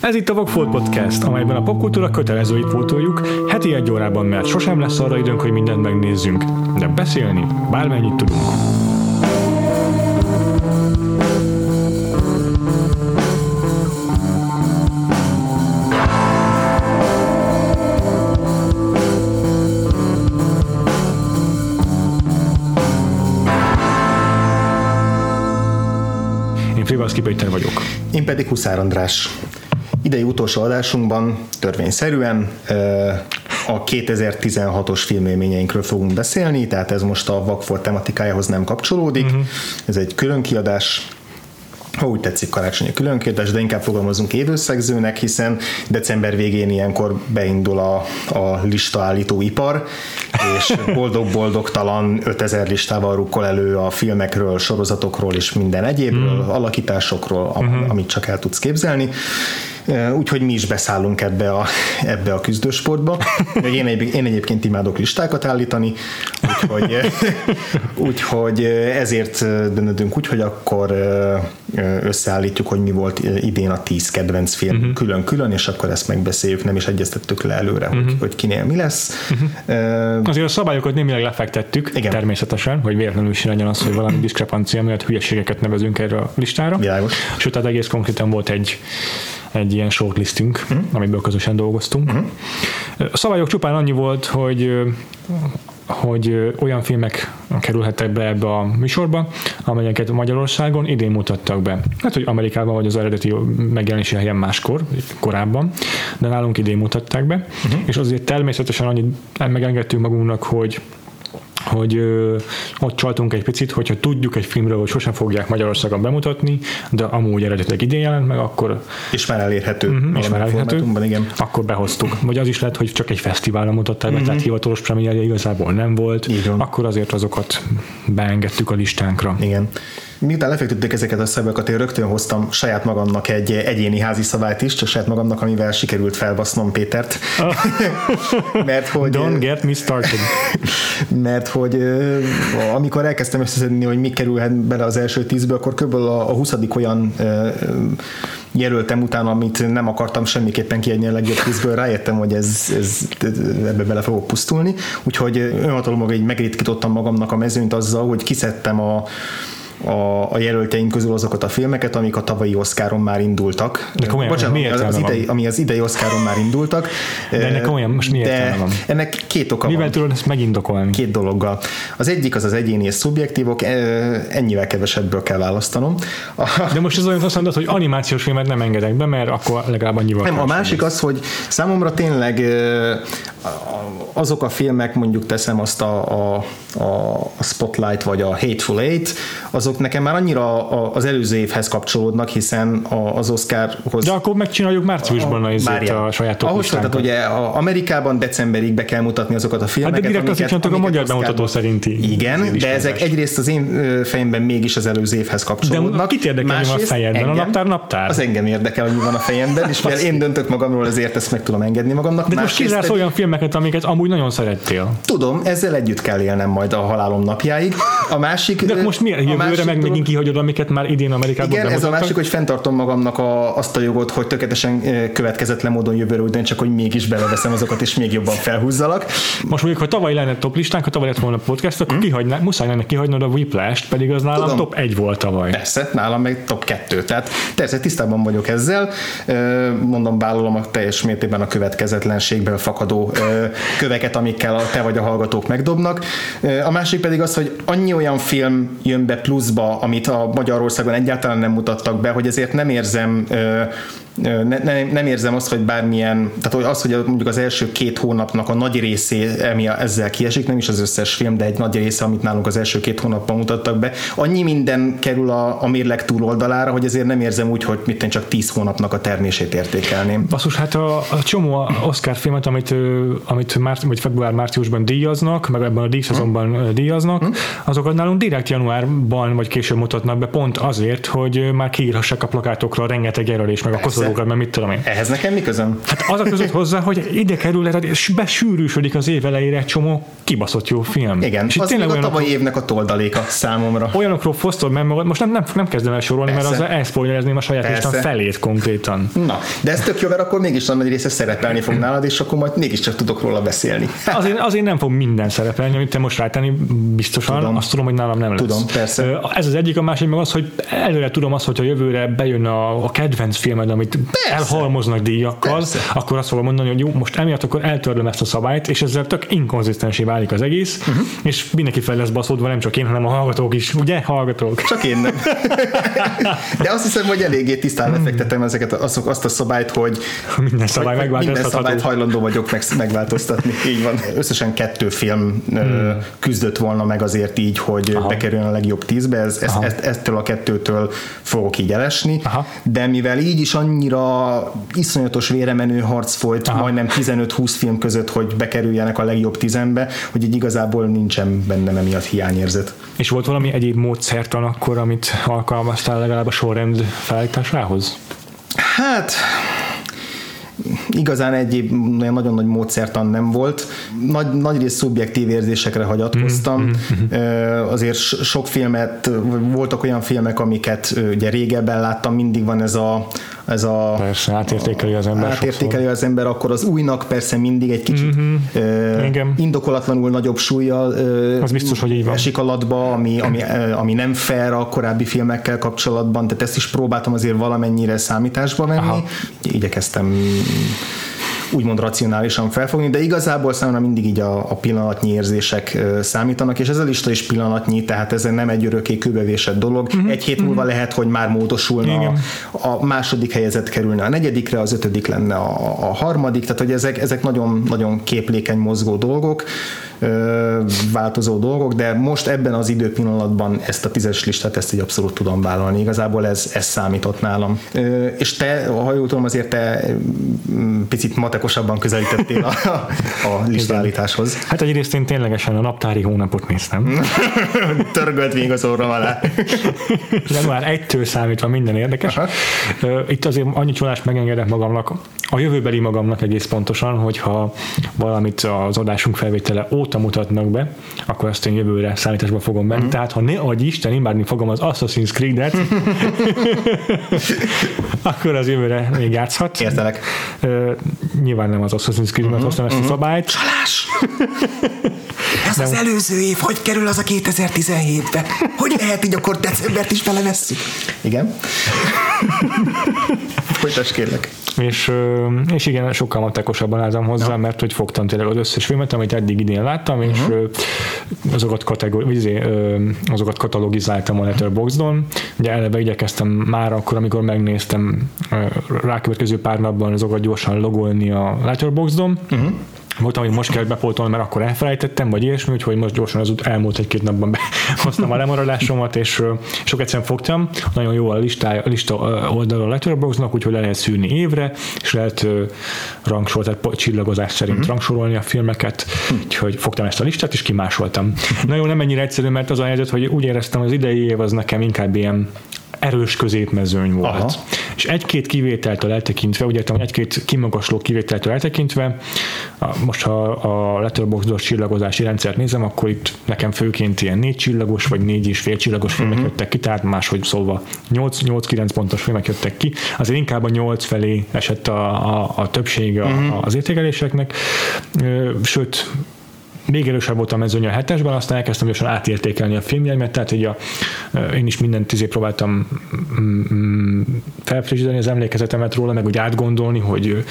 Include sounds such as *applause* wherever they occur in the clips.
Ez itt a Vogfolt Podcast, amelyben a popkultúra kötelezőit pótoljuk, heti egy órában, mert sosem lesz arra időnk, hogy mindent megnézzünk, de beszélni bármennyit tudunk. Én Frivalszki Péter vagyok. Én pedig Huszár András. Idei utolsó adásunkban törvényszerűen a 2016-os filmélményeinkről fogunk beszélni, tehát ez most a Vagford tematikájához nem kapcsolódik. Uh-huh. Ez egy külön kiadás, ha úgy tetszik karácsonyi különkérdés, de inkább fogalmazunk évösszegzőnek, hiszen december végén ilyenkor beindul a, a listaállító ipar, és *laughs* boldog-boldogtalan 5000 listával rukkol elő a filmekről, sorozatokról és minden egyébről, mm. alakításokról, uh-huh. amit csak el tudsz képzelni úgyhogy mi is beszállunk ebbe a, ebbe a küzdősportba. Én, egy, én egyébként imádok listákat állítani, úgyhogy, *laughs* úgyhogy ezért döntöttünk úgy, hogy akkor összeállítjuk, hogy mi volt idén a 10 kedvenc film uh-huh. külön-külön, és akkor ezt megbeszéljük, nem is egyeztettük le előre, uh-huh. hogy, hogy kinél mi lesz. Uh-huh. Azért a szabályokat némileg lefektettük, Igen. természetesen, hogy véletlenül is legyen az, hogy valami *clears throat* diszkrepancia miatt hülyeségeket nevezünk erre a listára. Világos. Sőt, tehát egész konkrétan volt egy egy ilyen shortlistünk, uh-huh. amiből közösen dolgoztunk. Uh-huh. A szabályok csupán annyi volt, hogy hogy olyan filmek kerülhettek be ebbe a műsorba, amelyeket Magyarországon idén mutattak be. Hát, hogy Amerikában vagy az eredeti megjelenési helyen máskor, korábban, de nálunk idén mutatták be, uh-huh. és azért természetesen annyit megengedtünk magunknak, hogy hogy ö, ott csaltunk egy picit, hogyha tudjuk egy filmről, hogy sosem fogják Magyarországon bemutatni, de amúgy eredetileg idén jelent meg, akkor... És már elérhető. Uh-huh, és már elérhető. Igen. Akkor behoztuk. Vagy az is lehet, hogy csak egy fesztiválra mutatták uh-huh. tehát hivatalos premierje igazából nem volt. Akkor azért azokat beengedtük a listánkra. Igen miután lefektettük ezeket a szabályokat, én rögtön hoztam saját magamnak egy egyéni házi szabályt is, csak saját magamnak, amivel sikerült felbasznom Pétert. Oh. *laughs* mert hogy... Don't get me started. *laughs* mert hogy amikor elkezdtem összeszedni, hogy mi kerülhet bele az első tízből, akkor kb. a, a 20. olyan jelöltem utána, amit nem akartam semmiképpen kiadni a legjobb tízből, rájöttem, hogy ez, ez, ebbe bele fogok pusztulni, úgyhogy önhatalomban így megritkítottam magamnak a mezőnyt azzal, hogy kiszedtem a a, a jelölteink közül azokat a filmeket, amik a tavalyi Oscaron már indultak. De komolyan, Bocsánat, miért az, az idei, ami az idei Oscaron már indultak. De ennek komolyan, most miért de van? Ennek két oka Mivel van. tudod ezt megindokolni? Két dologgal. Az egyik az az egyéni és szubjektívok, ennyivel kevesebből kell választanom. De most ez olyan azt mondod, hogy animációs filmet nem engedek be, mert akkor legalább annyival Nem, a másik az, hogy számomra tényleg azok a filmek, mondjuk teszem azt a, a, a Spotlight vagy a Hateful Eight, azok nekem már annyira az előző évhez kapcsolódnak, hiszen az Oscarhoz... De akkor megcsináljuk márciusban a, a, a saját Ahhoz tehát ugye a Amerikában decemberig be kell mutatni azokat a filmeket. Hát de direkt azt amiket a magyar bemutató szerinti. Igen, de ezek egyrészt az én fejemben mégis az előző évhez kapcsolódnak. De kit érdekel, mi van a fejedben? Engem, a naptár naptár? Az engem érdekel, hogy mi van a fejemben, és mivel *laughs* én döntök magamról, ezért ezt meg tudom engedni magamnak. De most kizársz olyan filmeket, amiket amúgy nagyon szerettél. Tudom, ezzel együtt kell élnem majd a halálom napjáig. A másik... De most miért? Jövőre meg megint kihagyod, amiket már idén Amerikában Igen, ez a másik, hogy fenntartom magamnak a, azt a jogot, hogy tökéletesen következetlen módon jövőre úgy csak hogy mégis beleveszem azokat, és még jobban felhúzzalak. Most mondjuk, ha tavaly lenne top listánk, ha tavaly lett volna podcast, akkor hmm. kihagyná, muszáj lenne kihagynod a Whiplash-t, pedig az nálam Tudom. top 1 volt tavaly. Persze, nálam meg top 2. Tehát persze tisztában vagyok ezzel. Mondom, vállalom a teljes mértékben a következetlenségből fakadó köveket, amikkel a te vagy a hallgatók megdobnak. A másik pedig az, hogy annyi olyan film jön be pluszba, amit a Magyarországon egyáltalán nem mutattak be, hogy ezért nem érzem ne, ne, nem érzem azt, hogy bármilyen, tehát hogy az, hogy mondjuk az első két hónapnak a nagy részé emi ezzel kiesik, nem is az összes film, de egy nagy része, amit nálunk az első két hónapban mutattak be, annyi minden kerül a, a mérleg túloldalára, hogy ezért nem érzem úgy, hogy mit csak tíz hónapnak a termését értékelném. Basszus, hát a, a csomó Oscar filmet, amit, amit már, vagy február-márciusban díjaznak, meg ebben a díjszezonban díjaznak, hmm. azokat nálunk direkt januárban vagy később mutatnak be, pont azért, hogy már kiírhassák a plakátokra rengeteg jelölés, meg a koszorúkat, mert mit tudom én. Ehhez nekem mi közöm? Hát az a között hozzá, hogy ide kerül, és besűrűsödik az év elejére egy csomó kibaszott jó film. Igen, és az még a tavalyi évnek a toldaléka számomra. Olyanokról fosztod meg magad, most nem, nem, nem kezdem el sorolni, Persze. mert az elszpoilerezném a saját listán felét konkrétan. Na, de ez tök jó, mert akkor mégis nagy része szerepelni fog nálad, és akkor majd mégiscsak tudok róla beszélni. Azért, azért nem fog minden szerepelni, amit te most rátenni biztosan, tudom. azt tudom, hogy nálam nem lesz. Tudom, persze. Ez az egyik, a másik meg az, hogy előre tudom azt, hogy a jövőre bejön a, a kedvenc filmed, amit persze. elhalmoznak díjakkal, persze. akkor azt fogom mondani, hogy jó, most emiatt akkor eltörlöm ezt a szabályt, és ezzel tök inkonzisztensé válik az egész, uh-huh. és mindenki fel lesz baszódva, nem csak én, hanem a hallgatók is, ugye, hallgatók? Csak én nem. *laughs* De azt hiszem, hogy eléggé tisztán lefektetem ezeket, azt, azt a szabályt, hogy minden szabály. Minden szabályt hajlandó vagyok meg, megváltoztatni. *laughs* Így van. Összesen kettő film hmm. küzdött volna meg azért így, hogy Aha. bekerüljön a legjobb tízbe. Ez, ez, ezt, ettől a kettőtől fogok így elesni. Aha. De mivel így is annyira iszonyatos véremenő harc folyt, Aha. majdnem 15-20 film között, hogy bekerüljenek a legjobb tizenbe, hogy így igazából nincsen bennem emiatt hiányérzet. És volt valami egyéb módszertan akkor, amit alkalmaztál legalább a sorrend felállításához? Hát igazán egyéb nagyon nagy módszertan nem volt. Nagy, nagy rész szubjektív érzésekre hagyatkoztam. Mm-hmm. Azért sok filmet, voltak olyan filmek, amiket ugye régebben láttam, mindig van ez a ez a... Persze, átértékeli az ember Átértékeli sokszor. az ember, akkor az újnak persze mindig egy kicsit mm-hmm. uh, indokolatlanul nagyobb súlya uh, az biztos, hogy így van. esik alatba, ami, ami, ami nem fair a korábbi filmekkel kapcsolatban, tehát ezt is próbáltam azért valamennyire számításba venni. Aha. Igyekeztem úgymond racionálisan felfogni, de igazából számomra mindig így a, a pillanatnyi érzések számítanak, és ez a lista is pillanatnyi, tehát ez nem egy örökké kőbevésett dolog. Uh-huh. Egy hét uh-huh. múlva lehet, hogy már módosulna, Igen. a második helyezett kerülne a negyedikre, az ötödik lenne a, a harmadik, tehát hogy ezek, ezek nagyon, nagyon képlékeny mozgó dolgok, változó dolgok, de most ebben az időpillanatban ezt a tízes listát ezt egy abszolút tudom vállalni. Igazából ez, ez számított nálam. És te, ha jól tudom, azért te mm, picit matekosabban közelítettél a, a *laughs* listállításhoz. Hát egyrészt én ténylegesen a naptári hónapot néztem. *laughs* Törgölt még az orrom alá. *laughs* Január egytől számítva minden érdekes. Aha. Itt azért annyi csolást megengedek magamnak, a jövőbeli magamnak egész pontosan, hogyha valamit az adásunk felvétele óta mutatnak be, akkor ezt én jövőre szállításba fogom menni. Mm-hmm. Tehát ha ne adj Isten, imádni fogom az Assassin's Creed-et, *laughs* akkor az jövőre még játszhat. Értelek. Uh, nyilván nem az Assassin's Creed, mert mm-hmm. hoztam ezt a mhm. szabályt. Csalás! *laughs* Ez az előző év, hogy kerül az a 2017-be? Hogy lehet így, akkor decembert is belevesszük? Igen. *laughs* Folytasd kérlek. És, és igen, sokkal matekosabban álltam hozzá, ja. mert hogy fogtam tényleg az összes filmet, amit eddig idén láttam, és uh-huh. azokat, kategori, izé, azokat katalogizáltam a Letterboxdon. Ugye eleve igyekeztem már akkor, amikor megnéztem rákövetkező pár napban azokat gyorsan logolni a Letterboxdon. Uh-huh volt, hogy most kell bepótolni, mert akkor elfelejtettem, vagy ilyesmi, úgyhogy most gyorsan az elmúlt egy-két napban *laughs* behoztam a lemaradásomat, és sok egyszerűen fogtam. Nagyon jó a lista, a lista oldalon a Letterboxdnak, úgyhogy le lehet szűrni évre, és lehet rangsor, tehát csillagozás szerint mm-hmm. rangsorolni a filmeket, úgyhogy fogtam ezt a listát, és kimásoltam. Na jó, nem ennyire egyszerű, mert az a helyzet, hogy úgy éreztem, az idei év az nekem inkább ilyen erős középmezőny volt. Aha. És egy-két kivételtől eltekintve, ugye egy-két kimagasló kivételtől eltekintve, most ha a Letterboxdos csillagozási rendszert nézem, akkor itt nekem főként ilyen négy csillagos, vagy négy és fél csillagos filmek uh-huh. jöttek ki, tehát máshogy szólva 8-9 pontos filmek jöttek ki. Azért inkább a 8 felé esett a, a, a többség uh-huh. az értékeléseknek, sőt, még erősebb volt a mezőny a hetesben, aztán elkezdtem gyorsan átértékelni a filmjeimet, tehát így a, én is mindent tizé próbáltam mm, mm, felfrissíteni az emlékezetemet róla, meg úgy átgondolni, hogy,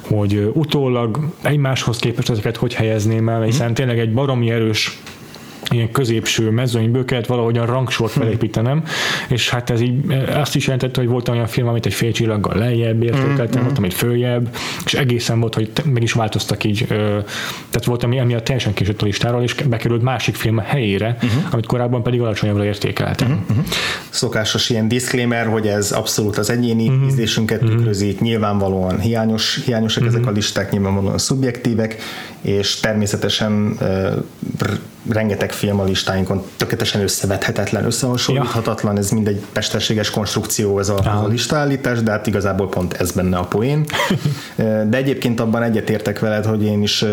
hogy utólag egymáshoz képest ezeket hogy helyezném el, hiszen tényleg egy baromi erős ilyen középső mezőnyből kellett valahogyan rangsort hm. felépítenem, és hát ez így azt is jelentette, hogy volt olyan film, amit egy fél csillaggal lejjebb értékeltem, mm, volt, amit följebb, és egészen volt, hogy meg is változtak így, tehát volt, ami, ami a teljesen későtt a listáról, és bekerült másik film helyére, uh-huh. amit korábban pedig alacsonyabbra értékeltem. Uh-huh. Szokásos ilyen disclaimer, hogy ez abszolút az egyéni uh-huh. ízlésünket tükrözi, nyilvánvalóan hiányos, hiányosak uh-huh. ezek a listák, nyilvánvalóan szubjektívek, és természetesen rengeteg film a listáinkon tökéletesen összevethetetlen, összehasonlíthatatlan, ja. ez mindegy mesterséges konstrukció ez a, ez a listállítás, de hát igazából pont ez benne a poén. *laughs* de egyébként abban egyetértek veled, hogy én is,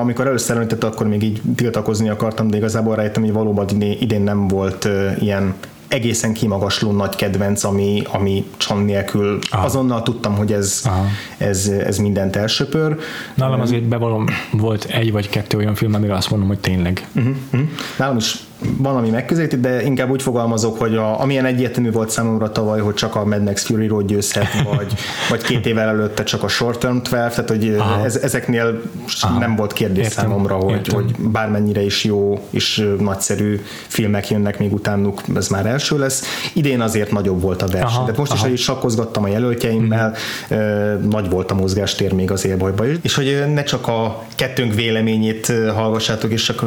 amikor először említett, akkor még így tiltakozni akartam, de igazából rájöttem, hogy valóban idén nem volt ilyen egészen kimagasló nagy kedvenc, ami, ami csan nélkül Aha. azonnal tudtam, hogy ez, ez, ez mindent elsöpör. Nálam azért bevallom, volt egy vagy kettő olyan film, amire azt mondom, hogy tényleg. Uh-huh, uh-huh. Nálam is van, ami megközelíti, de inkább úgy fogalmazok, hogy a, amilyen egyértelmű volt számomra tavaly, hogy csak a Mad Max Fury Road győzhet, *laughs* vagy, vagy két évvel előtte csak a Short Term 12, tehát hogy ez, ezeknél Aha. nem volt kérdés Értem. számomra, hogy, hogy bármennyire is jó és nagyszerű filmek jönnek még utánuk, ez már első lesz. Idén azért nagyobb volt a verseny. Aha. Tehát most Aha. is, is sakkozgattam a jelöltjeimmel, mm. nagy volt a mozgástér még az élbajban is. És hogy ne csak a kettőnk véleményét hallgassátok, és csak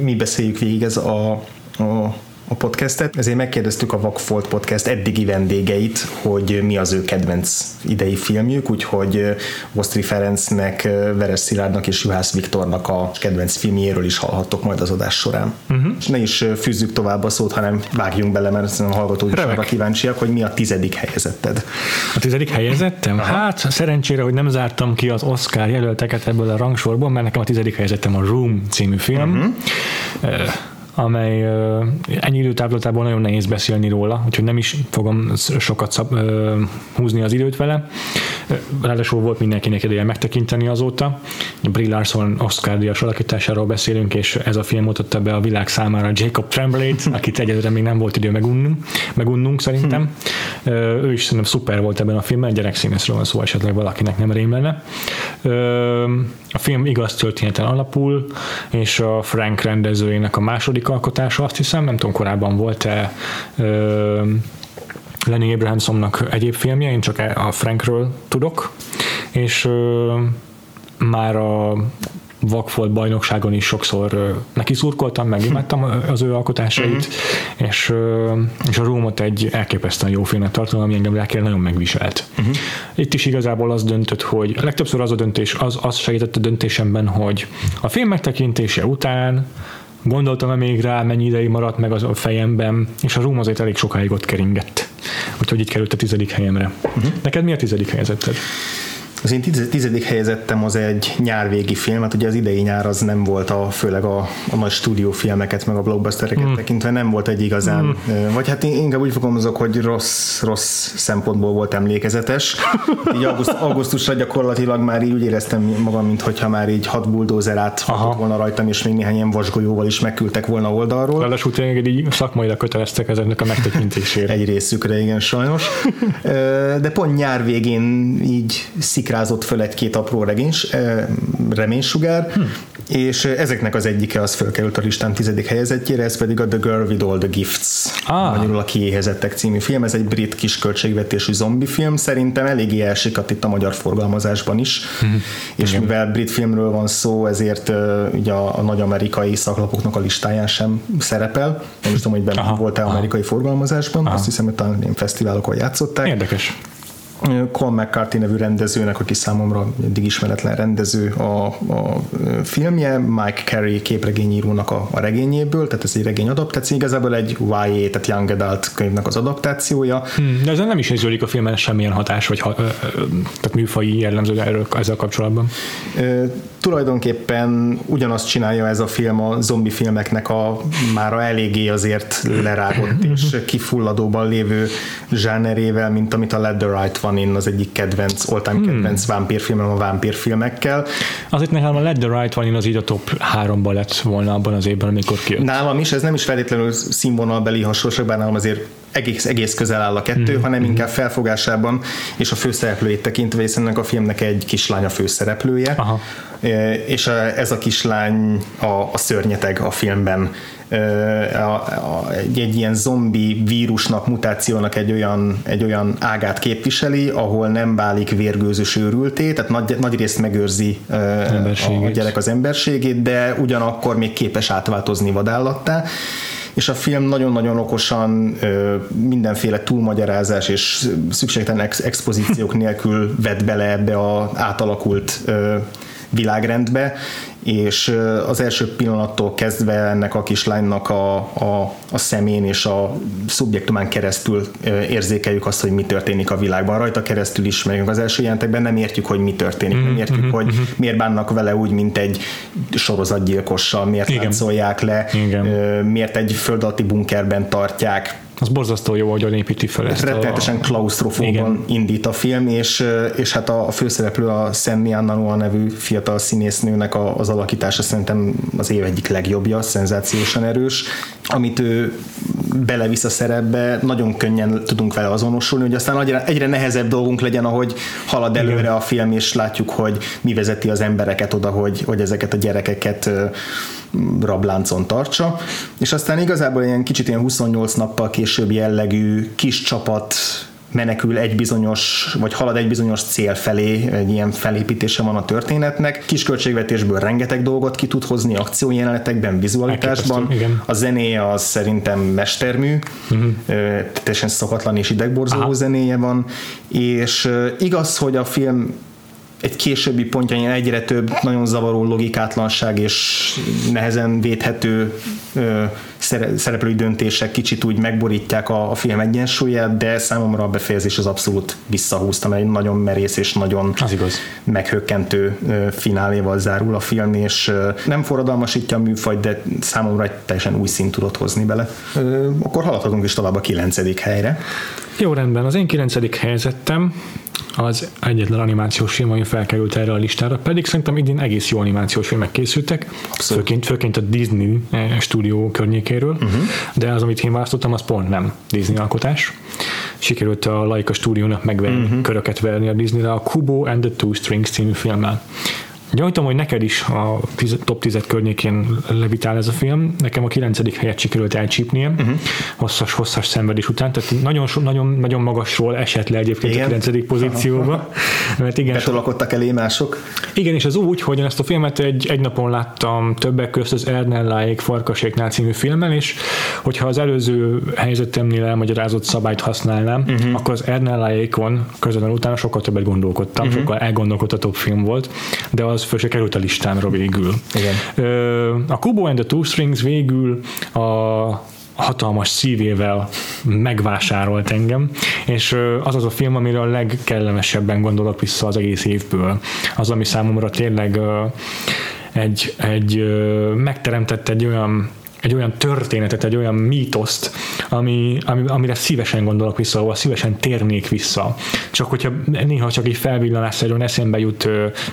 mi beszéljük végig ez a a, a podcastet, ezért megkérdeztük a Vakfolt podcast eddigi vendégeit, hogy mi az ő kedvenc idei filmjük, úgyhogy Vosztri Ferencnek, Veres Szilárdnak és Juhász Viktornak a kedvenc filmjéről is hallhattok majd az adás során. Uh-huh. És ne is fűzzük tovább a szót, hanem vágjunk bele, mert a hallgató is arra kíváncsiak, hogy mi a tizedik helyezetted. A tizedik helyezettem? Aha. Hát szerencsére, hogy nem zártam ki az Oscar jelölteket ebből a rangsorból, mert nekem a tizedik helyezettem a Room című film. Uh-huh amely uh, ennyi időtávlatából nagyon nehéz beszélni róla, úgyhogy nem is fogom sokat szab, uh, húzni az időt vele. Ráadásul volt mindenkinek ideje megtekinteni azóta. Brie Larson Oscar díjas alakításáról beszélünk, és ez a film mutatta be a világ számára Jacob Tremblay-t, *laughs* akit egyedül még nem volt idő megunnunk, megunnunk szerintem. Hmm. Ő is szerintem szuper volt ebben a filmben, gyerekszínészről van szó, esetleg valakinek nem rém lenne. A film igaz történeten alapul, és a Frank rendezőjének a második alkotása, azt hiszem, nem tudom, korábban volt-e Lenny Abrahamsonnak egyéb filmje, én csak e- a Frankről tudok, és ö, már a Vakfolt bajnokságon is sokszor neki szurkoltam, megimádtam az ő alkotásait, uh-huh. és, és a Rómot egy elképesztően jó filmet tartom, ami engem lelkére nagyon megviselt. Uh-huh. Itt is igazából az döntött, hogy legtöbbször az a döntés, az, az segített a döntésemben, hogy a film megtekintése után gondoltam-e még rá, mennyi ideig maradt meg az a fejemben, és a Róm azért elég sokáig ott keringett. Úgyhogy így került a tizedik helyemre. Uh-huh. Neked mi a tizedik helyezetted? Az én tizedik helyezettem az egy nyárvégi film, hát ugye az idei nyár az nem volt a, főleg a, a nagy stúdiófilmeket, meg a blockbustereket mm. tekintve nem volt egy igazán, mm. vagy hát inkább úgy fogalmazok, hogy rossz, rossz szempontból volt emlékezetes. Így auguszt, augusztusra gyakorlatilag már így úgy éreztem magam, mintha már így hat buldózer áthatott volna rajtam, és még néhány ilyen vasgolyóval is megküldtek volna oldalról. Ráadásul tényleg így szakmailag köteleztek ezeknek a megtekintésére. egy részükre, igen, sajnos. De pont nyár végén így szik szikrázott föl egy-két apró regénys, reménysugár, hm. és ezeknek az egyike az fölkerült a listán tizedik helyezettjére, ez pedig a The Girl with All the Gifts, ah. magyarul a Kiéhezettek című film, ez egy brit kisköltségvetésű zombi film, szerintem eléggé elsikadt itt a magyar forgalmazásban is, hm. és Igen. mivel brit filmről van szó, ezért ugye a, a nagy amerikai szaklapoknak a listáján sem szerepel, nem is tudom, hogy benne volt-e amerikai forgalmazásban, Aha. azt hiszem, hogy talán filmfesztiválokon játszották. Érdekes. Colm McCarthy nevű rendezőnek, aki számomra eddig ismeretlen rendező a, a filmje, Mike Carey képregényírónak a, a regényéből, tehát ez egy regény adaptáció, igazából egy YA, tehát Young Adult könyvnek az adaptációja. Hmm, de ezen nem is érződik a filmen semmilyen hatás, vagy ha, ö, ö, tehát műfai jellemző erről ezzel kapcsolatban. Ö, tulajdonképpen ugyanazt csinálja ez a film a zombi filmeknek a már eléggé azért lerágott és kifulladóban lévő zsánerével, mint amit a Let the Right van in az egyik kedvenc, all-time hmm. kedvenc vámpírfilmem a vámpírfilmekkel. Azért nekem a Let the Right One in az így a top háromba lett volna abban az évben, amikor kijött. Nálam is, ez nem is feltétlenül színvonalbeli hasonlóság, bár nálam azért egész, egész közel áll a kettő, mm-hmm. hanem inkább felfogásában és a főszereplőjét tekintve, hiszen ennek a filmnek egy kislány a főszereplője, Aha. és ez a kislány a, a szörnyeteg a filmben egy, egy ilyen zombi vírusnak, mutációnak egy olyan, egy olyan ágát képviseli, ahol nem válik vérgőzös őrülté, tehát nagy, nagy részt megőrzi a, gyerek az emberségét, de ugyanakkor még képes átváltozni vadállattá. És a film nagyon-nagyon okosan mindenféle túlmagyarázás és szükségtelen expozíciók *laughs* nélkül vett bele ebbe a átalakult világrendbe, és az első pillanattól kezdve ennek a kislánynak a, a, a szemén és a szubjektumán keresztül érzékeljük azt, hogy mi történik a világban. Rajta keresztül ismerjük az első jelentekben, nem értjük, hogy mi történik, mm-hmm. nem értjük, mm-hmm. hogy mhm. miért bánnak vele úgy, mint egy sorozatgyilkossal, miért Igen. látszolják le, Igen. miért egy föld alatti bunkerben tartják, az borzasztó jó, hogy építi fel ezt Rettenetesen a... klaustrofóban indít a film, és, és hát a főszereplő a Sammy Anna nevű fiatal színésznőnek az alakítása szerintem az év egyik legjobbja, szenzációsan erős. Amit ő belevisz a szerepbe, nagyon könnyen tudunk vele azonosulni, hogy aztán egyre, egyre nehezebb dolgunk legyen, ahogy halad előre Igen. a film, és látjuk, hogy mi vezeti az embereket oda, hogy, hogy ezeket a gyerekeket rabláncon tartsa, és aztán igazából ilyen kicsit ilyen 28 nappal később jellegű kis csapat menekül egy bizonyos, vagy halad egy bizonyos cél felé, egy ilyen felépítése van a történetnek. Kis költségvetésből rengeteg dolgot ki tud hozni akciójelenetekben, vizualitásban. A zenéje az szerintem mestermű, uh-huh. teljesen szokatlan és idegborzoló Aha. zenéje van, és igaz, hogy a film egy későbbi pontjain egyre több nagyon zavaró logikátlanság és nehezen védhető ö, szereplői döntések kicsit úgy megborítják a, a film egyensúlyát, de számomra a befejezés az abszolút visszahúzta, egy nagyon merész és nagyon az igaz. meghökkentő fináléval zárul a film, és nem forradalmasítja a műfajt, de számomra egy teljesen új szint tudott hozni bele. Akkor haladhatunk is tovább a kilencedik helyre. Jó, rendben. Az én kilencedik helyzetem az egyetlen animációs film, ami felkerült erre a listára, pedig szerintem idén egész jó animációs filmek készültek, főként, főként a Disney eh, stúdió környékéről, uh-huh. de az, amit én választottam, az pont nem Disney alkotás. Sikerült a Laika stúdiónak megverni, uh-huh. köröket verni a Disney-re a Kubo and the Two Strings című filmmel. Gyanítom, hogy neked is a top 10 környékén levitál ez a film. Nekem a 9. helyet sikerült elcsípnie, uh-huh. hosszas, hosszas szenvedés után, tehát nagyon, nagyon, nagyon magasról esett le egyébként igen. a 9. pozícióba. Mert igen, Betolakodtak elé mások. Igen, és az úgy, hogy én ezt a filmet egy, egy napon láttam többek közt az Ernelláék Farkaséknál című filmmel, és hogyha az előző helyzetemnél elmagyarázott szabályt használnám, uh-huh. akkor az Ernelláékon közben utána sokkal többet gondolkodtam, uh-huh. sokkal elgondolkodtatóbb film volt, de az az föl se került a listámra végül. Igen. A Kubo and the Two Strings végül a hatalmas szívével megvásárolt engem, és az az a film, amire a legkellemesebben gondolok vissza az egész évből. Az, ami számomra tényleg egy, egy megteremtett egy olyan egy olyan történetet, egy olyan mítoszt, ami, ami, amire szívesen gondolok vissza, ahol szívesen térnék vissza. Csak hogyha néha csak egy felvillanásszerűen eszembe jut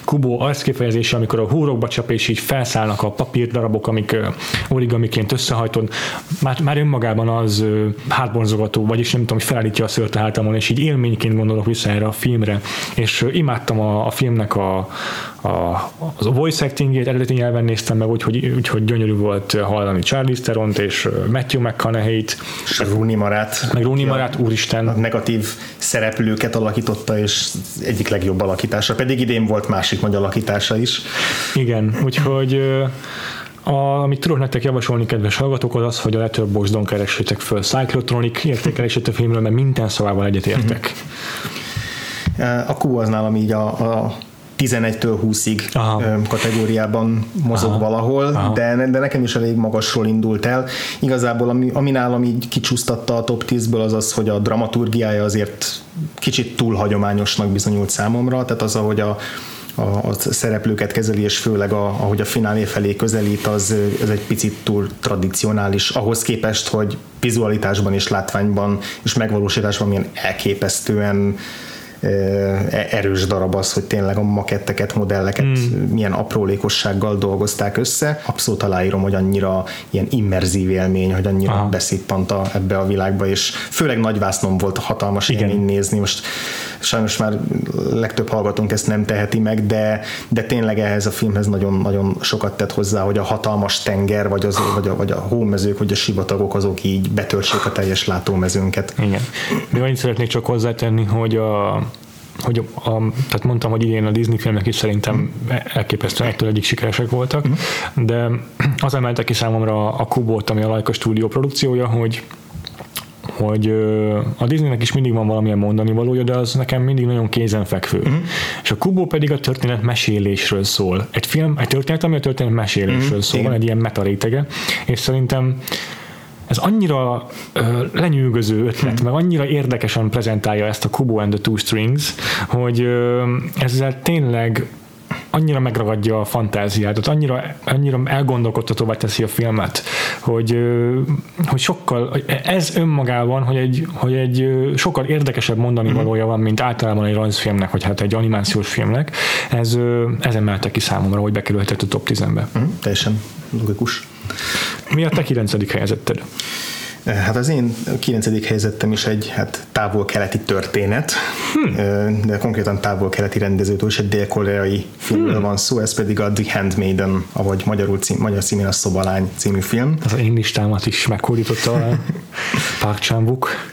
Kubo arckifejezése, amikor a húrokba csap, és így felszállnak a papírdarabok, amik origamiként összehajtod, már, már önmagában az uh, hátbonzogató, vagyis nem tudom, hogy felállítja a szőrt a és így élményként gondolok vissza erre a filmre, és imádtam a, a filmnek a, a, az a voice actingét, eredeti nyelven néztem meg, úgyhogy, úgyhogy gyönyörű volt hallani Charlize Theron-t és Matthew McConaughey-t. És Rooney Marát. Meg Rooney Marát, úristen. A negatív szereplőket alakította, és egyik legjobb alakítása. Pedig idén volt másik nagy alakítása is. Igen, úgyhogy a, amit tudok nektek javasolni, kedves hallgatók, az az, hogy a Letterboxdon keressétek föl Cyclotronic értékelését a filmről, mert minden szavával egyetértek. A Q az nálam így a, a 11-től 20-ig Aha. kategóriában mozog Aha. valahol, de, de nekem is elég magasról indult el. Igazából ami, ami nálam így kicsúsztatta a top 10-ből az az, hogy a dramaturgiája azért kicsit túl hagyományosnak bizonyult számomra, tehát az, ahogy a, a, a szereplőket kezeli, és főleg a, ahogy a finálé felé közelít, az, az egy picit túl tradicionális, ahhoz képest, hogy vizualitásban és látványban és megvalósításban milyen elképesztően erős darab az, hogy tényleg a maketteket, modelleket mm. milyen aprólékossággal dolgozták össze. Abszolút aláírom, hogy annyira ilyen immerzív élmény, hogy annyira Aha. beszippant a, ebbe a világba, és főleg nagyvásznom volt hatalmas Igen. élmény nézni. Most sajnos már legtöbb hallgatónk ezt nem teheti meg, de, de tényleg ehhez a filmhez nagyon-nagyon sokat tett hozzá, hogy a hatalmas tenger, vagy, az, vagy, a, vagy a hómezők, vagy a sivatagok azok így betöltsék a teljes látómezőnket. Igen. Még annyit szeretnék csak hozzátenni, hogy a hogy a, tehát mondtam, hogy idén a Disney filmek is szerintem elképesztően egytől egyik sikeresek voltak, mm. de az emelte ki számomra a Kubot, ami a Laika stúdió produkciója, hogy hogy a Disneynek is mindig van valamilyen mondani valója, de az nekem mindig nagyon kézenfekvő. Uh-huh. És a Kubo pedig a történet mesélésről szól. Egy film, egy történet, ami a történet mesélésről uh-huh. szól, van egy ilyen metarétege, és szerintem ez annyira ö, lenyűgöző ötlet, hmm. meg annyira érdekesen prezentálja ezt a Kubo and the Two Strings, hogy ö, ezzel tényleg annyira megragadja a fantáziát, annyira, annyira elgondolkodtatóvá teszi a filmet, hogy, hogy sokkal, ez önmagában, hogy egy, hogy egy sokkal érdekesebb mondani mhm. valója van, mint általában egy rajzfilmnek, vagy hát egy animációs filmnek, ez, ez emelte ki számomra, hogy bekerülhetett a top 10-be. Mm, teljesen logikus. Mi a te 9. helyezetted? Hát az én 9. helyzetem is egy hát távol-keleti történet, hmm. de konkrétan távol-keleti rendezőtől és egy dél-koreai filmről hmm. van szó, ez pedig a The Handmaiden, ahogy magyarul cím, magyar címén a Szobalány című film. Az én listámat is meghódította a Park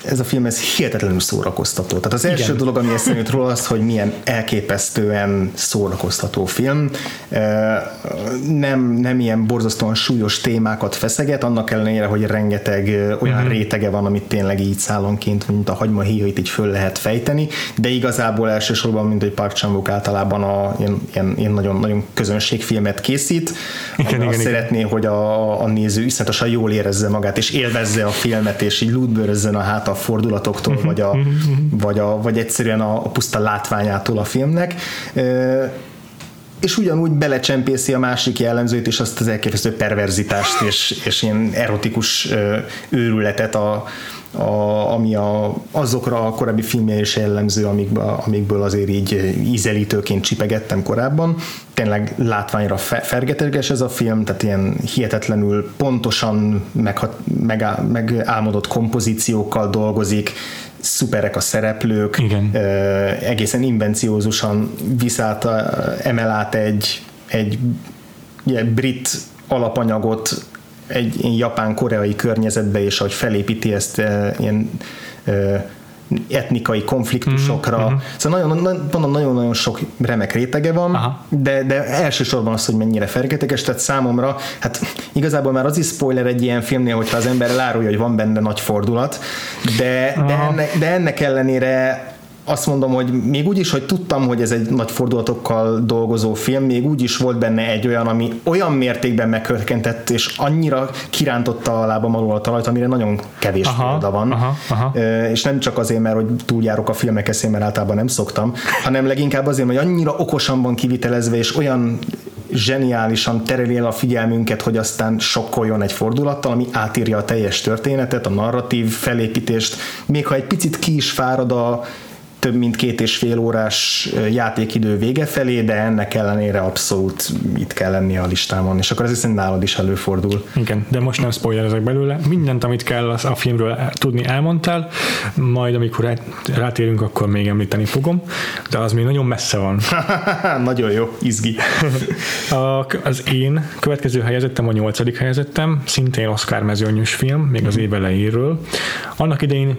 Ez a film ez hihetetlenül szórakoztató. Tehát az első Igen. dolog, ami eszembe jut róla, az, hogy milyen elképesztően szórakoztató film. Nem, nem ilyen borzasztóan súlyos témákat feszeget, annak ellenére, hogy rengeteg olyan mm-hmm. rétege van, amit tényleg így szállonként, mint a hagyma híjait így föl lehet fejteni, de igazából elsősorban, mint hogy Park chan általában a, ilyen, ilyen, ilyen nagyon, nagyon közönségfilmet készít, igen, igen, azt igen. szeretné, hogy a, a néző iszonyatosan jól érezze magát, és élvezze a filmet, és így lútbőrözzen a hát a fordulatoktól, mm-hmm. vagy, a, mm-hmm. vagy, a, vagy egyszerűen a, a puszta látványától a filmnek és ugyanúgy belecsempészi a másik jellemzőt, és azt az elképesztő perverzitást és, és ilyen erotikus őrületet, a, a, ami a, azokra a korábbi filmje is jellemző, amikből, amikből azért így ízelítőként csipegettem korábban. Tényleg látványra fe, fergeteges ez a film, tehát ilyen hihetetlenül pontosan meg, meg, kompozíciókkal dolgozik, szuperek a szereplők, Igen. egészen invenciózusan viszát, emel át egy, egy ilyen brit alapanyagot egy japán-koreai környezetbe, és ahogy felépíti ezt ilyen etnikai konfliktusokra. Mm-hmm. Szóval nagyon, nagyon-nagyon sok remek rétege van, de, de elsősorban az, hogy mennyire fergeteges, tehát számomra, hát igazából már az is spoiler egy ilyen filmnél, hogyha az ember elárulja, hogy van benne nagy fordulat, de, de, ennek, de ennek ellenére azt mondom, hogy még úgy is, hogy tudtam, hogy ez egy nagy fordulatokkal dolgozó film, még úgy is volt benne egy olyan, ami olyan mértékben megkörkentett, és annyira kirántotta a lábam alól a talajt, amire nagyon kevés aha, példa van. Aha, aha. És nem csak azért, mert hogy túljárok a filmek eszén, mert általában nem szoktam, hanem leginkább azért, hogy annyira okosan van kivitelezve, és olyan zseniálisan tereli el a figyelmünket, hogy aztán sokkoljon egy fordulattal, ami átírja a teljes történetet, a narratív felépítést, még ha egy picit ki is fárad a több mint két és fél órás játékidő vége felé, de ennek ellenére abszolút itt kell lennie a listámon, és akkor ez hiszen nálad is előfordul. Igen, de most nem spoilerezek belőle. Mindent, amit kell a filmről tudni elmondtál, majd amikor rátérünk, akkor még említeni fogom, de az még nagyon messze van. *laughs* nagyon jó, izgi. a, az én következő helyezettem, a nyolcadik helyezettem, szintén Oscar mezőnyös film, még az év elejéről. Annak idején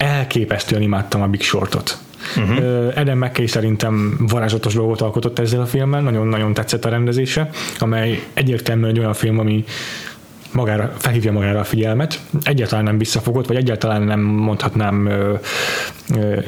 elképesztően imádtam a Big Shortot. Uh-huh. Adam McKay szerintem varázslatos dolgot alkotott ezzel a filmmel, nagyon-nagyon tetszett a rendezése, amely egyértelműen egy olyan film, ami magára, felhívja magára a figyelmet, egyáltalán nem visszafogott, vagy egyáltalán nem mondhatnám ö, ö,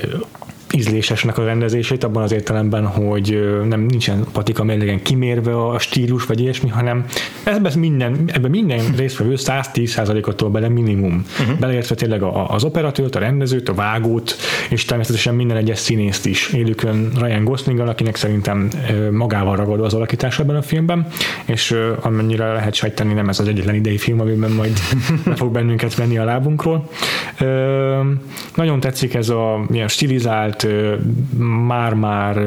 ízlésesnek a rendezését, abban az értelemben, hogy nem nincsen patika mérlegen kimérve a stílus, vagy ilyesmi, hanem ebben minden, ebben minden résztvevő 110%-tól bele minimum. Uh-huh. Beleértve tényleg az operatőrt, a rendezőt, a vágót, és természetesen minden egyes színészt is. Élükön Ryan gosling akinek szerintem magával ragadó az alakítás ebben a filmben, és amennyire lehet sejteni, nem ez az egyetlen idei film, amiben majd *laughs* fog bennünket venni a lábunkról. Nagyon tetszik ez a ilyen stilizált, már-már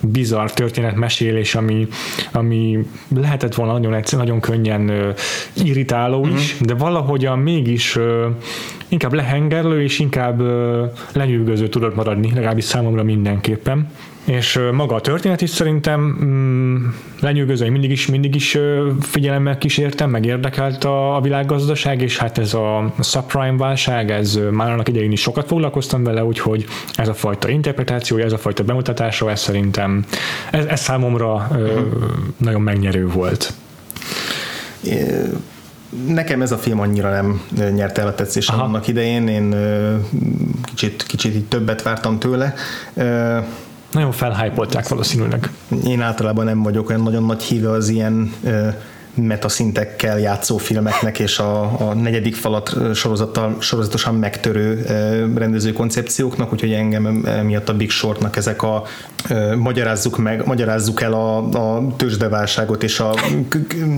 bizarr történetmesélés, ami, ami lehetett volna nagyon egyszer, nagyon könnyen irritáló is, mm-hmm. de valahogyan mégis inkább lehengerlő és inkább lenyűgöző tudott maradni, legalábbis számomra mindenképpen és maga a történet is szerintem mm, lenyűgöző, mindig is, mindig is figyelemmel kísértem, meg érdekelt a, a világgazdaság, és hát ez a subprime válság, ez már annak idején is sokat foglalkoztam vele, úgyhogy ez a fajta interpretáció, ez a fajta bemutatása, ez szerintem, ez, ez számomra uh-huh. nagyon megnyerő volt nekem ez a film annyira nem nyerte el a tetszésem annak idején, én kicsit, kicsit így többet vártam tőle. Nagyon felhájpolták valószínűleg. Én általában nem vagyok olyan nagyon nagy híve az ilyen metaszintekkel játszó filmeknek és a, a negyedik falat sorozattal, sorozatosan megtörő rendező koncepcióknak, úgyhogy engem miatt a Big Shortnak ezek a magyarázzuk meg, magyarázzuk el a, a tőzsdeválságot és a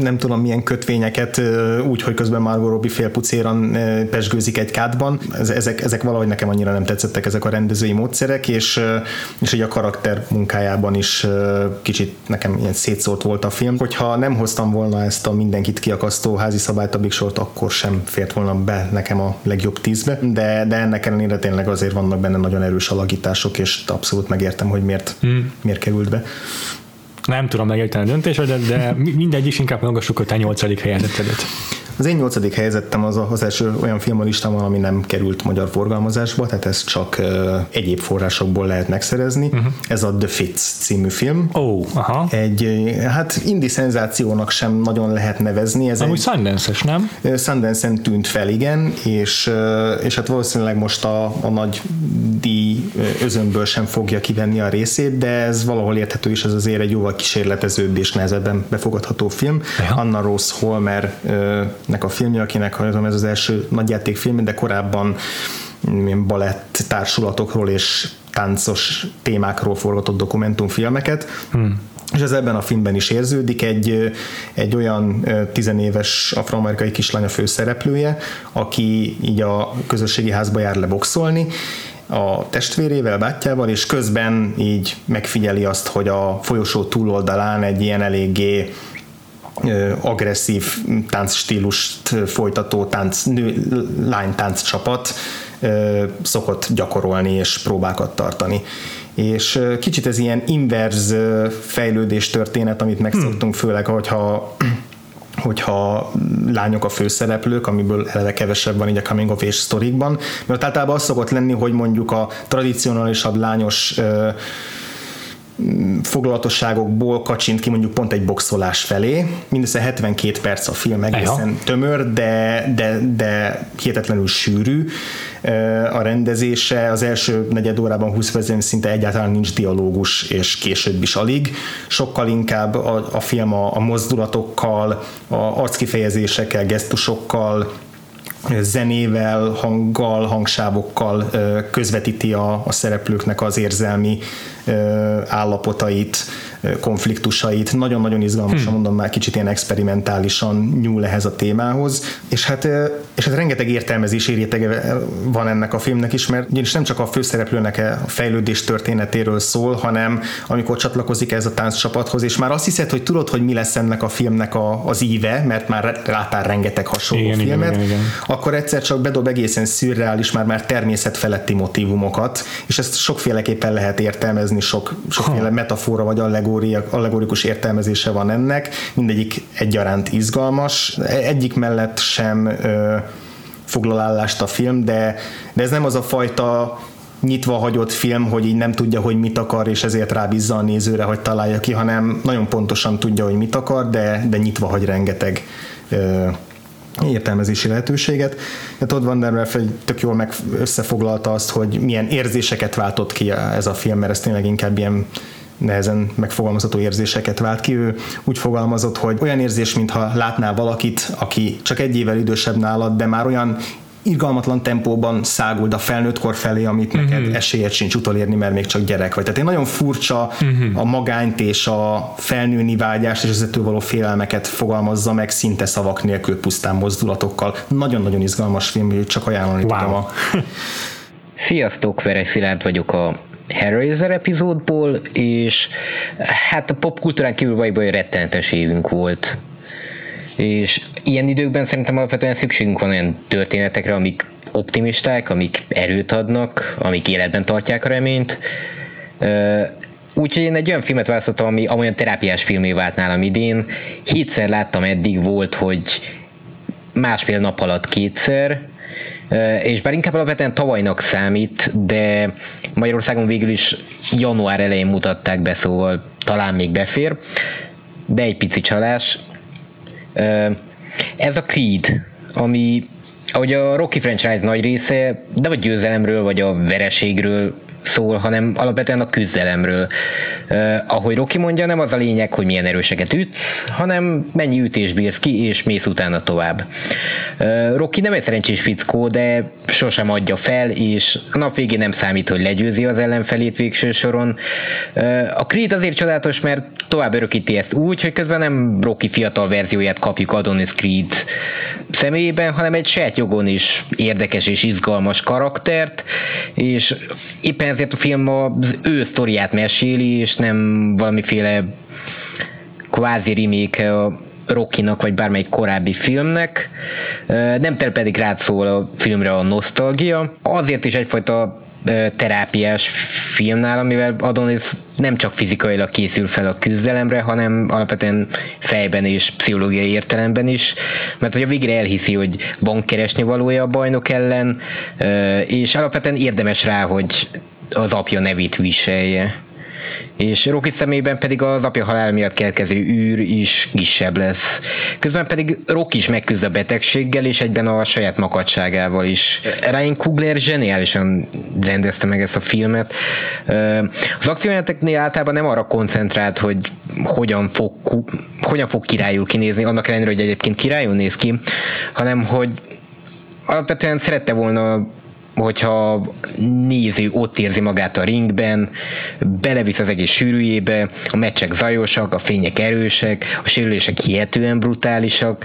nem tudom milyen kötvényeket úgy, hogy közben Margot Robbie félpucéran pesgőzik egy kádban. Ezek, ezek valahogy nekem annyira nem tetszettek ezek a rendezői módszerek, és, és így a karakter munkájában is kicsit nekem ilyen szétszólt volt a film. Hogyha nem hoztam volna ezt a mindenkit kiakasztó házi szabályt a Big Short, akkor sem fért volna be nekem a legjobb tízbe, de, de ennek ellenére tényleg azért vannak benne nagyon erős alakítások, és abszolút megértem, hogy miért, hmm. miért került be. Nem tudom megérteni a döntést, de, de mindegy is inkább magassuk a te nyolcadik helyezettedet. Az én nyolcadik helyzetem az az első olyan film a listámon, ami nem került magyar forgalmazásba, tehát ez csak uh, egyéb forrásokból lehet megszerezni. Uh-huh. Ez a The Fits című film. Oh, aha. Egy, hát indi szenzációnak sem nagyon lehet nevezni. Ez Amúgy Sundance-es, nem? Sundance-en tűnt fel, igen, és, és hát valószínűleg most a, a nagy díj özönből sem fogja kivenni a részét, de ez valahol érthető is, ez azért egy jóval kísérletezőbb és nehezebben befogadható film. Ja. Anna Rose Holmer nek a filmje, akinek ez az első nagyjátékfilm, de korábban balett társulatokról és táncos témákról forgatott dokumentumfilmeket. Hmm. És ez ebben a filmben is érződik, egy, egy olyan tizenéves afroamerikai kislány a főszereplője, aki így a közösségi házba jár leboxolni, a testvérével, bátyjával, és közben így megfigyeli azt, hogy a folyosó túloldalán egy ilyen eléggé agresszív táncstílust folytató tánc, nő, lánytánc csapat szokott gyakorolni és próbákat tartani. És kicsit ez ilyen inverz fejlődés történet, amit megszoktunk, hmm. főleg, hogyha hogyha lányok a főszereplők, amiből eleve kevesebb van így a coming of age sztorikban, mert általában az szokott lenni, hogy mondjuk a tradicionálisabb lányos foglalatosságokból kacsint ki mondjuk pont egy boxolás felé. Mindössze 72 perc a film egészen Eha. tömör, de, de, de hihetetlenül sűrű a rendezése. Az első negyed órában 20 percben szinte egyáltalán nincs dialógus, és később is alig. Sokkal inkább a, a film a, a mozdulatokkal, a arckifejezésekkel, gesztusokkal, zenével, hanggal, hangsávokkal közvetíti a, a szereplőknek az érzelmi állapotait, konfliktusait. Nagyon-nagyon izgalmasan, hmm. mondom már kicsit ilyen experimentálisan nyúl ehhez a témához, és hát, és hát rengeteg értelmezés rétege van ennek a filmnek is, mert ugyanis nem csak a főszereplőnek a fejlődés történetéről szól, hanem amikor csatlakozik ez a tánccsapathoz, és már azt hiszed, hogy tudod, hogy mi lesz ennek a filmnek a, az íve, mert már láttál rengeteg hasonló igen, filmet, igen, igen, igen. akkor egyszer csak bedob egészen szürreális, már már természetfeletti motivumokat, és ezt sokféleképpen lehet értelmezni, sok, sokféle metafora vagy allegória allegorikus értelmezése van ennek, mindegyik egyaránt izgalmas, egyik mellett sem ö, foglalállást a film, de, de ez nem az a fajta nyitva hagyott film, hogy így nem tudja, hogy mit akar, és ezért rábízza a nézőre, hogy találja ki, hanem nagyon pontosan tudja, hogy mit akar, de, de nyitva hagy rengeteg ö, értelmezési lehetőséget. De Todd Van Der tök jól meg összefoglalta azt, hogy milyen érzéseket váltott ki ez a film, mert ez tényleg inkább ilyen nehezen megfogalmazható érzéseket vált ki. Ő úgy fogalmazott, hogy olyan érzés, mintha látnál valakit, aki csak egy évvel idősebb nálad, de már olyan irgalmatlan tempóban száguld a felnőtt kor felé, amit uh-huh. neked esélyed sincs utolérni, mert még csak gyerek vagy. Tehát egy nagyon furcsa uh-huh. a magányt és a felnőni vágyást és az való félelmeket fogalmazza meg szinte szavak nélkül pusztán mozdulatokkal. Nagyon-nagyon izgalmas film, hogy csak ajánlani wow. tudom a... *laughs* Sziasztok, Veres Szilárd vagyok a Hellraiser epizódból, és hát a popkultúrán kívül vagy rettenetes évünk volt. És ilyen időkben szerintem alapvetően szükségünk van olyan történetekre, amik optimisták, amik erőt adnak, amik életben tartják a reményt. Úgyhogy én egy olyan filmet választottam, ami olyan terápiás filmé vált nálam idén. Hétszer láttam eddig, volt, hogy másfél nap alatt kétszer, és bár inkább alapvetően tavalynak számít, de Magyarországon végül is január elején mutatták be, szóval talán még befér, de egy pici csalás. Ez a Creed, ami ahogy a Rocky franchise nagy része nem a győzelemről vagy a vereségről szól, hanem alapvetően a küzdelemről. Uh, ahogy Rocky mondja, nem az a lényeg, hogy milyen erőseket ütsz, hanem mennyi ütés bírsz ki, és mész utána tovább. Uh, Rocky nem egy szerencsés fickó, de sosem adja fel, és a nap végén nem számít, hogy legyőzi az ellenfelét végső soron. Uh, a Creed azért csodálatos, mert tovább örökíti ezt úgy, hogy közben nem Rocky fiatal verzióját kapjuk Adonis Creed személyében, hanem egy saját jogon is érdekes és izgalmas karaktert, és éppen ezért a film az ő sztoriát meséli, és nem valamiféle kvázi remake a Rockinak, vagy bármelyik korábbi filmnek. Nem pedig rád szól a filmre a nosztalgia. Azért is egyfajta terápiás filmnál, amivel Adonis nem csak fizikailag készül fel a küzdelemre, hanem alapvetően fejben és pszichológiai értelemben is, mert hogy a végre elhiszi, hogy van keresni valója a bajnok ellen, és alapvetően érdemes rá, hogy az apja nevét viselje és Rocky szemében pedig az apja halál miatt keletkező űr is kisebb lesz. Közben pedig Rocky is megküzd a betegséggel, és egyben a saját makadságával is. Ryan Kugler zseniálisan rendezte meg ezt a filmet. Az akciójáteknél általában nem arra koncentrált, hogy hogyan fog, hogyan fog királyul kinézni, annak ellenére, hogy egyébként királyul néz ki, hanem hogy alapvetően szerette volna hogyha néző ott érzi magát a ringben, belevisz az egész sűrűjébe, a meccsek zajosak, a fények erősek, a sérülések hihetően brutálisak.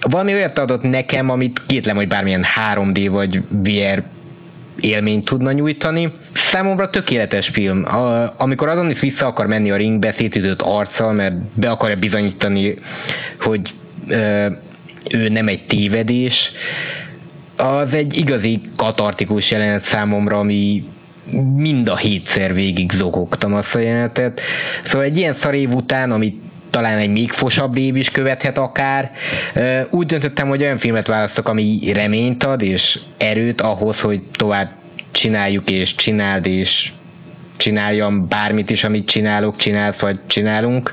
Valami olyat adott nekem, amit kétlem, hogy bármilyen 3D vagy VR élményt tudna nyújtani. Számomra tökéletes film. Amikor azon is vissza akar menni a ringbe szétütött arccal, mert be akarja bizonyítani, hogy ő nem egy tévedés, az egy igazi katartikus jelenet számomra, ami mind a hétszer végig zokogtam azt a jelenetet. Szóval egy ilyen szarév után, amit talán egy még fosabb év is követhet akár. Úgy döntöttem, hogy olyan filmet választok, ami reményt ad és erőt ahhoz, hogy tovább csináljuk és csináld és csináljam bármit is, amit csinálok, csinálsz vagy csinálunk,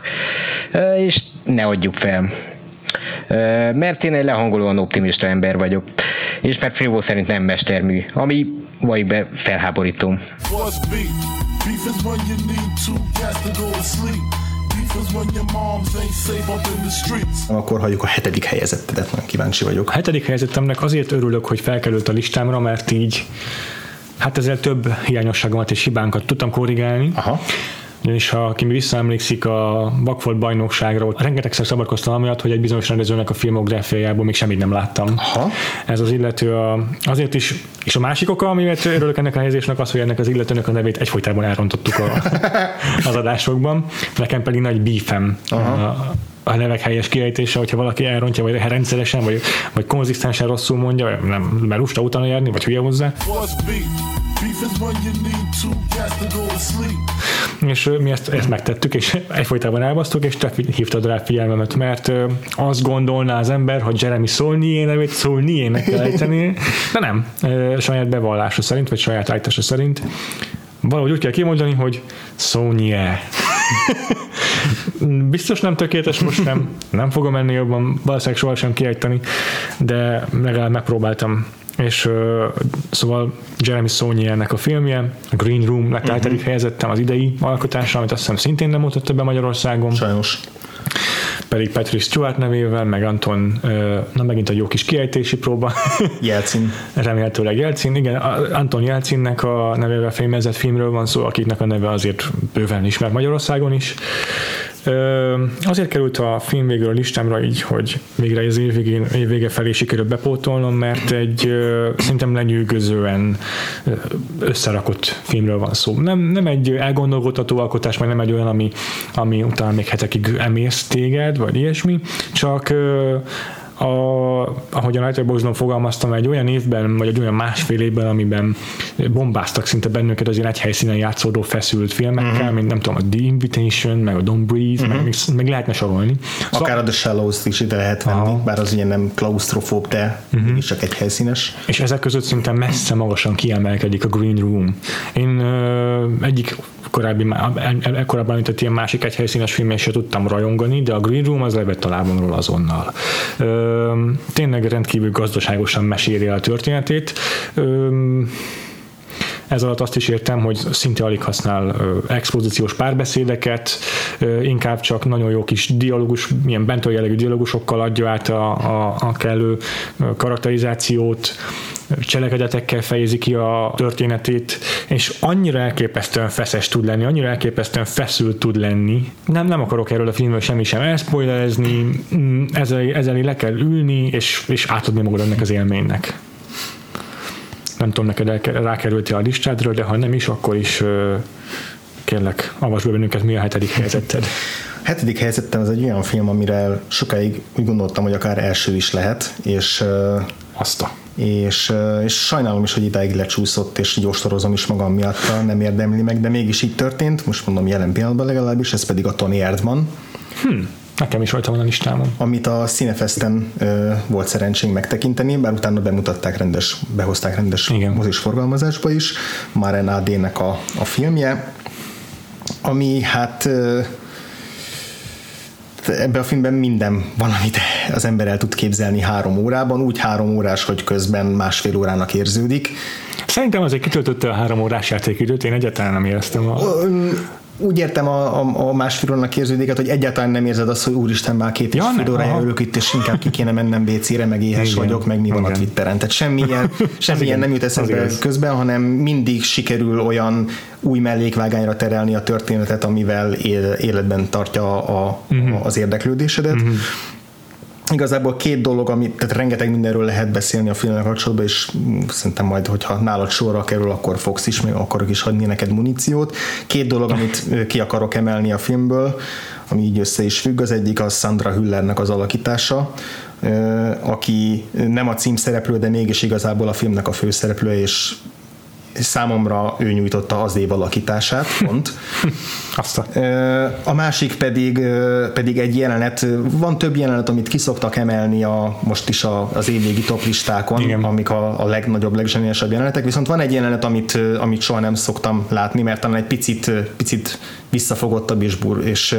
és ne adjuk fel. Mert én egy lehangolóan optimista ember vagyok és mert Frivo szerint nem mestermű, ami vagy be felháborító. Akkor halljuk a hetedik helyezettedet, nagyon kíváncsi vagyok. A hetedik helyezettemnek azért örülök, hogy felkerült a listámra, mert így hát ezzel több hiányosságomat és hibánkat tudtam korrigálni. Aha ugyanis ha aki visszaemlékszik a Bakfolt bajnokságra, ott rengetegszer szabadkoztam amiatt, hogy egy bizonyos rendezőnek a filmográfiájából még semmit nem láttam. Aha. Ez az illető a, azért is, és a másik oka, amiért örülök ennek a helyezésnek az, hogy ennek az illetőnek a nevét egyfolytában elrontottuk a, *laughs* az adásokban. Nekem pedig nagy beefem a, a nevek helyes kiejtése, hogyha valaki elrontja, vagy rendszeresen, vagy, vagy konzisztensen rosszul mondja, nem, mert lusta utána járni, vagy hülye hozzá. És mi ezt, ezt megtettük, és egyfolytában elbasztuk, és te hívtad rá figyelmemet, mert azt gondolná az ember, hogy Jeremy Saulnier nevét Saulnier-nek kell ejteni, de nem, saját bevallása szerint, vagy saját állítása szerint valahogy úgy kell kimondani, hogy Saulnier. *laughs* Biztos nem tökéletes, most nem, nem fogom ennél jobban valószínűleg sohasem kiejteni, de legalább megpróbáltam és uh, szóval Jeremy Saulnier-nek a filmje, a Green Room lett uh-huh. Mhm. helyezettem az idei alkotása, amit azt hiszem szintén nem mutatta be Magyarországon. Sajnos pedig Patrick Stewart nevével, meg Anton, na megint egy jó kis kiejtési próba. *laughs* Jelcin. Remélhetőleg Jelcin, igen, Anton Jelcinnek a nevével fémezett filmről van szó, akiknek a neve azért bőven ismert Magyarországon is. Azért került a film végül a listámra így, hogy végre az év, végén, év vége felé sikerült bepótolnom, mert egy szerintem lenyűgözően összerakott filmről van szó. Nem, nem egy elgondolkodható alkotás, meg nem egy olyan, ami, ami utána még hetekig emész téged, vagy ilyesmi, csak a, ahogy a Letterboxdon fogalmaztam, egy olyan évben, vagy egy olyan másfél évben, amiben bombáztak szinte bennünket az ilyen egy helyszínen játszódó feszült filmekkel, uh-huh. mint nem tudom, a The Invitation, meg a Don't Breathe, uh-huh. meg, meg lehetne sorolni. Akár szóval, a The Shallows is ide lehet venni, aha. bár az ugye nem klaustrofób, de uh-huh. is csak egy helyszínes. És ezek között szinte messze magasan kiemelkedik a Green Room. Én ö, egyik korábbi, korábban említett ilyen másik egy helyszínes filmet se tudtam rajongani, de a Green Room az levett a lábomról azonnal. Ö, tényleg rendkívül gazdaságosan meséli a történetét. Ez alatt azt is értem, hogy szinte alig használ expozíciós párbeszédeket, inkább csak nagyon jó kis dialógus, milyen bentő jellegű dialógusokkal adja át a, a, a kellő karakterizációt, cselekedetekkel fejezi ki a történetét, és annyira elképesztően feszes tud lenni, annyira elképesztően feszült tud lenni. Nem, nem akarok erről a filmről semmi sem elszpoilerezni, ezzel, ezzel le kell ülni, és, és átadni magad ennek az élménynek nem tudom, neked rákerült a listádról, de ha nem is, akkor is kérlek, avasd be bennünket, mi a hetedik helyzeted. *laughs* Hetedik helyzetem az egy olyan film, amire sokáig úgy gondoltam, hogy akár első is lehet, és azt a és, és sajnálom is, hogy idáig lecsúszott, és így ostorozom is magam miatt, nem érdemli meg, de mégis így történt, most mondom jelen pillanatban legalábbis, ez pedig a Tony Erdman. Hmm. Nekem is rajta van a listámon. Amit a Cinefesten ö, volt szerencsénk megtekinteni, bár utána bemutatták rendes, behozták rendes Igen. mozis forgalmazásba is, Maren AD-nek a, a filmje, ami hát ö, ebben a filmben minden valamit az ember el tud képzelni három órában, úgy három órás, hogy közben másfél órának érződik. Szerintem azért kitöltötte a három órás játékidőt, én egyáltalán nem éreztem. A úgy értem a, a, a másfél órának érződik, hogy egyáltalán nem érzed azt, hogy úristen, már két ja, és fél órája ülök itt, és inkább ki kéne mennem WC-re, meg éhes Igen. vagyok, meg mi van Igen. a Twitteren. Tehát semmilyen, *laughs* semmilyen nem jut eszembe közben, hanem mindig sikerül olyan új mellékvágányra terelni a történetet, amivel életben tartja a, uh-huh. az érdeklődésedet. Uh-huh igazából két dolog, amit, tehát rengeteg mindenről lehet beszélni a filmmel kapcsolatban, és szerintem majd, hogyha nálad sorra kerül, akkor fogsz is, még akarok is adni neked muníciót. Két dolog, amit ki akarok emelni a filmből, ami így össze is függ, az egyik a Sandra Hüllernek az alakítása, aki nem a címszereplő, de mégis igazából a filmnek a főszereplője, és számomra ő nyújtotta az év alakítását, pont. *laughs* Azt a... a másik pedig, pedig egy jelenet, van több jelenet, amit kiszoktak emelni a, most is a, az évvégi toplistákon, Igen. amik a, a legnagyobb, legzseniásabb jelenetek, viszont van egy jelenet, amit, amit soha nem szoktam látni, mert talán egy picit, picit visszafogottabb és, bur, és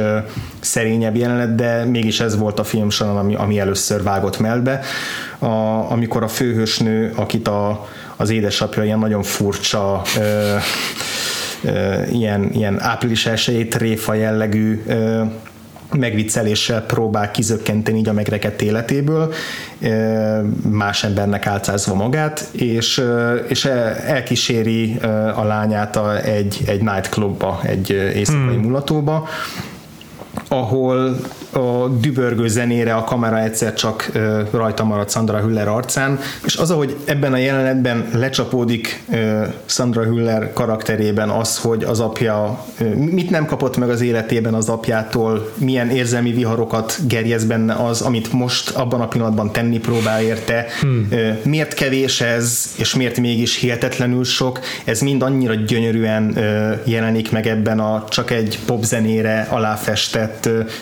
szerényebb jelenet, de mégis ez volt a film során, ami, ami először vágott melbe, a, amikor a főhősnő, akit a az édesapja ilyen nagyon furcsa ö, ö, ilyen, ilyen április elsőjét tréfa jellegű ö, megvicceléssel próbál kizökkenteni így a megrekedt életéből, más embernek álcázva magát, és, és elkíséri a lányát egy, egy nightclubba, egy éjszakai hmm. mulatóba, ahol a dübörgő zenére a kamera egyszer csak rajta maradt Sandra Hüller arcán, és az, ahogy ebben a jelenetben lecsapódik Sandra Hüller karakterében az, hogy az apja mit nem kapott meg az életében az apjától, milyen érzelmi viharokat gerjez benne az, amit most abban a pillanatban tenni próbál érte, hmm. miért kevés ez, és miért mégis hihetetlenül sok, ez mind annyira gyönyörűen jelenik meg ebben a csak egy popzenére aláfestett,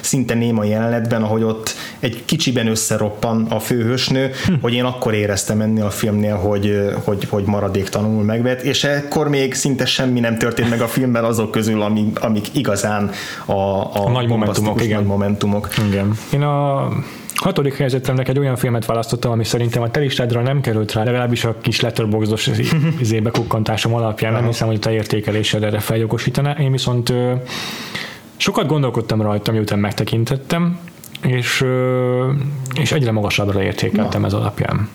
szinte néma jelenetben, ahogy ott egy kicsiben összeroppan a főhősnő, hm. hogy én akkor éreztem enni a filmnél, hogy, hogy, hogy maradéktalanul megvet, és ekkor még szinte semmi nem történt meg a filmben azok közül, amik, amik igazán a, a, a nagy momentumok. Igen. Nagy momentumok. Igen. Én a hatodik helyzetemnek egy olyan filmet választottam, ami szerintem a te listádra nem került rá, legalábbis a kis letterboxdos *laughs* izébe kukkantásom alapján, nem hiszem, hogy a te értékelésed erre feljogosítaná. Én viszont Sokat gondolkodtam rajta, miután megtekintettem, és, és egyre magasabbra értékeltem Na. ez alapján.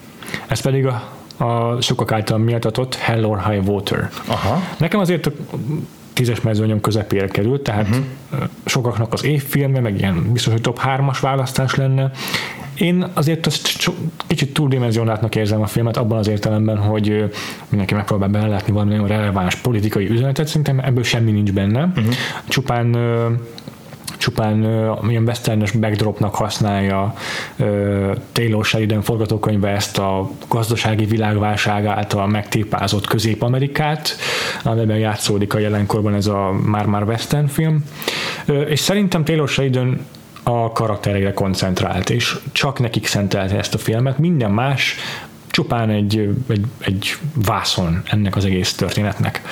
Ez pedig a, a sokak által méltatott Hell or High Water. Aha. Nekem azért a tízes mezőnyom közepére került, tehát uh-huh. sokaknak az évfilme, meg ilyen biztos, hogy top 3-as választás lenne. Én azért azt kicsit túldimenzionáltnak érzem a filmet abban az értelemben, hogy mindenki megpróbál belelátni valami nagyon releváns politikai üzenetet, szerintem ebből semmi nincs benne. Uh-huh. Csupán csupán uh, ilyen westernes backdropnak használja uh, Taylor Sheridan forgatókönyve ezt a gazdasági világválság által megtépázott Közép-Amerikát, amiben játszódik a jelenkorban ez a már-már western film. Uh, és szerintem Taylor Sheridan a karaktereire koncentrált, és csak nekik szentelte ezt a filmet, minden más csupán egy, egy, egy vászon ennek az egész történetnek.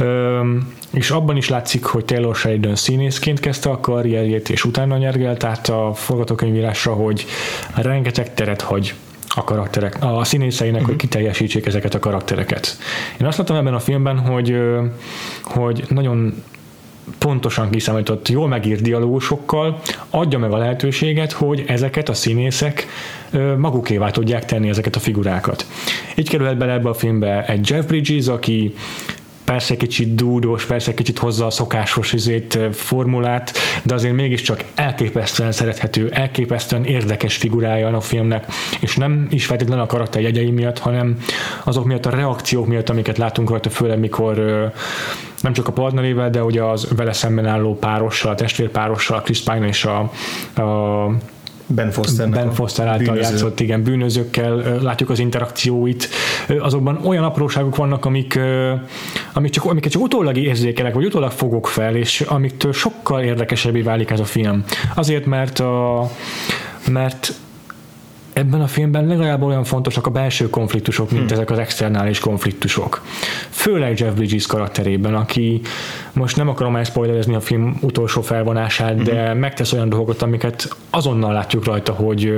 Üm, és abban is látszik, hogy Taylor Sheridan színészként kezdte a karrierjét, és utána nyergelt át a forgatókönyvírásra, hogy rengeteg teret hagy a karakterek, a színészeinek, uh-huh. hogy kiteljesítsék ezeket a karaktereket. Én azt láttam ebben a filmben, hogy, hogy nagyon pontosan kiszámított, jól megírt dialógusokkal adja meg a lehetőséget, hogy ezeket a színészek magukévá tudják tenni ezeket a figurákat. Így kerülhet bele ebbe a filmbe egy Jeff Bridges, aki persze kicsit dúdós, persze kicsit hozza a szokásos izét, formulát, de azért mégiscsak elképesztően szerethető, elképesztően érdekes figurája a filmnek, és nem is feltétlenül a karakter jegyei miatt, hanem azok miatt a reakciók miatt, amiket látunk rajta, főleg mikor nem csak a partnerével, de ugye az vele szemben álló párossal, a testvérpárossal, Chris Pine és a, a Ben Foster, ben Foster által bűnöző. játszott, igen, bűnözőkkel látjuk az interakcióit. Azokban olyan apróságok vannak, amik, amik csak, amiket csak utólag érzékelek, vagy utólag fogok fel, és amiktől sokkal érdekesebbé válik ez a film. Azért, mert a, mert ebben a filmben legalább olyan fontosak a belső konfliktusok, mint hmm. ezek az externális konfliktusok. Főleg Jeff Bridges karakterében, aki most nem akarom elspoilerezni a film utolsó felvonását, hmm. de megtesz olyan dolgokat, amiket azonnal látjuk rajta, hogy,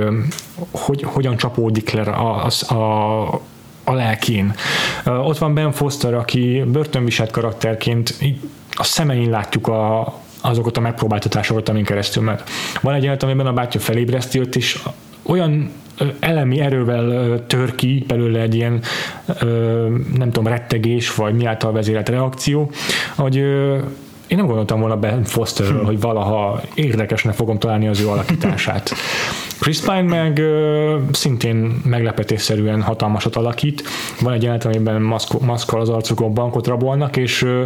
hogy hogyan csapódik le a, a, a a lelkén. Ott van Ben Foster, aki börtönviselt karakterként a szemein látjuk a, azokat a megpróbáltatásokat, amin keresztül meg. Van egy jelenet, amiben a bátyja felébreszti őt, és olyan elemi erővel tör ki belőle egy ilyen nem tudom, rettegés, vagy mi által vezérelt reakció, hogy én nem gondoltam volna Ben Fosterről, hogy valaha érdekesnek fogom találni az ő alakítását. Chris Pine meg ö, szintén meglepetésszerűen hatalmasat alakít. Van egy jelenet, amiben maszkal az arcukon bankot rabolnak, és ö,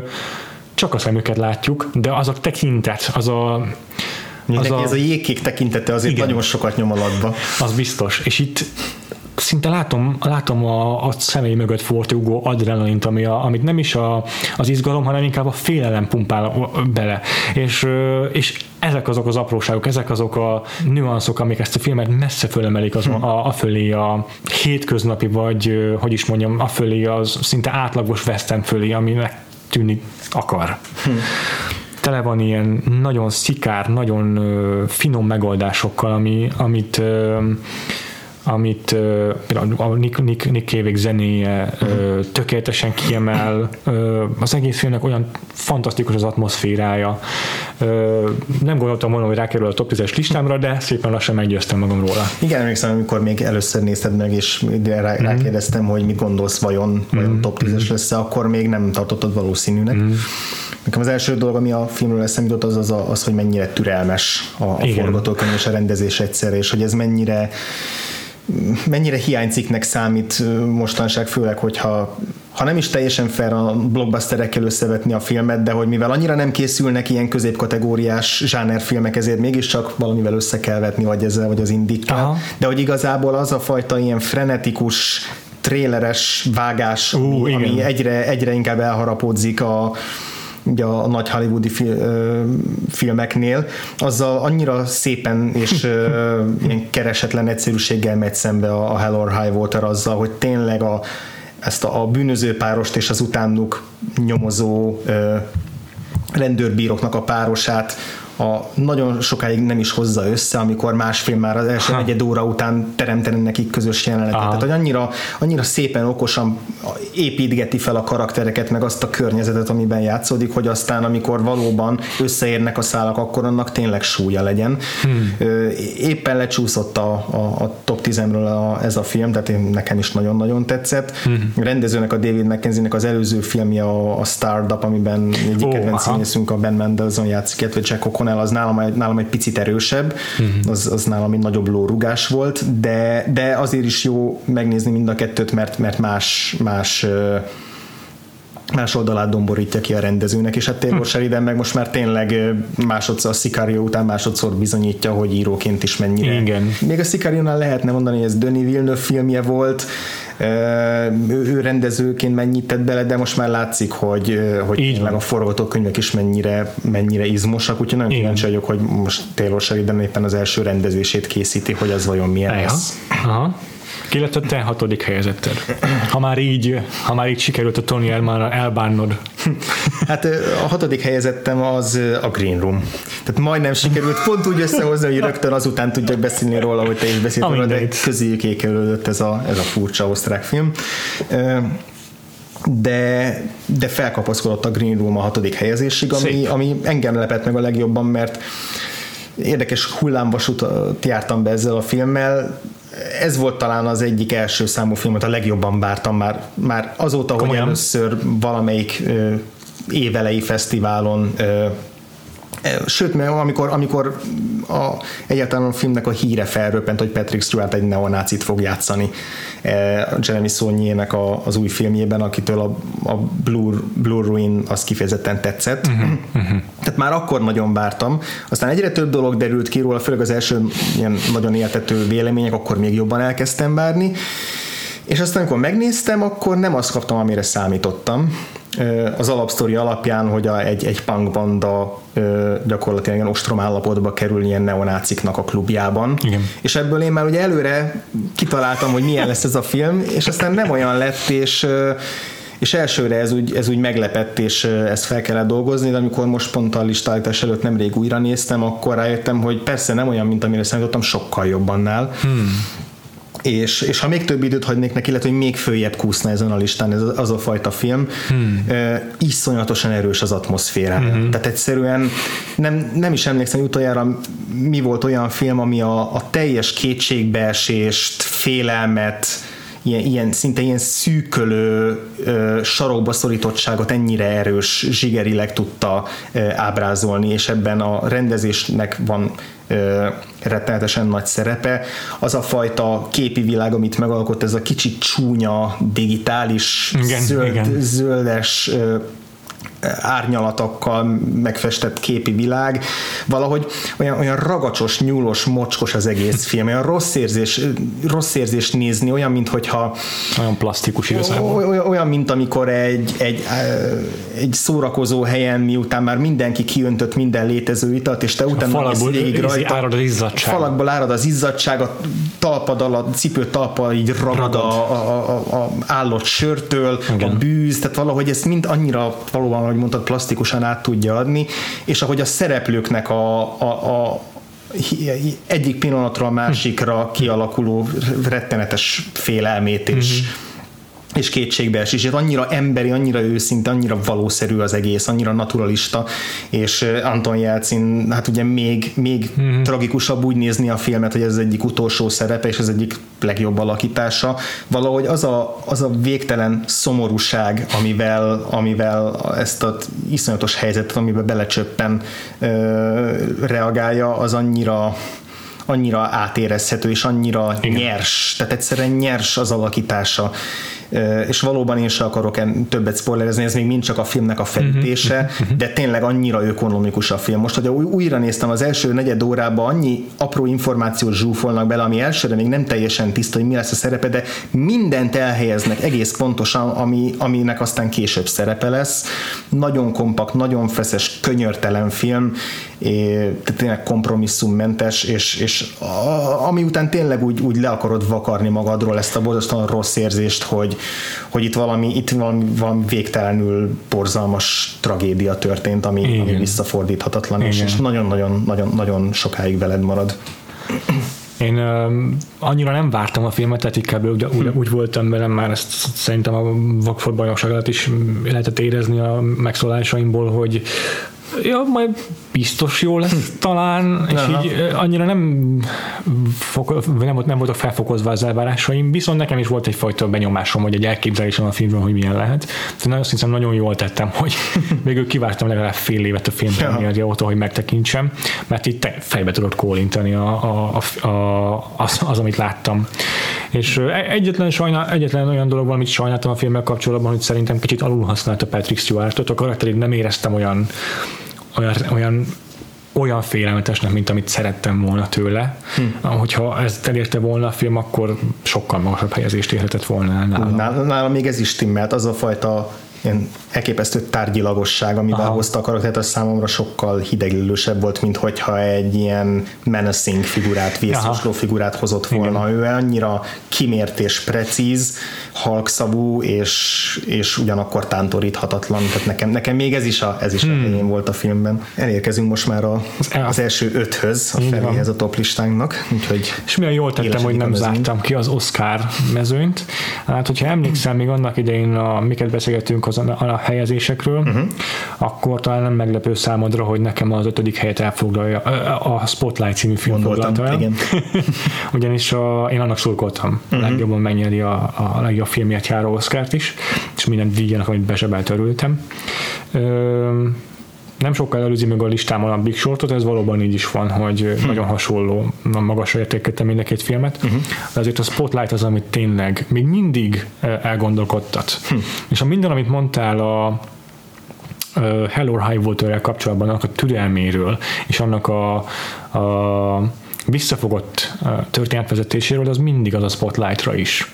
csak a szemüket látjuk, de az a tekintet, az a az a... ez a jégkék tekintete azért igen, nagyon sokat nyom alatba. Az biztos. És itt szinte látom, látom a, a személy mögött fortugó adrenalint, ami a, amit nem is a, az izgalom, hanem inkább a félelem pumpál bele. És, és ezek azok az apróságok, ezek azok a nüanszok, amik ezt a filmet messze fölemelik az, hm. a, a fölé a hétköznapi, vagy hogy is mondjam, a fölé az szinte átlagos western fölé, aminek tűnik akar. Hm tele van ilyen nagyon szikár, nagyon finom megoldásokkal, ami, amit amit például a Nick, Nick, Nick Cave zenéje uh-huh. tökéletesen kiemel, az egész filmnek olyan fantasztikus az atmoszférája. Nem gondoltam volna, hogy rákerül a top 10-es listámra, de szépen lassan meggyőztem magam róla. Igen, emlékszem, amikor még először nézted meg, és rá, uh-huh. rákérdeztem, hogy mit gondolsz, vajon, vajon uh-huh. top 10-es lesz akkor még nem tartottad valószínűnek. Uh-huh. Nekem az első dolog, ami a filmről eszembe jutott, az, az, az, hogy mennyire türelmes a, a forgatókönyv és a rendezés egyszerre, és hogy ez mennyire mennyire hiányciknek számít mostanság, főleg, hogyha ha nem is teljesen fair a blockbusterekkel összevetni a filmet, de hogy mivel annyira nem készülnek ilyen középkategóriás zsánerfilmek, ezért mégiscsak valamivel össze kell vetni, vagy ezzel, vagy az indikkel. De hogy igazából az a fajta ilyen frenetikus tréleres vágás, uh, ami, ami egyre, egyre inkább elharapódzik a, ugye a nagy hollywoodi filmeknél, azzal annyira szépen és *laughs* ilyen keresetlen egyszerűséggel megy szembe a Hell or High Water azzal, hogy tényleg a, ezt a, a bűnöző párost és az utánuk nyomozó rendőrbíroknak a párosát a nagyon sokáig nem is hozza össze, amikor másfél már az első negyed óra után teremteni nekik közös jelenetet. Aha. Tehát, hogy annyira, annyira szépen, okosan építgeti fel a karaktereket, meg azt a környezetet, amiben játszódik, hogy aztán, amikor valóban összeérnek a szálak, akkor annak tényleg súlya legyen. Hmm. Éppen lecsúszott a, a, a top 10-ről a, ez a film, tehát én, nekem is nagyon-nagyon tetszett. Hmm. A rendezőnek, a David McKenzie-nek az előző filmje a, a Startup, amiben egy oh, kedvenc színészünk, a Ben Mendelsohn játszik, illetve Jack O'Connell, az nálam, nálam egy picit erősebb, uh-huh. az, az nálam egy nagyobb lórugás volt, de, de azért is jó megnézni mind a kettőt, mert, mert más, más más oldalát domborítja ki a rendezőnek, és hát Taylor hm. Sheridan meg most már tényleg másodszor a Sicario után másodszor bizonyítja, hogy íróként is mennyire. Igen. Még a Sicario-nál lehetne mondani, hogy ez Denis Villeneuve filmje volt, ő rendezőként mennyit tett bele, de most már látszik, hogy, hogy Így tényleg a forgatókönyvek is mennyire, mennyire izmosak, úgyhogy nagyon kíváncsi vagyok, hogy most Taylor Sheridan éppen az első rendezését készíti, hogy az vajon milyen Eja. lesz. Aha. A te hatodik helyezetted? Ha már így, ha már így sikerült a Tony Elmára elbánnod. Hát a hatodik helyezettem az a Green Room. Tehát majdnem sikerült pont úgy összehozni, hogy rögtön azután tudjak beszélni róla, hogy te is beszéltél róla, de közéjük ékelődött ez a, ez a furcsa osztrák film de, de felkapaszkodott a Green Room a hatodik helyezésig, ami, ami engem lepett meg a legjobban, mert érdekes hullámvasútat jártam be ezzel a filmmel, ez volt talán az egyik első számú filmet, a legjobban vártam már, már azóta, Komolyan. hogy először valamelyik ö, évelei fesztiválon ö, Sőt, mert amikor, amikor a, egyáltalán a filmnek a híre felröppent, hogy Patrick Stewart egy neonácit fog játszani Jeremy Saulnier-nek a, az új filmjében, akitől a, a Blue, Blue Ruin az kifejezetten tetszett. Uh-huh, uh-huh. Tehát már akkor nagyon vártam. Aztán egyre több dolog derült ki róla, főleg az első ilyen nagyon éltető vélemények, akkor még jobban elkezdtem várni. És aztán, amikor megnéztem, akkor nem azt kaptam, amire számítottam az alapsztori alapján, hogy a, egy, egy punk banda gyakorlatilag ilyen ostrom állapotba kerül ilyen neonáciknak a klubjában. Igen. És ebből én már ugye előre kitaláltam, hogy milyen lesz ez a film, és aztán nem olyan lett, és és elsőre ez úgy, ez úgy meglepett, és ezt fel kellett dolgozni, de amikor most pont a listállítás előtt nemrég újra néztem, akkor rájöttem, hogy persze nem olyan, mint amire számítottam, sokkal jobbannál. Hmm és, és ha még több időt hagynék neki, lehet, hogy még följebb kúszna ezen a listán ez az a fajta film, hmm. iszonyatosan erős az atmoszféra. Hmm. Tehát egyszerűen nem, nem is emlékszem, hogy utoljára mi volt olyan film, ami a, a teljes kétségbeesést, félelmet, ilyen, ilyen szinte ilyen szűkölő ö, sarokba szorítottságot ennyire erős zsigerileg tudta ö, ábrázolni, és ebben a rendezésnek van rettenetesen nagy szerepe. Az a fajta képi világ, amit megalkott, ez a kicsit csúnya, digitális, igen, zöld, igen. zöldes árnyalatokkal megfestett képi világ, valahogy olyan, olyan ragacsos, nyúlos, mocskos az egész film, olyan rossz érzés, rossz érzés nézni, olyan, mint hogyha olyan plastikus igazából. Olyan, olyan mint amikor egy, egy, egy szórakozó helyen, miután már mindenki kiöntött minden létező italt, és te utána mész végig rajta. Árad az izzadság. Falakból árad az izzadság, a talpad alatt, a cipő talpa így ragad, ragad. A, a, a, a állott sörtől, Igen. a bűz, tehát valahogy ezt mind annyira valóban ahogy mondtad, plastikusan át tudja adni, és ahogy a szereplőknek a, a, a egyik pillanatra a másikra kialakuló rettenetes félelmét és mm-hmm és kétségbeesés, és annyira emberi, annyira őszinte, annyira valószerű az egész, annyira naturalista, és Anton Jelcin, hát ugye még, még mm-hmm. tragikusabb úgy nézni a filmet, hogy ez az egyik utolsó szerepe, és az egyik legjobb alakítása. Valahogy az a, az a végtelen szomorúság, amivel, amivel ezt az iszonyatos helyzetet, amiben belecsöppen ö, reagálja, az annyira annyira átérezhető, és annyira Igen. nyers, tehát egyszerűen nyers az alakítása és valóban én sem akarok többet spoilerezni, ez még mind csak a filmnek a felütése, uh-huh. de tényleg annyira ökonomikus a film. Most, hogy újra néztem az első negyed órában, annyi apró információt zsúfolnak bele, ami elsőre még nem teljesen tiszta, hogy mi lesz a szerepe, de mindent elhelyeznek egész pontosan, ami, aminek aztán később szerepe lesz. Nagyon kompakt, nagyon feszes, könyörtelen film, tehát tényleg kompromisszummentes, és, és ami után tényleg úgy, úgy le akarod vakarni magadról ezt a borzasztóan rossz érzést, hogy, hogy itt valami, itt valami, valami végtelenül borzalmas tragédia történt, ami, ami visszafordíthatatlan, és, és nagyon-nagyon nagyon, nagyon sokáig veled marad. Én uh, annyira nem vártam a filmet, tehát inkább úgy, úgy, úgy voltam velem, már ezt szerintem a Vakford bajnokság alatt is lehetett érezni a megszólásaimból, hogy ja, majd biztos jó lesz talán, és Aha. így annyira nem, fok, nem, volt, nem voltak felfokozva az elvárásaim, viszont nekem is volt egyfajta benyomásom, hogy egy elképzelésem a filmről, hogy milyen lehet. De nagyon hiszem, nagyon jól tettem, hogy *laughs* végül kivártam legalább fél évet a film óta, hogy megtekintsem, mert itt fejbe tudod kólintani a, a, a, a, az, az, amit láttam. És egyetlen, sajnál, egyetlen olyan dolog van, amit sajnáltam a filmmel kapcsolatban, hogy szerintem kicsit alul használta Patrick Stewart-ot, a karakterét nem éreztem olyan, olyan, olyan olyan félelmetesnek, mint amit szerettem volna tőle. Hm. Hogyha ezt elérte volna a film, akkor sokkal magasabb helyezést érhetett volna nálam. Nálam, nálam még ez is timmelt, az a fajta ilyen elképesztő tárgyilagosság, amivel Aha. hozta a karaktert, az számomra sokkal hidegillősebb volt, mint hogyha egy ilyen menacing figurát, vészjósló figurát hozott volna. Igen. Ő annyira kimért és precíz, halkszavú, és, és ugyanakkor tántoríthatatlan. Tehát nekem, nekem még ez is a, ez is hmm. a volt a filmben. Elérkezünk most már a, az első öthöz, a feléhez a top listánknak. Úgyhogy és milyen jól tettem, hogy nem zártam ki az Oscar mezőnyt. Hát, hogyha emlékszem, még annak idején, a, miket beszélgetünk az a, a helyezésekről, uh-huh. akkor talán nem meglepő számodra, hogy nekem az ötödik helyet elfoglalja a Spotlight című film foglalta el. Igen. *laughs* Ugyanis a, én annak szurkoltam. Uh-huh. Legjobban megnyeri a, a legjobb filmért járó Oscárt is, és minden díjának, amit besebelt örültem. Ö, nem sokkal előzi meg a listámon a Big Shortot, ez valóban így is van, hogy hm. nagyon hasonló, magasra értékeltem mind a két filmet, uh-huh. de azért a Spotlight az, amit tényleg még mindig elgondolkodtat. Hm. És a minden, amit mondtál a Hell or High Water-rel kapcsolatban, annak a türelméről, és annak a, a visszafogott történetvezetéséről, az mindig az a Spotlightra is.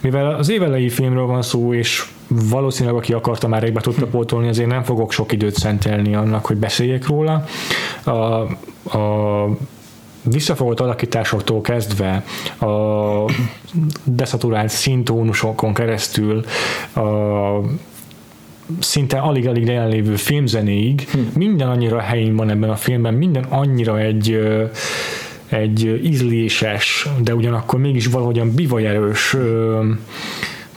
Mivel az évelei filmről van szó, és valószínűleg aki akarta már régbe tudta pótolni, azért nem fogok sok időt szentelni annak, hogy beszéljek róla. A, a visszafogott alakításoktól kezdve a deszaturált szintónusokon keresztül a szinte alig-alig jelenlévő filmzenéig, hm. minden annyira helyén van ebben a filmben, minden annyira egy egy ízléses, de ugyanakkor mégis valahogyan bivajerős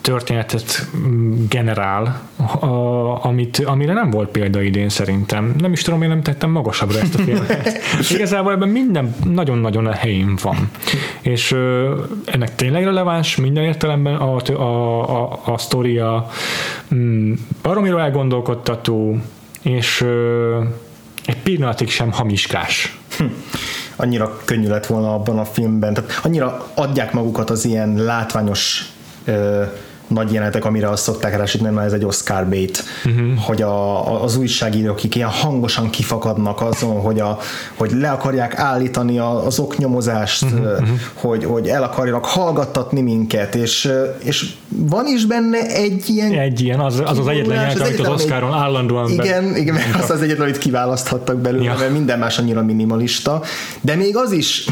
történetet mm, generál, a, amit, amire nem volt példa idén szerintem. Nem is tudom, én nem tettem magasabbra ezt a filmet. *laughs* Igazából ebben minden nagyon-nagyon a helyén van. És ö, ennek tényleg releváns minden értelemben a, a, a, a sztoria mm, baromira elgondolkodtató, és ö, egy pillanatig sem hamiskás. Hm annyira könnyű lett volna abban a filmben, tehát annyira adják magukat az ilyen látványos ö, nagy jelenetek, amire azt szokták rásítani, mert ez egy Oscar bait, uh-huh. hogy a, az újságírók, akik ilyen hangosan kifakadnak azon, hogy, a, hogy le akarják állítani az oknyomozást, uh-huh. hogy, hogy el akarjanak hallgattatni minket, és, és van is benne egy ilyen egy ilyen, az az, az egyetlen jelenet, amit az Oscaron állandóan Igen, be... igen mert az az egyetlen, amit kiválaszthattak belőle, ja. mert minden más annyira minimalista, de még az is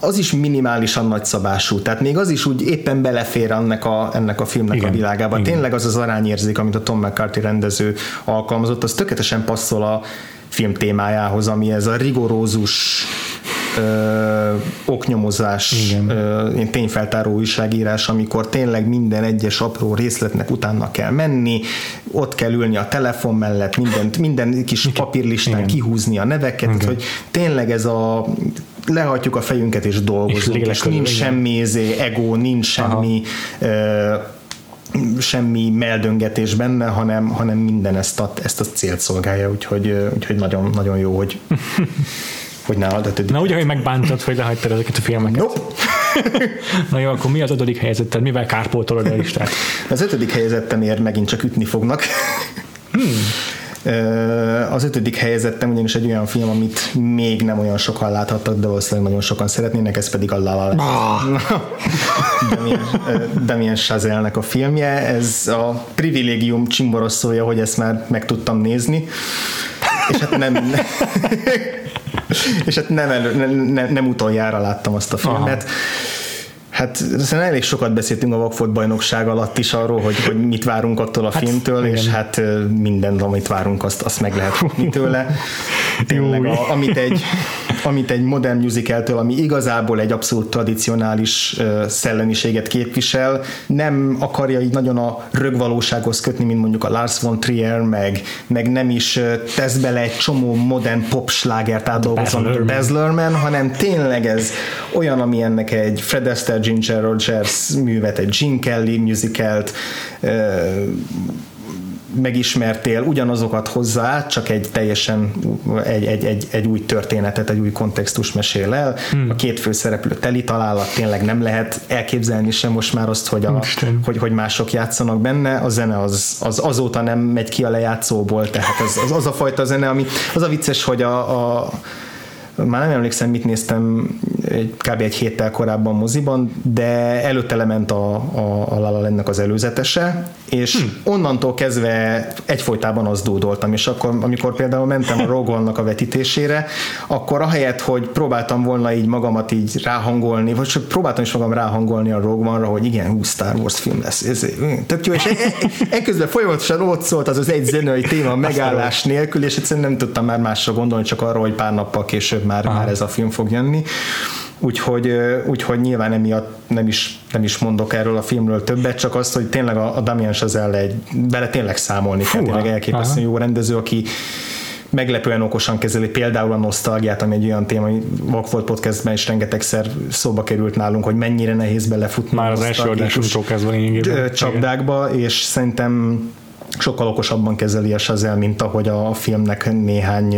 az is minimálisan nagyszabású, tehát még az is úgy éppen belefér ennek a, ennek a filmnek igen, a világába. Igen. Tényleg az az arányérzék, amit a Tom McCarthy rendező alkalmazott, az tökéletesen passzol a film témájához, ami ez a rigorózus ö, oknyomozás, ö, tényfeltáró újságírás, amikor tényleg minden egyes apró részletnek utána kell menni, ott kell ülni a telefon mellett, mindent, minden kis papírlistán Igen. kihúzni a neveket, Igen. hogy tényleg ez a lehajtjuk a fejünket és dolgozunk, és, és nincs semmi ezé, ego, nincs semmi semmi meldöngetés benne, hanem, hanem minden ezt a, ezt a célt szolgálja, úgyhogy, úgyhogy nagyon, nagyon jó, hogy *laughs* hogy nálad ötödik. Na ugye, hogy megbántad, hogy lehagytad ezeket a filmeket. Nope. *laughs* Na jó, akkor mi az ötödik helyezetted? Mivel kárpótolod a listát? Az ötödik helyezettemért megint csak ütni fognak. Hmm. Az ötödik helyezettem ugyanis egy olyan film, amit még nem olyan sokan láthattak, de valószínűleg nagyon sokan szeretnének, ez pedig a La La Damien Chazelnek a filmje. Ez a privilégium csimboroszója, hogy ezt már meg tudtam nézni. És hát nem... *laughs* és hát nem, elő, nem, nem, nem utoljára láttam azt a filmet. Aha Hát szerintem elég sokat beszéltünk a Vagfolt bajnokság alatt is arról, hogy, hogy mit várunk attól a hát, filmtől, igen. és hát minden, amit várunk, azt, azt meg lehet tőle. *laughs* Tényleg, a, amit, egy, amit egy modern musicaltől, ami igazából egy abszolút tradicionális szellemiséget képvisel, nem akarja így nagyon a rögvalósághoz kötni, mint mondjuk a Lars von Trier, meg, meg nem is tesz bele egy csomó modern pop slágert átdolgozom, mint Baz Luhrmann, hanem tényleg ez olyan, ami ennek egy Fred Astaire Ginger Rogers művet, egy Gene Kelly musicalt, megismertél, ugyanazokat hozzá, csak egy teljesen egy, egy, egy, egy új történetet, egy új kontextus mesél el. Hmm. A két főszereplő teli találat, tényleg nem lehet elképzelni sem most már azt, hogy, a, hogy, hogy mások játszanak benne. A zene az, az azóta nem megy ki a lejátszóból, tehát az, az, az a fajta zene, ami az a vicces, hogy a, a már nem emlékszem, mit néztem egy, kb. egy héttel korábban moziban, de előtte lement a, a, a La La Landnek az előzetese, és hmm. onnantól kezdve egyfolytában az dúdoltam, és akkor, amikor például mentem a rogue a vetítésére, akkor ahelyett, hogy próbáltam volna így magamat így ráhangolni, vagy csak próbáltam is magam ráhangolni a Rogue One-ra, hogy igen, hú, Star Wars film lesz. Ez, tehát jó, és ekközben folyamatosan ott szólt az az egy zenei téma megállás nélkül, és egyszerűen nem tudtam már másra gondolni, csak arra, hogy pár nappal később már, már ez a film fog jönni. Úgyhogy, úgyhogy nyilván emiatt nem is, nem is mondok erről a filmről többet, csak azt, hogy tényleg a, a Damien Chazelle egy, vele tényleg számolni kell, tényleg elképesztően jó rendező, aki meglepően okosan kezeli például a nosztalgiát, ami egy olyan téma, ami Vagfolt Podcastben is rengetegszer szóba került nálunk, hogy mennyire nehéz belefutni Már az első kezdve csapdákba, és szerintem sokkal okosabban kezeli a Sazel, mint ahogy a filmnek néhány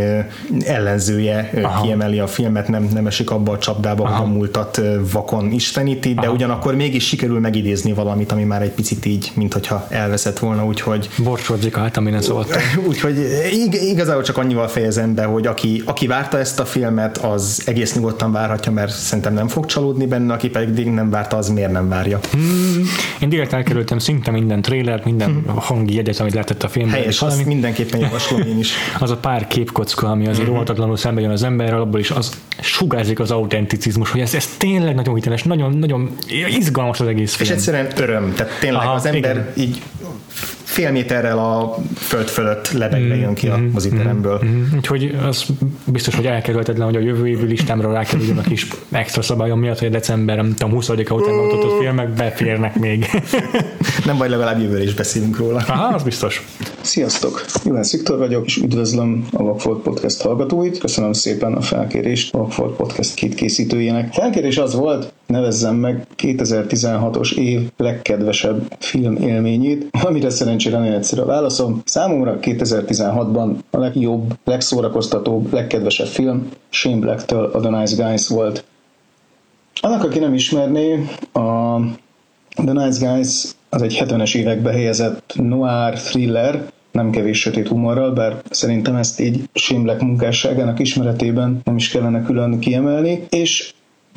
ellenzője Aha. kiemeli a filmet, nem, nem esik abba a csapdába, Aha. hogy a múltat vakon isteníti, de Aha. ugyanakkor mégis sikerül megidézni valamit, ami már egy picit így, mint hogyha elveszett volna, úgyhogy... Borsodzik át, ami nem szólt. Úgyhogy igazából csak annyival fejezem be, hogy aki, aki várta ezt a filmet, az egész nyugodtan várhatja, mert szerintem nem fog csalódni benne, aki pedig nem várta, az miért nem várja. Hmm. Én direkt elkerültem szinte minden trailer, minden hmm. *laughs* hangi jegyet, amit lehetett a filmben. Helyes, valami, mindenképpen javaslom én is. *laughs* Az a pár képkocka, ami azért mm-hmm. szembe jön az emberrel, abból is az sugárzik az autenticizmus, hogy ez, ez tényleg nagyon hiteles, nagyon, nagyon izgalmas az egész film. És egyszerűen öröm, tehát tényleg Aha, az ember igen. így fél méterrel a föld fölött lebegve jön ki a mm-hmm. moziteremből. Mm-hmm. Úgyhogy az biztos, hogy elkerülhetetlen, hogy a jövő évi listámra rákerüljön a kis extra szabályom miatt, hogy december, nem tudom, 20 után mutatott filmek beférnek még. *laughs* nem baj, legalább jövőre is beszélünk róla. Aha, az biztos. Sziasztok! Juhász Viktor vagyok, és üdvözlöm a Vagfolt Podcast hallgatóit. Köszönöm szépen a felkérést a Vagfolt Podcast két készítőjének. Felkérés az volt, nevezzem meg 2016-os év legkedvesebb film élményét, amire szerencsére nagyon egyszerű a válaszom. Számomra 2016-ban a legjobb, legszórakoztatóbb, legkedvesebb film Shane Black-től a The Nice Guys volt. Annak, aki nem ismerné, a The Nice Guys az egy 70-es évekbe helyezett noir thriller, nem kevés sötét humorral, bár szerintem ezt így Shane Black munkásságának ismeretében nem is kellene külön kiemelni, és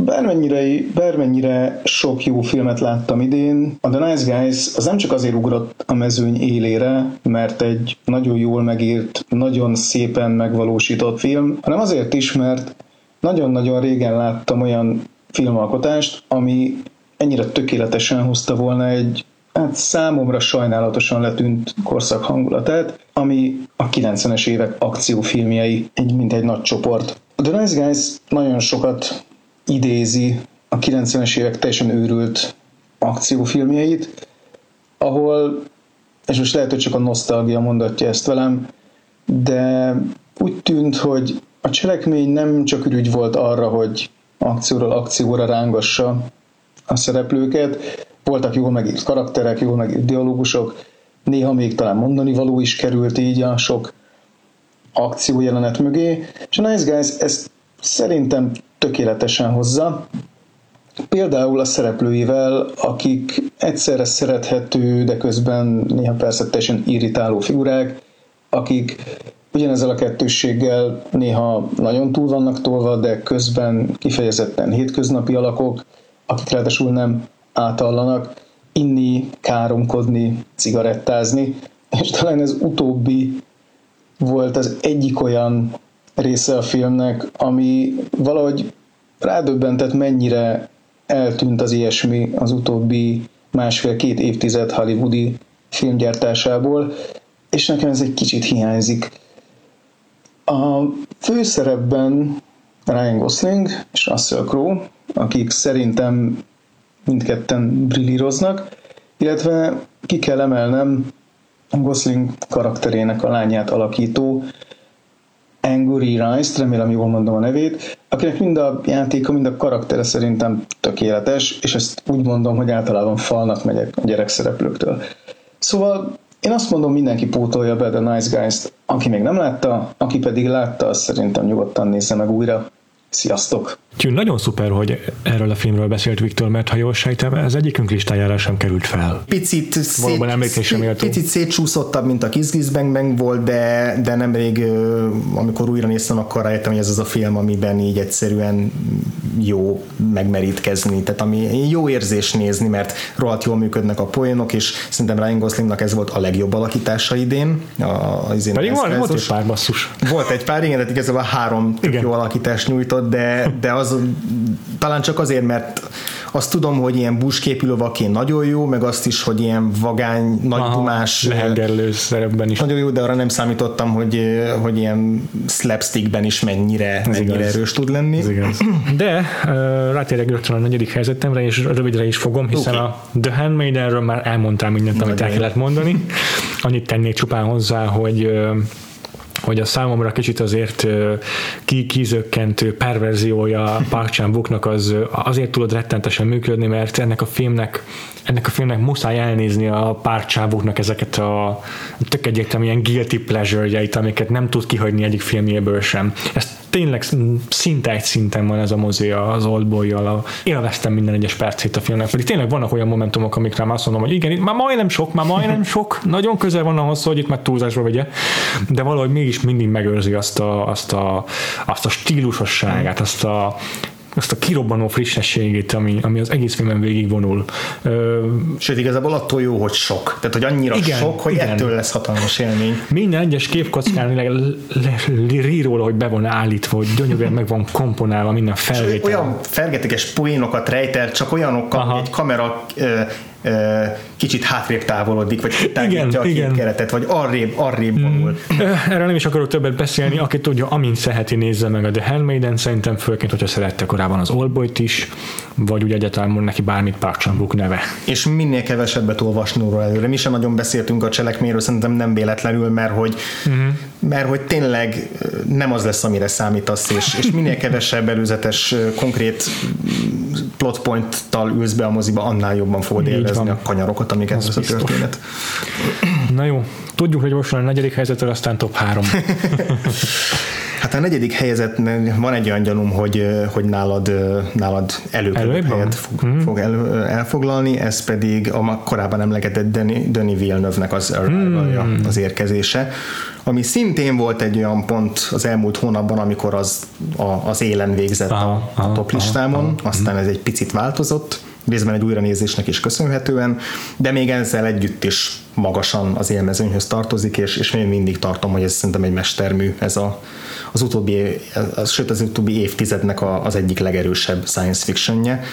Bármennyire, bármennyire sok jó filmet láttam idén, a The Nice Guys az nem csak azért ugrott a mezőny élére, mert egy nagyon jól megírt, nagyon szépen megvalósított film, hanem azért is, mert nagyon-nagyon régen láttam olyan filmalkotást, ami ennyire tökéletesen hozta volna egy hát számomra sajnálatosan letűnt korszak hangulatát, ami a 90-es évek akciófilmjei, egy, mint egy nagy csoport. A The Nice Guys nagyon sokat idézi a 90-es évek teljesen őrült akciófilmjeit, ahol, és most lehet, hogy csak a nosztalgia mondatja ezt velem, de úgy tűnt, hogy a cselekmény nem csak ürügy volt arra, hogy akcióról akcióra rángassa a szereplőket, voltak jól megírt karakterek, jól megírt dialógusok, néha még talán mondani való is került így a sok akciójelenet mögé, és a Nice Guys ezt szerintem tökéletesen hozza. Például a szereplőivel, akik egyszerre szerethető, de közben néha persze teljesen irritáló figurák, akik ugyanezzel a kettősséggel néha nagyon túl vannak tolva, de közben kifejezetten hétköznapi alakok, akik ráadásul nem átallanak, inni, káromkodni, cigarettázni, és talán ez utóbbi volt az egyik olyan része a filmnek, ami valahogy rádöbbentett, mennyire eltűnt az ilyesmi az utóbbi másfél-két évtized hollywoodi filmgyártásából, és nekem ez egy kicsit hiányzik. A főszerepben Ryan Gosling és Russell Crowe, akik szerintem mindketten brillíroznak, illetve ki kell emelnem Gosling karakterének a lányát alakító Angry Rice, remélem jól mondom a nevét, akinek mind a játéka, mind a karaktere szerintem tökéletes, és ezt úgy mondom, hogy általában falnak megyek a gyerekszereplőktől. Szóval Én azt mondom, mindenki pótolja be The Nice Guys-t, aki még nem látta, aki pedig látta, azt szerintem nyugodtan nézze meg újra. Sziasztok! Úgyhogy nagyon szuper, hogy erről a filmről beszélt Viktor, mert ha jól sejtem, ez egyikünk listájára sem került fel. Picit, Valóban emlékezésre szét, méltó. picit szétcsúszottabb, mint a Kiss Kiss Bang Bang volt, de, de nemrég, amikor újra néztem, akkor rájöttem, hogy ez az a film, amiben így egyszerűen jó megmerítkezni, tehát ami jó érzés nézni, mert rohadt jól működnek a poénok, és szerintem Ryan Goslingnak ez volt a legjobb alakítása idén. A, a, izén Pedig van, ez- volt is pár basszus. volt egy pár, igen, tehát igazából három tök Igen. jó alakítást nyújtott, de, de az talán csak azért, mert azt tudom, hogy ilyen busképű lovaként nagyon jó, meg azt is, hogy ilyen vagány, nagydumás, lehengerlő szerepben is. nagyon jó, de arra nem számítottam, hogy, hogy ilyen slapstickben is mennyire, mennyire igaz. erős tud lenni. Ez igaz. De uh, rátérek rögtön a negyedik helyzetemre, és rövidre is fogom, hiszen Oké. a The Handmaidenről már elmondtál mindent, amit el kellett mondani. Annyit tennék csupán hozzá, hogy hogy a számomra kicsit azért ki, kizökkentő perverziója Park chan Wooknak az azért tudod rettentesen működni, mert ennek a filmnek ennek a filmnek muszáj elnézni a Wooknak ezeket a tök egyértelműen guilty pleasure-jeit, amiket nem tud kihagyni egyik filmjéből sem. Ez tényleg szinte egy szinten van ez a mozi az oldboy a élveztem minden egyes percét a filmnek, pedig tényleg vannak olyan momentumok, amikre már azt mondom, hogy igen, itt már majdnem sok, már majdnem *laughs* sok, nagyon közel van ahhoz, hogy itt már túlzásba vegye, de valahogy mégis mindig megőrzi azt a, azt a, azt a stílusosságát, azt a, azt a kirobbanó frissességét, ami, ami az egész filmen végigvonul. Ö, Sőt, igazából attól jó, hogy sok. Tehát, hogy annyira Igen, sok, hogy igen. ettől lesz hatalmas élmény. minden egyes képkockán le- le- le- rír róla, hogy be van állítva, hogy gyönyörűen meg van komponálva minden felvétel. Olyan fergeteges poénokat rejtel, csak olyanokkal, Aha. hogy egy kamera ö, kicsit hátrébb távolodik, vagy Igen, tágítja a igen. képkeretet, vagy arrébb, arrébb vonul. Ö, *laughs* Erről nem is akarok többet beszélni, aki tudja, amint szereti, nézze meg a The Handmaiden, szerintem főként, hogyha szerette korábban az Oldboy-t is, vagy úgy egyáltalán neki bármit Park neve. és minél kevesebbet olvasni róla előre. Mi sem nagyon beszéltünk a cselekményről, szerintem nem véletlenül, mert hogy, uh-huh. mert hogy tényleg nem az lesz, amire számítasz, és, és minél kevesebb előzetes, konkrét mm, plot point-tal ülsz be a moziba, annál jobban fogod élvezni a kanyarokat, amiket ez a történet. Na jó, tudjuk, hogy most van a negyedik helyzetről, aztán top három. *laughs* Hát a negyedik helyzet van egy olyan gyanúm, hogy, hogy nálad, nálad Előbb előbb helyet fog, hmm. fog el, elfoglalni, ez pedig a korábban emlegetett Denis, Denis Villeneuve-nek az, hmm. az érkezése, ami szintén volt egy olyan pont az elmúlt hónapban, amikor az, a, az élen végzett Aha, a, aha, a top listámon, aztán ez egy picit változott, részben egy újranézésnek is köszönhetően, de még ezzel együtt is magasan az élmezőnyhöz tartozik, és, és én mindig tartom, hogy ez szerintem egy mestermű, ez a, az utóbbi, az, sőt az utóbbi évtizednek a, az egyik legerősebb science fictionje.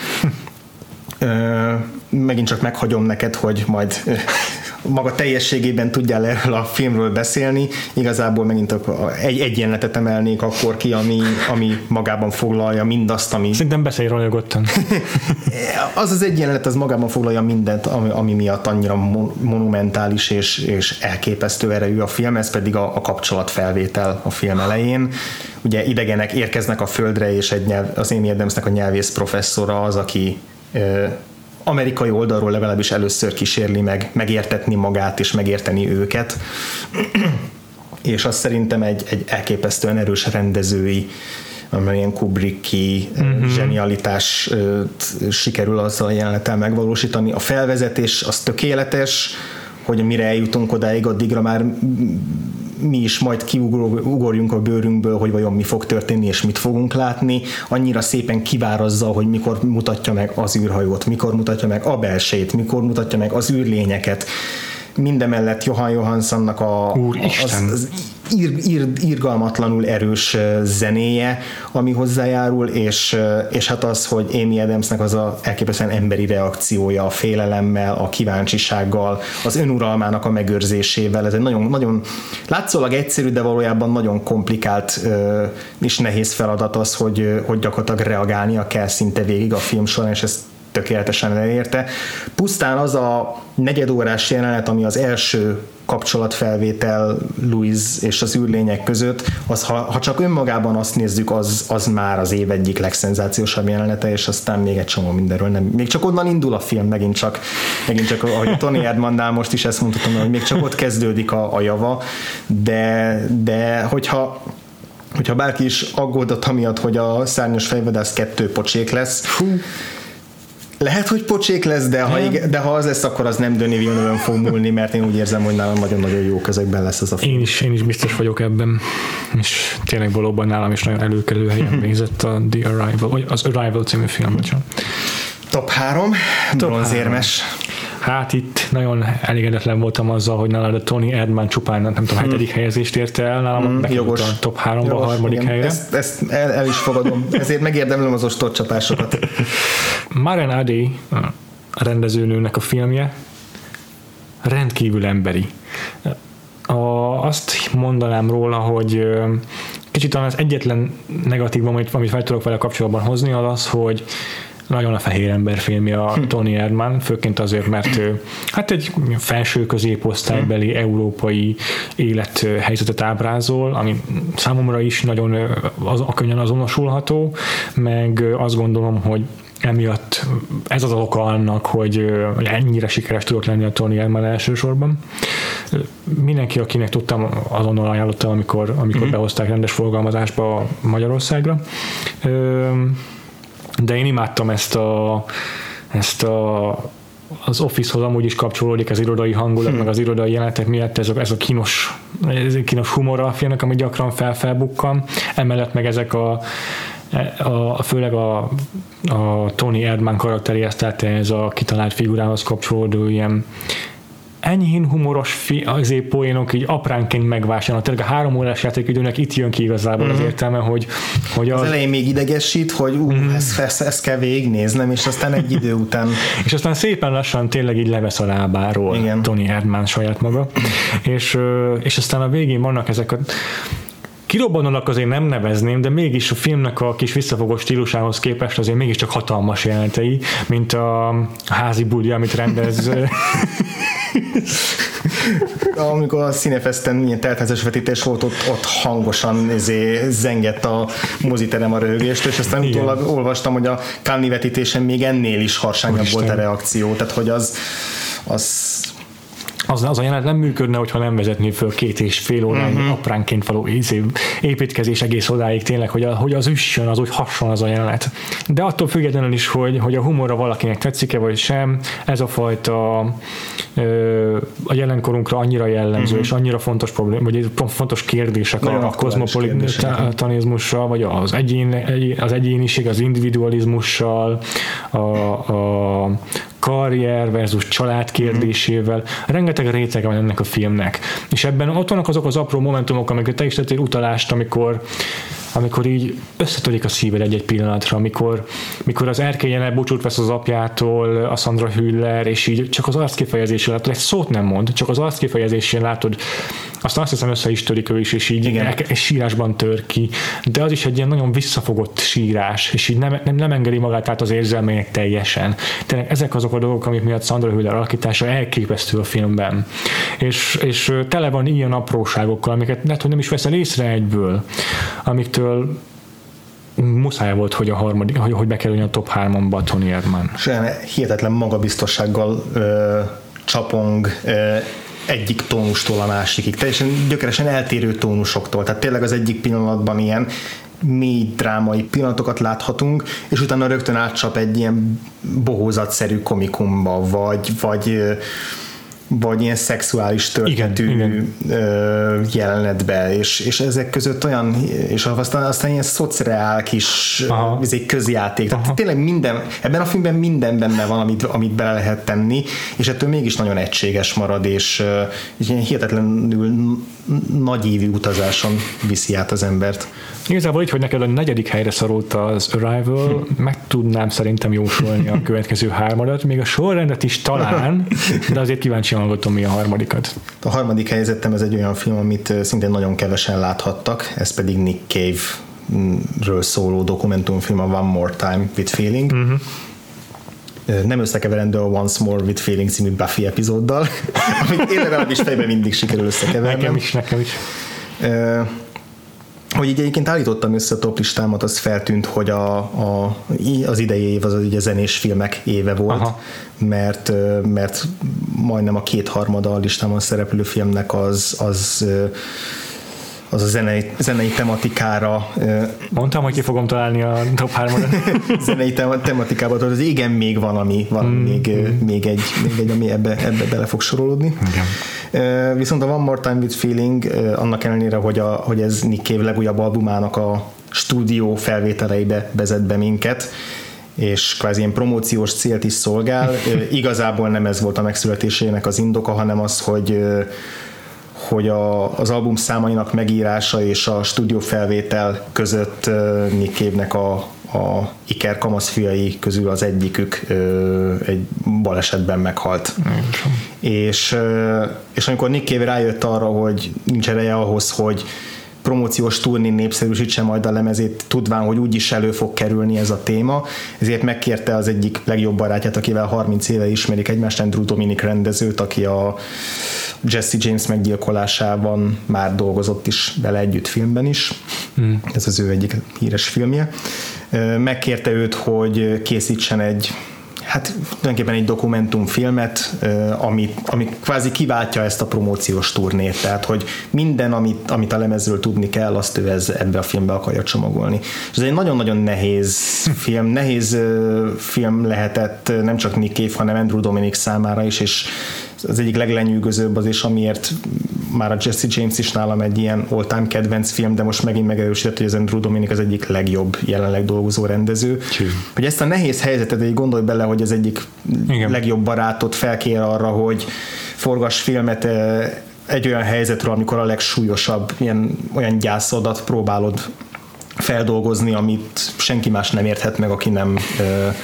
Megint csak meghagyom neked, hogy majd maga teljességében tudjál erről a filmről beszélni. Igazából megint egy, egy jelenetet emelnék akkor ki, ami, ami magában foglalja mindazt, ami Szerintem beszélj róla nyugodtan. *laughs* az az egy jelenet, az magában foglalja mindent, ami, ami miatt annyira mo- monumentális és, és elképesztő erejű a film, ez pedig a, a kapcsolatfelvétel a film elején. Ugye idegenek érkeznek a földre, és egy nyelv, az Amy Adamsnek a nyelvész professzora az, aki amerikai oldalról legalábbis először kísérli meg megértetni magát és megérteni őket *clears throat* és az szerintem egy, egy elképesztően erős rendezői amilyen Kubricki uh-huh. zsenialitás ö, t- sikerül azzal a jelenettel megvalósítani. A felvezetés az tökéletes, hogy mire eljutunk odáig, addigra már mi is majd kiugorjunk a bőrünkből, hogy vajon mi fog történni, és mit fogunk látni. Annyira szépen kivárazza, hogy mikor mutatja meg az űrhajót, mikor mutatja meg a belsét, mikor mutatja meg az űrlényeket. Mindemellett Johan Johanssonnak a, Úristen. az, az ír, ír, írgalmatlanul erős zenéje, ami hozzájárul, és, és hát az, hogy Amy Adamsnek az a elképesztően emberi reakciója a félelemmel, a kíváncsisággal, az önuralmának a megőrzésével, ez egy nagyon, nagyon látszólag egyszerű, de valójában nagyon komplikált és nehéz feladat az, hogy, hogy gyakorlatilag reagálnia kell szinte végig a film során, és ezt tökéletesen elérte. Pusztán az a negyedórás jelenet, ami az első kapcsolatfelvétel Louis és az űrlények között, az, ha, ha csak önmagában azt nézzük, az, az már az év egyik legszenzációsabb jelenete, és aztán még egy csomó mindenről nem. Még csak onnan indul a film, megint csak, megint csak ahogy Tony Erdmannál most is ezt mondhatom, hogy még csak ott kezdődik a, a java, de, de hogyha hogyha bárki is aggódott amiatt, hogy a szárnyas fejvadász kettő pocsék lesz, Fú. Lehet, hogy pocsék lesz, de ha, igen, de ha az lesz, akkor az nem Döni villeneuve fog múlni, mert én úgy érzem, hogy nálam nagyon-nagyon jó kezekben lesz ez a film. Én is, én is biztos vagyok ebben, és tényleg valóban nálam is nagyon előkelő helyen *laughs* végzett a The Arrival, vagy az Arrival című film. Bocsán. Top 3, bronzérmes. Hát itt nagyon elégedetlen voltam azzal, hogy nálad a Tony Erdman csupán, nem tudom, hmm. hetedik helyezést érte el, nálam hmm, jogos. a top 3-ba, a harmadik igen. helyre. Ezt, ezt el, el, is fogadom, ezért megérdemlem az ostor csapásokat. *laughs* Maren Adi, a rendezőnőnek a filmje, rendkívül emberi. A, azt mondanám róla, hogy kicsit talán az egyetlen negatív, amit, amit fel tudok vele kapcsolatban hozni, az az, hogy nagyon a fehér ember filmje a hm. Tony Erdmann, főként azért, mert ő hát egy felső középosztálybeli hm. európai élethelyzetet ábrázol, ami számomra is nagyon az, a könnyen azonosulható, meg azt gondolom, hogy emiatt ez az oka annak, hogy ennyire sikeres tudott lenni a Tony Erdmann elsősorban. Mindenki, akinek tudtam, azonnal ajánlottam, amikor, amikor mm-hmm. behozták rendes forgalmazásba Magyarországra de én imádtam ezt a, ezt a az Office-hoz amúgy is kapcsolódik az irodai hangulat, hmm. meg az irodai jelenetek miatt ez a, ez a kínos, ez a kínos humor a filmnek, ami gyakran felfelbukkan. Emellett meg ezek a, a, a főleg a, a Tony Erdmann karakteréhez, tehát ez a kitalált figurához kapcsolódó ilyen enyhén humoros fi, azért poénok így apránként megvásárolnak. Tényleg a három órás játékidőnek itt jön ki igazából mm. az mhm. értelme, hogy, hogy az... az elején még idegesít, hogy ú, mm. ezt, ezt, ezt, kell végignéznem, és aztán egy idő után... *laughs* és aztán szépen lassan tényleg így levesz a lábáról Igen. Tony Erdmann saját maga. és, és aztán a végén vannak ezek a kirobbanónak azért nem nevezném, de mégis a filmnek a kis visszafogó stílusához képest azért mégiscsak hatalmas jelentei, mint a házi budi, amit rendez *laughs* *laughs* Amikor a Cinefesten milyen teltházas vetítés volt, ott, ott hangosan izé, zengett a moziterem a röhögést, és aztán Igen. utólag olvastam, hogy a Cannes vetítésen még ennél is harsányabb volt a reakció, tehát hogy az, az az, az a jelenet nem működne, hogyha nem vezetné föl két és fél órányi uh-huh. apránként való izé, építkezés egész odáig tényleg, hogy, a, hogy az üssön, az úgy hasonl az a jelenet. De attól függetlenül is, hogy, hogy a humorra valakinek tetszik-e vagy sem, ez a fajta ö, a jelenkorunkra annyira jellemző, uh-huh. és annyira fontos problém, vagy fontos kérdések Nagyon a, a kozmopolitanizmussal, vagy az, egyén, az egyéniség, az individualizmussal, a, a karrier versus család kérdésével. Rengeteg rétege van ennek a filmnek. És ebben ott vannak azok az apró momentumok, amiket te is tettél utalást, amikor amikor így összetörik a szíved egy-egy pillanatra, amikor, mikor az erkélyen elbúcsút vesz az apjától, a Sandra Hüller, és így csak az arckifejezésén látod, egy szót nem mond, csak az arckifejezésén látod, aztán azt hiszem össze is törik ő is, és így Igen. egy sírásban tör ki, de az is egy ilyen nagyon visszafogott sírás, és így nem, nem, nem engedi magát át az érzelmények teljesen. Tényleg ezek azok a dolgok, amik miatt Sandra Hüller alakítása elképesztő a filmben. És, és tele van ilyen apróságokkal, amiket lehet, hogy nem is veszel észre egyből, amiktől muszáj volt, hogy a harmadik, hogy, hogy bekerüljön a top 3-ba Tony Erdmann. És olyan hihetetlen magabiztossággal ö, csapong ö, egyik tónustól a másikig, teljesen gyökeresen eltérő tónusoktól, tehát tényleg az egyik pillanatban ilyen mély drámai pillanatokat láthatunk, és utána rögtön átcsap egy ilyen bohózatszerű komikumba, vagy, vagy vagy ilyen szexuális történetű igen, igen. jelenetbe, és, és ezek között olyan, és aztán, aztán ilyen szociál kis egy közjáték. Tehát Aha. tényleg minden, ebben a filmben minden benne van, amit, amit bele lehet tenni, és ettől mégis nagyon egységes marad, és, és ilyen hihetetlenül nagyívű utazáson viszi át az embert. Igazából így, hogy neked a negyedik helyre szorult az Arrival, hm. meg tudnám szerintem jósolni a következő hármadat, még a sorrendet is talán, de azért kíváncsi hallgatom mi a harmadikat. A harmadik helyzetem ez egy olyan film, amit szintén nagyon kevesen láthattak, ez pedig Nick Cave ről szóló dokumentumfilm a One More Time with Feeling. Uh-huh nem összekeverendő a Once More with Feeling című Buffy epizóddal, *laughs* amit én legalábbis fejben mindig sikerül összekevernem. Nekem is, nekem is. Hogy így egyébként állítottam össze a top listámat, az feltűnt, hogy a, a, az idei év az ugye zenés filmek éve volt, Aha. mert, mert majdnem a kétharmada a listámon szereplő filmnek az, az az a zenei, zenei tematikára. Mondtam, hogy ki fogom találni a top 3 *laughs* zenei tematikában, az igen, még van, ami van, mm, még, mm. még, egy, még egy, ami ebbe, ebbe bele fog sorolódni. Igen. Viszont a One More Time with Feeling, annak ellenére, hogy, a, hogy ez Nick Cave legújabb albumának a stúdió felvételeibe vezet be minket, és kvázi ilyen promóciós célt is szolgál. *laughs* Igazából nem ez volt a megszületésének az indoka, hanem az, hogy hogy a, az album számainak megírása és a stúdió felvétel között uh, a, a Iker kamaszfiai közül az egyikük ö, egy balesetben meghalt. És, és amikor Nick Cave rájött arra, hogy nincs ereje ahhoz, hogy promóciós turnin népszerűsítse majd a lemezét, tudván, hogy úgyis elő fog kerülni ez a téma, ezért megkérte az egyik legjobb barátját, akivel 30 éve ismerik egymást, Andrew Dominic rendezőt, aki a Jesse James meggyilkolásában már dolgozott is bele együtt filmben is. Mm. Ez az ő egyik híres filmje. Megkérte őt, hogy készítsen egy hát tulajdonképpen egy dokumentumfilmet, ami, ami kvázi kiváltja ezt a promóciós turnét, tehát hogy minden, amit, amit a lemezről tudni kell, azt ő ez, ebbe a filmbe akarja csomagolni. És ez egy nagyon-nagyon nehéz film, nehéz film lehetett nem csak Nick Cave, hanem Andrew Dominic számára is, és az egyik leglenyűgözőbb az is, amiért már a Jesse James is nálam egy ilyen all-time kedvenc film, de most megint megerősített, hogy az Andrew Dominic az egyik legjobb jelenleg dolgozó rendező. Csű. Hogy ezt a nehéz helyzetet, egy gondolj bele, hogy az egyik Igen. legjobb barátot felkér arra, hogy forgass filmet eh, egy olyan helyzetről, amikor a legsúlyosabb ilyen, olyan gyászodat próbálod feldolgozni, amit senki más nem érthet meg, aki nem eh,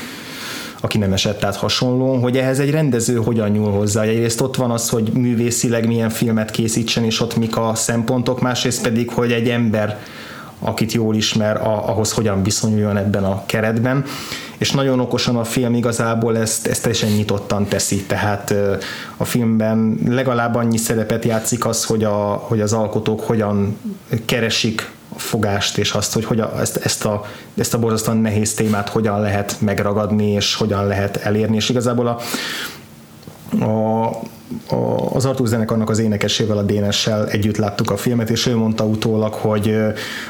aki nem esett át hasonló, hogy ehhez egy rendező hogyan nyúl hozzá. Egyrészt ott van az, hogy művészileg milyen filmet készítsen, és ott mik a szempontok, másrészt pedig, hogy egy ember akit jól ismer, ahhoz hogyan viszonyuljon ebben a keretben. És nagyon okosan a film igazából ezt, ezt teljesen nyitottan teszi, tehát a filmben legalább annyi szerepet játszik az, hogy, a, hogy az alkotók hogyan keresik fogást, és azt, hogy, hogy a, ezt, ezt, a, ezt a borzasztóan nehéz témát hogyan lehet megragadni, és hogyan lehet elérni, és igazából a, a, a, az Artur zenekarnak az énekesével, a Dénessel együtt láttuk a filmet, és ő mondta utólag, hogy,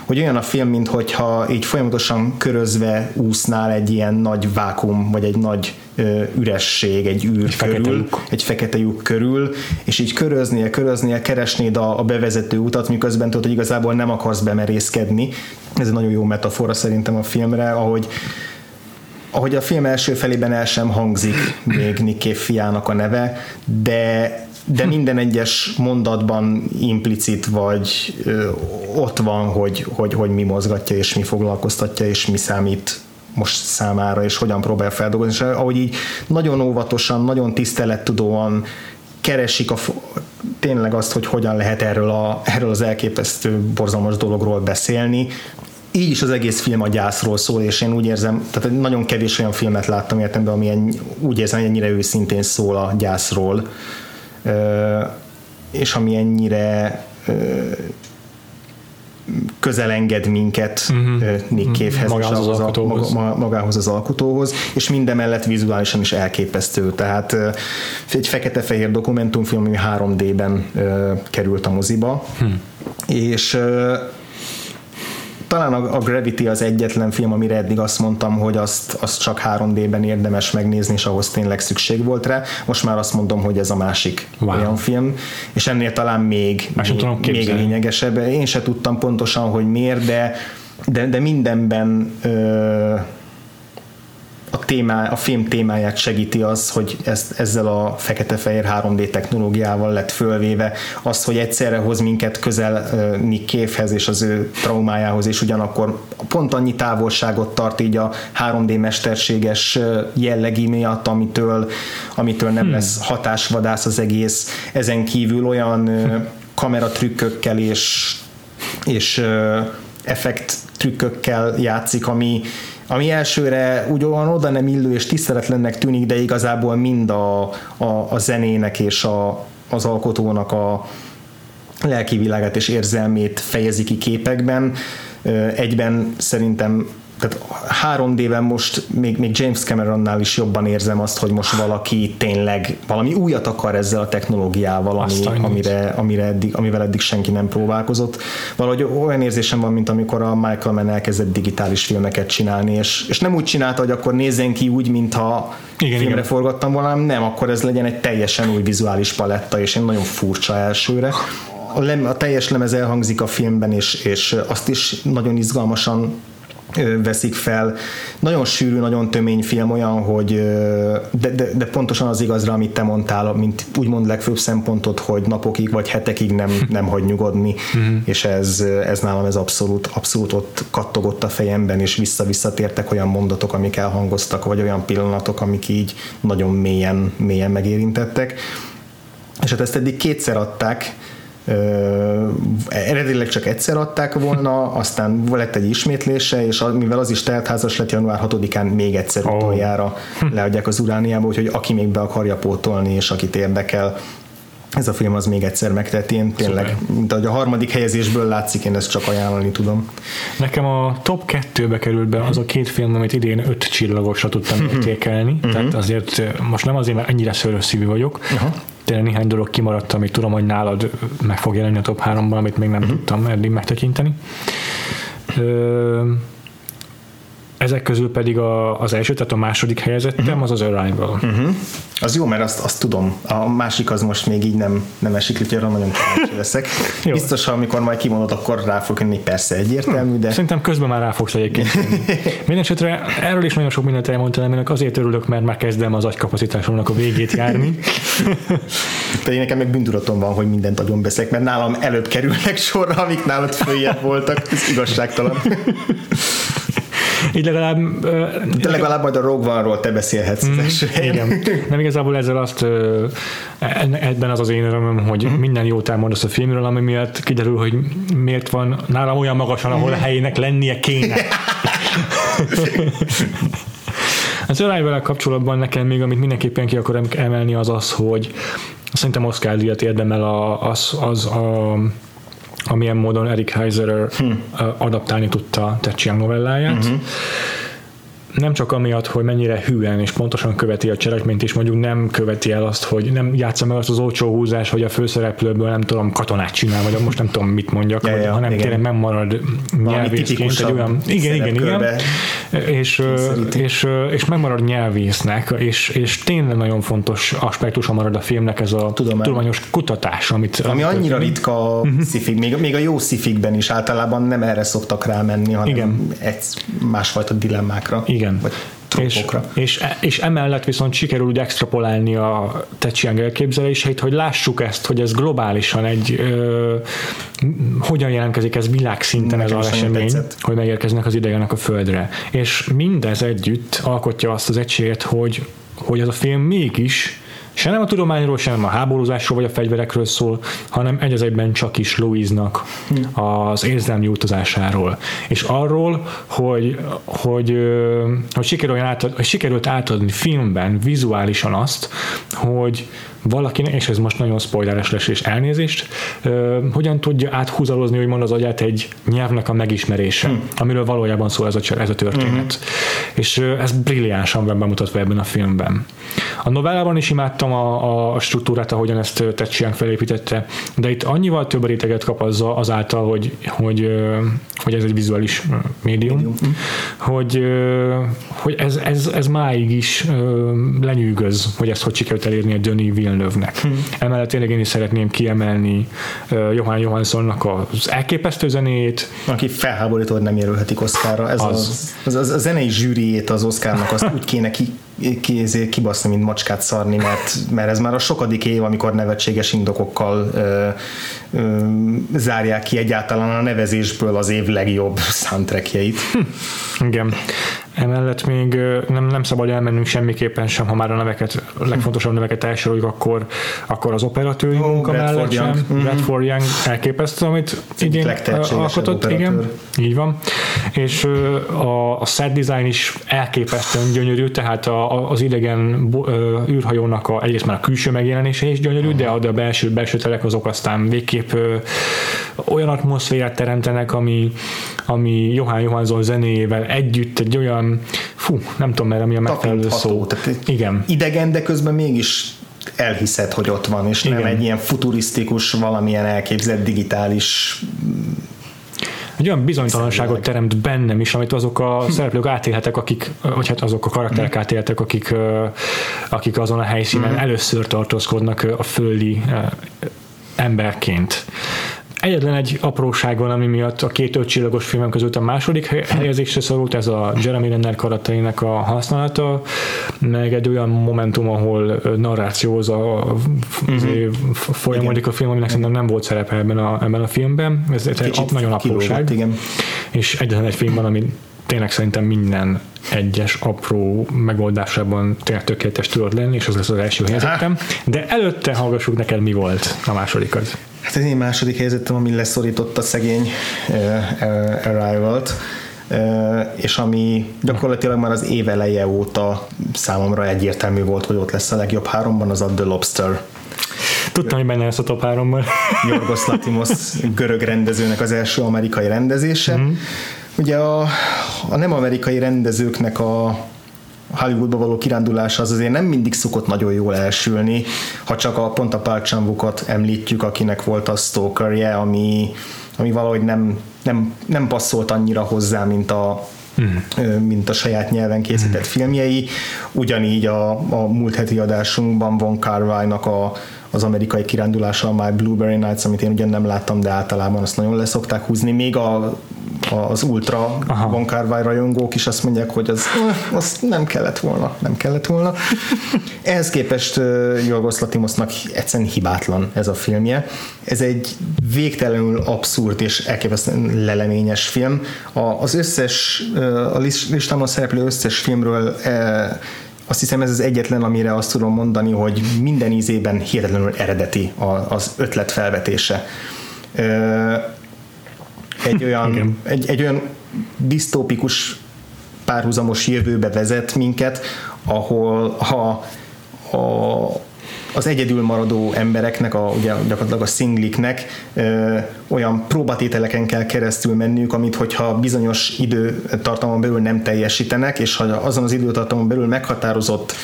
hogy olyan a film, mintha így folyamatosan körözve úsznál egy ilyen nagy vákum, vagy egy nagy ö, üresség, egy űr egy körül, fekete egy fekete lyuk körül, és így köröznél, köröznél, keresnéd a, a bevezető utat, miközben tudod, hogy igazából nem akarsz bemerészkedni. Ez egy nagyon jó metafora szerintem a filmre, ahogy ahogy a film első felében el sem hangzik még Nick fiának a neve, de de minden egyes mondatban implicit vagy ö, ott van, hogy, hogy, hogy mi mozgatja, és mi foglalkoztatja, és mi számít most számára, és hogyan próbálja feldolgozni. És ahogy így nagyon óvatosan, nagyon tisztelettudóan keresik a, tényleg azt, hogy hogyan lehet erről, a, erről az elképesztő borzalmas dologról beszélni, így is az egész film a gyászról szól, és én úgy érzem, tehát nagyon kevés olyan filmet láttam értem, de ami en, úgy érzem, hogy ennyire őszintén szól a gyászról, és ami ennyire közel enged minket uh-huh. Nick Cave-hez magához, az alkotóhoz. A, magához az alkotóhoz, és minden mellett vizuálisan is elképesztő. Tehát egy fekete-fehér dokumentumfilm, ami 3D-ben került a moziba, hmm. és talán a, a Gravity az egyetlen film, amire eddig azt mondtam, hogy azt, azt csak 3D-ben érdemes megnézni, és ahhoz tényleg szükség volt rá. Most már azt mondom, hogy ez a másik wow. olyan film, és ennél talán még, még, még lényegesebb. Én se tudtam pontosan, hogy miért, de, de, de mindenben ö, a, témá, a film témáját segíti az, hogy ezt, ezzel a fekete-fehér 3D technológiával lett fölvéve az, hogy egyszerre hoz minket közel Nick Cave-hez és az ő traumájához, és ugyanakkor pont annyi távolságot tart így a 3D mesterséges jellegi miatt, amitől, amitől nem hmm. lesz hatásvadász az egész. Ezen kívül olyan kameratrükkökkel és, és effekt trükkökkel játszik, ami, ami elsőre úgy olyan oda nem illő és tiszteletlennek tűnik, de igazából mind a, a, a zenének és a, az alkotónak a lelki világát és érzelmét fejezi ki képekben. Egyben szerintem tehát 3D-ben most még, még James Cameronnál is jobban érzem azt, hogy most valaki tényleg valami újat akar ezzel a technológiával, ami, amire, amire eddig, amivel eddig senki nem próbálkozott. Valahogy olyan érzésem van, mint amikor a Michael Mann elkezdett digitális filmeket csinálni, és, és nem úgy csinálta, hogy akkor nézzen ki úgy, mintha igen, filmre igen. forgattam volna, nem, akkor ez legyen egy teljesen új vizuális paletta, és egy nagyon furcsa elsőre a, lem, a teljes lemez elhangzik a filmben, és, és azt is nagyon izgalmasan veszik fel. Nagyon sűrű, nagyon tömény film olyan, hogy de, de, de pontosan az igazra, amit te mondtál, mint úgymond legfőbb szempontot, hogy napokig vagy hetekig nem, nem hagy nyugodni, mm-hmm. és ez, ez nálam ez abszolút, abszolút ott kattogott a fejemben, és vissza-visszatértek olyan mondatok, amik elhangoztak, vagy olyan pillanatok, amik így nagyon mélyen, mélyen megérintettek. És hát ezt eddig kétszer adták, eredetileg csak egyszer adták volna, *laughs* aztán lett egy ismétlése, és mivel az is teltházas lett január 6-án még egyszer oh. utoljára leadják az Urániába, úgyhogy aki még be akarja pótolni, és akit érdekel, ez a film az még egyszer megtett, én tényleg, Szuper. mint ahogy a harmadik helyezésből látszik, én ezt csak ajánlani tudom. Nekem a top kettőbe került be az a két film, amit idén öt csillagosra tudtam értékelni, uh-huh. tehát azért most nem azért, mert ennyire szörös szívű vagyok, uh-huh tényleg néhány dolog kimaradt, amit tudom, hogy nálad meg fog jelenni a top 3-ban, amit még nem uh-huh. tudtam eddig megtekinteni. Ö, ezek közül pedig a, az első, tehát a második helyezettem, uh-huh. az az Arrival. Uh-huh. Az jó, mert azt, azt tudom. A másik az most még így nem, nem esik, úgyhogy arra nagyon kíváncsi leszek. *laughs* Biztos, amikor majd kimondod, akkor rá fog jönni, persze egyértelmű, de... Szerintem közben már rá fogsz egyébként *laughs* Mindenesetre erről is nagyon sok mindent elmondtam, aminek azért örülök, mert már kezdem az agykapacitásomnak a végét járni. *laughs* Pedig nekem meg bűnturatom van, hogy mindent agyon beszek, mert nálam előbb kerülnek sorra, amik nálad följebb voltak. Ez igazságtalan. Így legalább... De legalább majd a Rogue One-ról te beszélhetsz mm, az Igen. Nem igazából ezzel azt ebben az az én örömöm, hogy mm. minden jót elmondasz a filmről, ami miatt kiderül, hogy miért van nálam olyan magasan, ahol a helyének lennie kéne. Az Arrival kapcsolatban nekem még, amit mindenképpen ki akarom emelni, az az, hogy szerintem Oscar díjat érdemel az, az a amilyen módon Eric Heiser hmm. adaptálni tudta Tetchiang novelláját. Uh-huh nem csak amiatt, hogy mennyire hűen és pontosan követi a cselekményt, és mondjuk nem követi el azt, hogy nem játsza meg azt az olcsó húzás, hogy a főszereplőből nem tudom, katonát csinál, vagy most nem tudom, mit mondjak, ja, ja, hanem igen. tényleg nem marad nyelvészként egy olyan... Igen, igen, igen. És, és, és megmarad nyelvésznek, és, és tényleg nagyon fontos aspektusa marad a filmnek ez a Tudom tudományos kutatás, amit... Ami amit annyira ritka a uh-huh. szifik, még, még a jó szifikben is általában nem erre szoktak rámenni, hanem igen. egy másfajta dilemmákra. Igen igen. Vagy és, és, és emellett viszont sikerül úgy extrapolálni a Techiang elképzeléseit, hogy lássuk ezt, hogy ez globálisan egy ö, hogyan jelentkezik ez világszinten Nekem ez az esemény, tetszett. hogy megérkeznek az idegenek a földre. És mindez együtt alkotja azt az egységet, hogy, hogy ez a film mégis se nem a tudományról, se nem a háborúzásról vagy a fegyverekről szól, hanem egy az egyben csak is Louise-nak az érzelmi utazásáról. És arról, hogy, hogy, hogy, sikerült, átad, hogy sikerült átadni filmben vizuálisan azt, hogy valakinek, és ez most nagyon spoileres lesz és elnézést, hogyan tudja áthúzalozni, hogy az agyát egy nyelvnek a megismerése, hmm. amiről valójában szól ez a, ez a történet. Hmm. És ez brilliánsan van bemutatva ebben a filmben. A novellában is imádtam a, a struktúrát, ahogyan ezt Tetchiang felépítette, de itt annyival több réteget kap az, azáltal, hogy, hogy, hogy ez egy vizuális médium, médium. hogy, hogy ez, ez, ez máig is lenyűgöz, hogy ezt hogy sikerült elérni a Denis Villeneuve-nek. Hmm. Emellett tényleg én is szeretném kiemelni Johann Johanssonnak az elképesztő zenét. Aki felháborító, hogy nem jelölhetik Oszkára. Ez az. Az, az, az, a zenei zsűriét az Oszkárnak azt úgy kéne ki ki, kibaszni, mint macskát szarni, mert, mert ez már a sokadik év, amikor nevetséges indokokkal ö, zárják ki egyáltalán a nevezésből az év legjobb soundtrackjeit. Hm, igen. Emellett még nem, nem szabad elmennünk semmiképpen sem, ha már a neveket, a legfontosabb neveket elsoroljuk, akkor, akkor az operatőri oh, munka Bradford mellett Young. sem. Mm-hmm. Bradford Young elképesztő, amit idén alkotott, igen, így van. És a, a set design is elképesztően gyönyörű, tehát a, az idegen űrhajónak a, egyrészt már a külső megjelenése is gyönyörű, de a, de a belső, belső telek azok aztán végképp olyan atmoszférát teremtenek, ami, ami Johann Johansson zenéjével együtt egy olyan, fú, nem tudom merre mi a megfelelő szó. Tehát Igen. Idegen, de közben mégis elhiszed, hogy ott van, és Igen. nem egy ilyen futurisztikus, valamilyen elképzett digitális egy olyan bizonytalanságot teremt bennem is, amit azok a szereplők átélhetek, akik, vagy hát azok a karakterek mm. átéltek, akik, akik azon a helyszínen mm. először tartózkodnak a földi emberként. Egyetlen egy apróságon, ami miatt a két ötcsillagos filmem között a második helyezésre szorult, ez a Jeremy Renner karakterének a használata, meg egy olyan momentum, ahol narrációz a uh-huh. folyamodik a film, aminek szerintem nem volt szerepe ebben a, ebben a filmben. Ez egy nagyon apróság. igen. És egyetlen egy film van, ami tényleg szerintem minden egyes apró megoldásában tényleg tökéletes tudod lenni, és az lesz az első helyzetem. De előtte hallgassuk neked, mi volt a másodikat. Hát ez én második helyzetem, ami leszorította szegény uh, uh, Arrival-t, uh, és ami gyakorlatilag már az év eleje óta számomra egyértelmű volt, hogy ott lesz a legjobb háromban, az a The Lobster. Tudtam, hogy benne lesz a top háromban. *laughs* Jorgos Latimos görög rendezőnek az első amerikai rendezése. Mm. Ugye a, a nem amerikai rendezőknek a Hollywoodba való kirándulása az azért nem mindig szokott nagyon jól elsülni, ha csak a pont a Park említjük, akinek volt a Stalkerje, ami, ami valahogy nem, nem, nem passzolt annyira hozzá, mint a, Mm. mint a saját nyelven készített mm. filmjei. Ugyanígy a, a múlt heti adásunkban Von Carvajnak a, az amerikai kirándulása, a My Blueberry Nights, amit én ugyan nem láttam, de általában azt nagyon leszokták húzni. Még a az ultra Aha. Von Carvai rajongók is azt mondják, hogy az, az nem kellett volna, nem kellett volna. *laughs* Ehhez képest Jorgos Latimosnak egyszerűen hibátlan ez a filmje. Ez egy végtelenül abszurd és elképesztően leleményes film. A, az összes, a listámon szereplő összes filmről azt hiszem ez az egyetlen, amire azt tudom mondani, hogy minden ízében hihetetlenül eredeti az ötlet felvetése egy olyan, egy, egy olyan disztópikus párhuzamos jövőbe vezet minket, ahol ha a, az egyedül maradó embereknek, a, ugye gyakorlatilag a szingliknek ö, olyan próbatételeken kell keresztül mennünk, amit hogyha bizonyos időtartamon belül nem teljesítenek, és ha azon az időtartamon belül meghatározott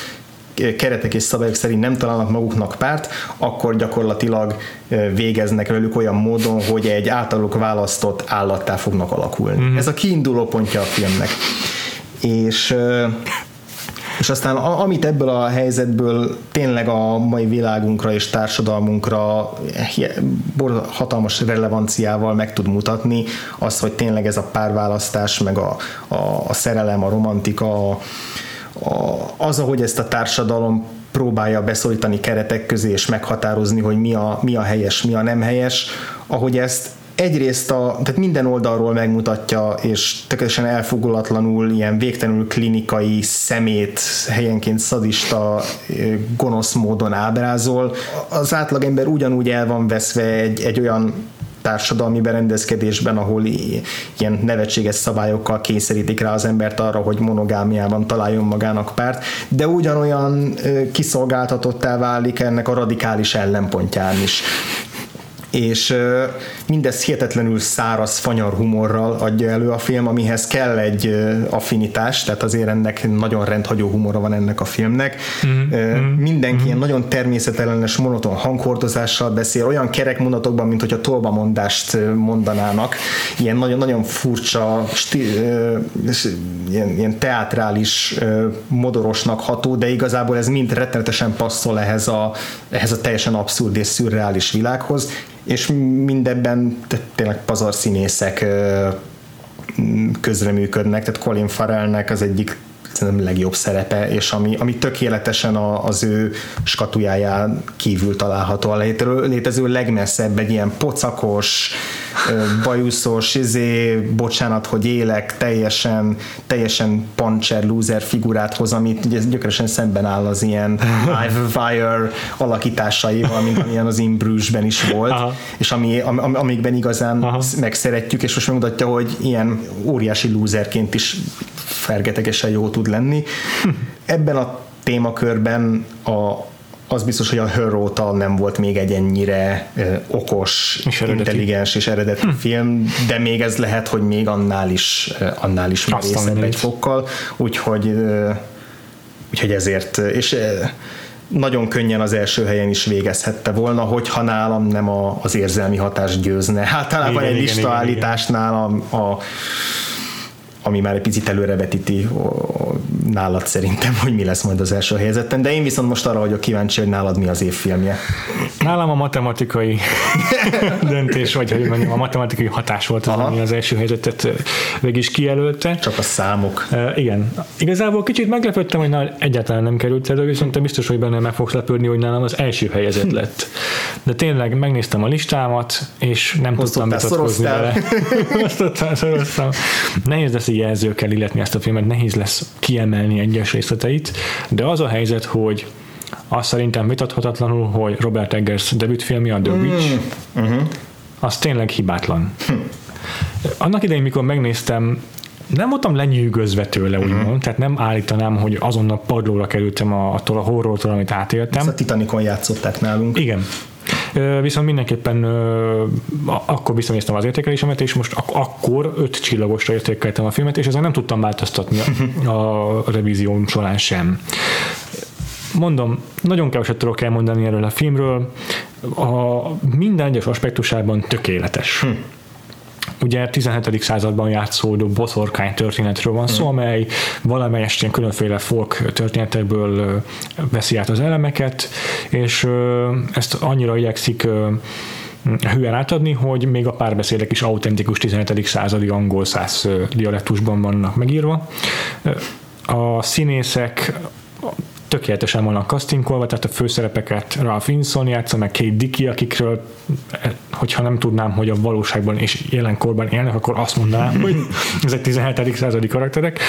keretek és szabályok szerint nem találnak maguknak párt, akkor gyakorlatilag végeznek velük olyan módon, hogy egy általuk választott állattá fognak alakulni. Mm. Ez a kiinduló pontja a filmnek. És és aztán amit ebből a helyzetből tényleg a mai világunkra és társadalmunkra hatalmas relevanciával meg tud mutatni, az, hogy tényleg ez a párválasztás, meg a, a, a szerelem, a romantika, a, az, ahogy ezt a társadalom próbálja beszorítani keretek közé és meghatározni, hogy mi a, mi a helyes, mi a nem helyes, ahogy ezt egyrészt a, tehát minden oldalról megmutatja, és tökéletesen elfogulatlanul ilyen végtelenül klinikai szemét, helyenként szadista, gonosz módon ábrázol. Az átlagember ugyanúgy el van veszve egy, egy olyan társadalmi berendezkedésben, ahol ilyen nevetséges szabályokkal kényszerítik rá az embert arra, hogy monogámiában találjon magának párt, de ugyanolyan kiszolgáltatottá válik ennek a radikális ellenpontján is. És mindez hihetetlenül száraz, fanyar humorral adja elő a film, amihez kell egy affinitás, tehát azért ennek nagyon rendhagyó humora van ennek a filmnek. Mm-hmm. Mindenki mm-hmm. ilyen nagyon természetellenes, monoton hanghordozással beszél, olyan kerek mondatokban, mint hogyha tolbamondást mondanának, ilyen nagyon-nagyon furcsa, stíl, ilyen, ilyen teátrális, modorosnak ható, de igazából ez mind rettenetesen passzol ehhez a, ehhez a teljesen abszurd és szürreális világhoz, és mindebben tényleg pazar színészek közreműködnek, tehát Colin Farrellnek az egyik szerintem legjobb szerepe, és ami, ami tökéletesen a, az ő skatujáján kívül található a létező legmesszebb, egy ilyen pocakos, bajuszos, izé, bocsánat, hogy élek, teljesen, teljesen puncher, loser figurát hoz, amit ugye gyökeresen szemben áll az ilyen live wire alakításaival, mint amilyen az Imbrüsben is volt, Aha. és ami, am, amikben igazán Aha. megszeretjük, és most megmutatja, hogy ilyen óriási loserként is fergetegesen jó tud lenni. Hm. *laughs* Ebben a témakörben a, az biztos, hogy a Her óta nem volt még egy ennyire ö, okos, és intelligens és eredeti hm. film, de még ez lehet, hogy még annál is, annál is merészebb egy fokkal, úgyhogy, ö, úgyhogy ezért, és nagyon könnyen az első helyen is végezhette volna, hogyha nálam nem a, az érzelmi hatás győzne. Általában igen, egy listaállításnál a, a ami már egy picit előrevetíti nálad szerintem, hogy mi lesz majd az első helyzeten, de én viszont most arra vagyok kíváncsi, hogy nálad mi az évfilmje. Nálam a matematikai *laughs* döntés, vagy hogy mondjam, a matematikai hatás volt az, Aha. ami az első helyzetet meg is kijelölte. Csak a számok. Uh, igen. Igazából kicsit meglepődtem, hogy nál egyáltalán nem került de viszont te biztos, hogy benne meg fogsz lepődni, hogy nálam az első helyezett hm. *laughs* lett. De tényleg megnéztem a listámat, és nem Osztottál, tudtam vitatkozni vele. *laughs* Osztottál, szoroztam. Nehéz lesz jelzőkkel illetni ezt a filmet, nehéz lesz kiemelni egyes részleteit, de az a helyzet, hogy azt szerintem vitathatatlanul, hogy Robert Eggers debütfilmje, a The mm. Witch, uh-huh. az tényleg hibátlan. Hm. Annak idején, mikor megnéztem, nem voltam lenyűgözve tőle, úgymond, uh-huh. tehát nem állítanám, hogy azonnal padlóra kerültem a, attól a horrortól, amit átéltem. Ezt a Titanicon játszották nálunk. Igen, Viszont mindenképpen akkor visszanéztem az értékelésemet, és most ak- akkor öt csillagosra értékeltem a filmet, és ezzel nem tudtam változtatni a, a revízióm során sem. Mondom, nagyon keveset tudok elmondani erről a filmről. A minden egyes aspektusában tökéletes. Hm ugye 17. században játszódó boszorkány történetről van szó, hmm. amely valamelyest ilyen különféle folk történetekből veszi át az elemeket, és ezt annyira igyekszik hülyen átadni, hogy még a párbeszédek is autentikus 17. századi angol száz dialektusban vannak megírva. A színészek tökéletesen vannak castingolva, tehát a főszerepeket Ralph Vinson játsza, meg Kate Dickey, akikről, hogyha nem tudnám, hogy a valóságban és jelenkorban élnek, akkor azt mondanám, hogy *laughs* ezek 17. századi karakterek.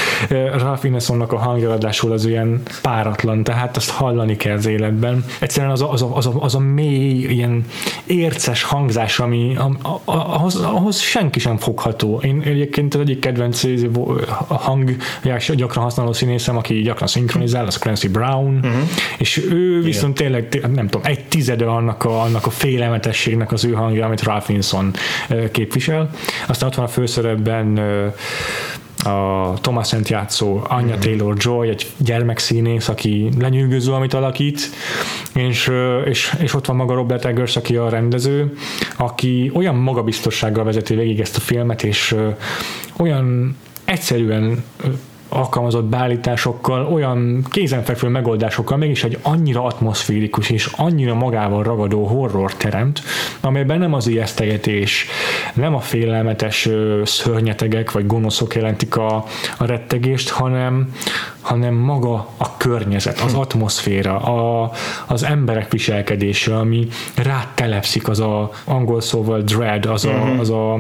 Ralph Winsonnak a hangjadásul az ilyen páratlan, tehát azt hallani kell az életben. Egyszerűen az a, az a, az a, az a mély, ilyen érces hangzás, ami ahhoz, ahhoz senki sem fogható. Én egyébként az egyik kedvenc hang gyakran használó színészem, aki gyakran szinkronizál, az Clancy Brown, Brown, uh-huh. és ő viszont Igen. tényleg, nem tudom, egy tizede annak a, annak a félelmetességnek az ő hangja, amit Ralph Vinson képvisel. Aztán ott van a főszerepben a Thomas Szent játszó Anya mm. Taylor-Joy, egy gyermekszínész, aki lenyűgöző, amit alakít, és, és, és ott van maga Robert Eggers, aki a rendező, aki olyan magabiztossággal vezeti végig ezt a filmet, és olyan egyszerűen alkalmazott beállításokkal, olyan kézenfekvő megoldásokkal mégis egy annyira atmoszférikus és annyira magával ragadó horror teremt, amelyben nem az ijesztegetés, nem a félelmetes szörnyetegek vagy gonoszok jelentik a, a rettegést, hanem, hanem maga a környezet, az atmoszféra, a, az emberek viselkedése, ami rátelepszik az a angol szóval dread, az a, mhm. az a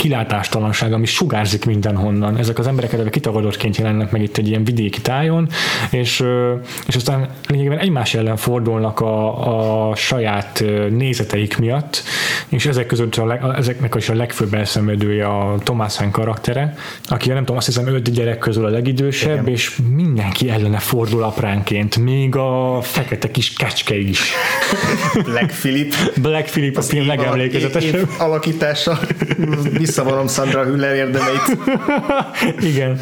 kilátástalanság, ami sugárzik mindenhonnan. Ezek az emberek eleve kitagadottként jelennek meg itt egy ilyen vidéki tájon, és, és aztán lényegében egymás ellen fordulnak a, a saját nézeteik miatt, és ezek között a leg, ezeknek is a legfőbb elszenvedője a Thomas Hane karaktere, aki nem tudom, azt hiszem öt gyerek közül a legidősebb, Igen. és mindenki ellene fordul apránként, még a fekete kis kecske is. Black Philip. Black Philip a film legemlékezetesebb. Alakítása *laughs* visszavonom Sandra Hüller érdemeit. *laughs* Igen.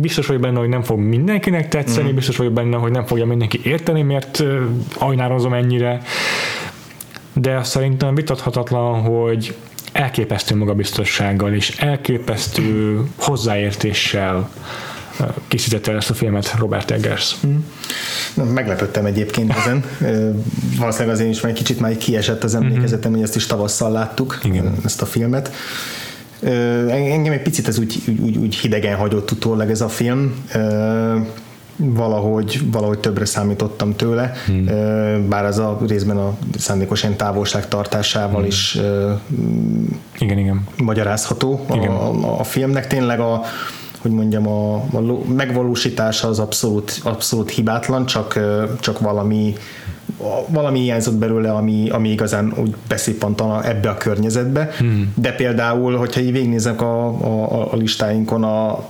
Biztos vagyok benne, hogy nem fog mindenkinek tetszeni, mm. biztos vagyok benne, hogy nem fogja mindenki érteni, mert ajnározom ennyire. De szerintem vitathatatlan, hogy elképesztő magabiztossággal és elképesztő hozzáértéssel készítette ezt a filmet Robert Eggers. Na, meglepődtem egyébként ezen. *laughs* Valószínűleg azért is már egy kicsit már kiesett az emlékezetem, hogy ezt is tavasszal láttuk, Igen. ezt a filmet. Engem egy picit ez úgy, úgy, úgy hidegen hagyott utólag ez a film valahogy, valahogy többre számítottam tőle, hmm. bár ez a részben a szándékos ilyen távolságtartásával hmm. is igen, igen. magyarázható igen. A, a, a filmnek. Tényleg a, hogy mondjam, a, a megvalósítása az abszolút, abszolút hibátlan, csak, csak valami valami hiányzott belőle, ami, ami igazán úgy beszéppantana ebbe a környezetbe, hmm. de például, hogyha így végignézek a, a, a listáinkon a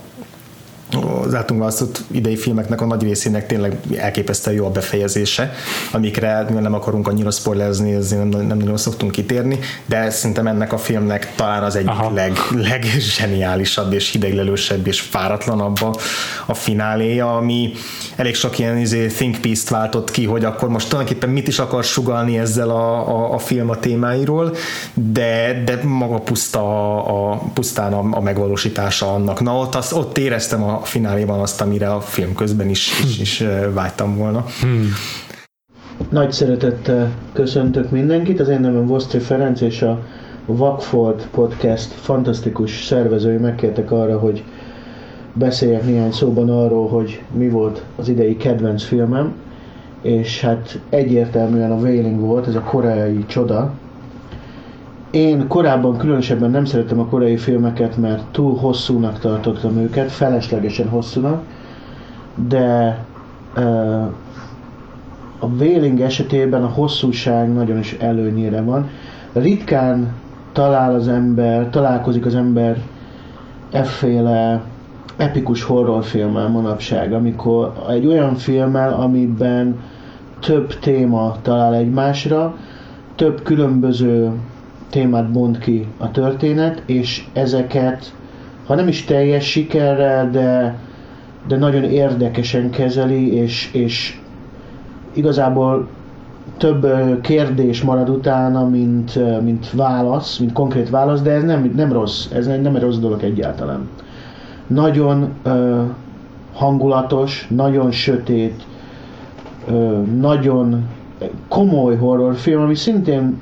az általunk választott idei filmeknek a nagy részének tényleg elképesztően jó a befejezése, amikre nem akarunk annyira spoilerezni, ezért nem, nem nagyon szoktunk kitérni, de szerintem ennek a filmnek talán az egyik leg, leggeniálisabb és hideglelősebb és fáratlanabb a, a fináléja, ami elég sok ilyen izé, think piece-t váltott ki, hogy akkor most tulajdonképpen mit is akar sugalni ezzel a, a, a film a témáiról, de, de maga puszta a, a pusztán a, a megvalósítása annak. Na ott, az, ott éreztem a, a fináléban azt, amire a film közben is, is, is vágytam volna. Hmm. Nagy szeretettel köszöntök mindenkit, az én nevem Vosztri Ferenc, és a Vakfolt Podcast fantasztikus szervezői megkértek arra, hogy beszéljek néhány szóban arról, hogy mi volt az idei kedvenc filmem, és hát egyértelműen a Wailing volt, ez a koreai csoda, én korábban különösebben nem szerettem a koreai filmeket, mert túl hosszúnak tartottam őket, feleslegesen hosszúnak, de uh, a Wailing esetében a hosszúság nagyon is előnyére van. Ritkán talál az ember, találkozik az ember efféle epikus horrorfilmmel manapság, amikor egy olyan filmmel, amiben több téma talál egymásra, több különböző témát bont ki a történet, és ezeket, ha nem is teljes sikerrel, de, de nagyon érdekesen kezeli, és, és igazából több kérdés marad utána, mint, mint válasz, mint konkrét válasz, de ez nem, nem rossz, ez nem egy rossz dolog egyáltalán. Nagyon uh, hangulatos, nagyon sötét, uh, nagyon komoly horrorfilm, ami szintén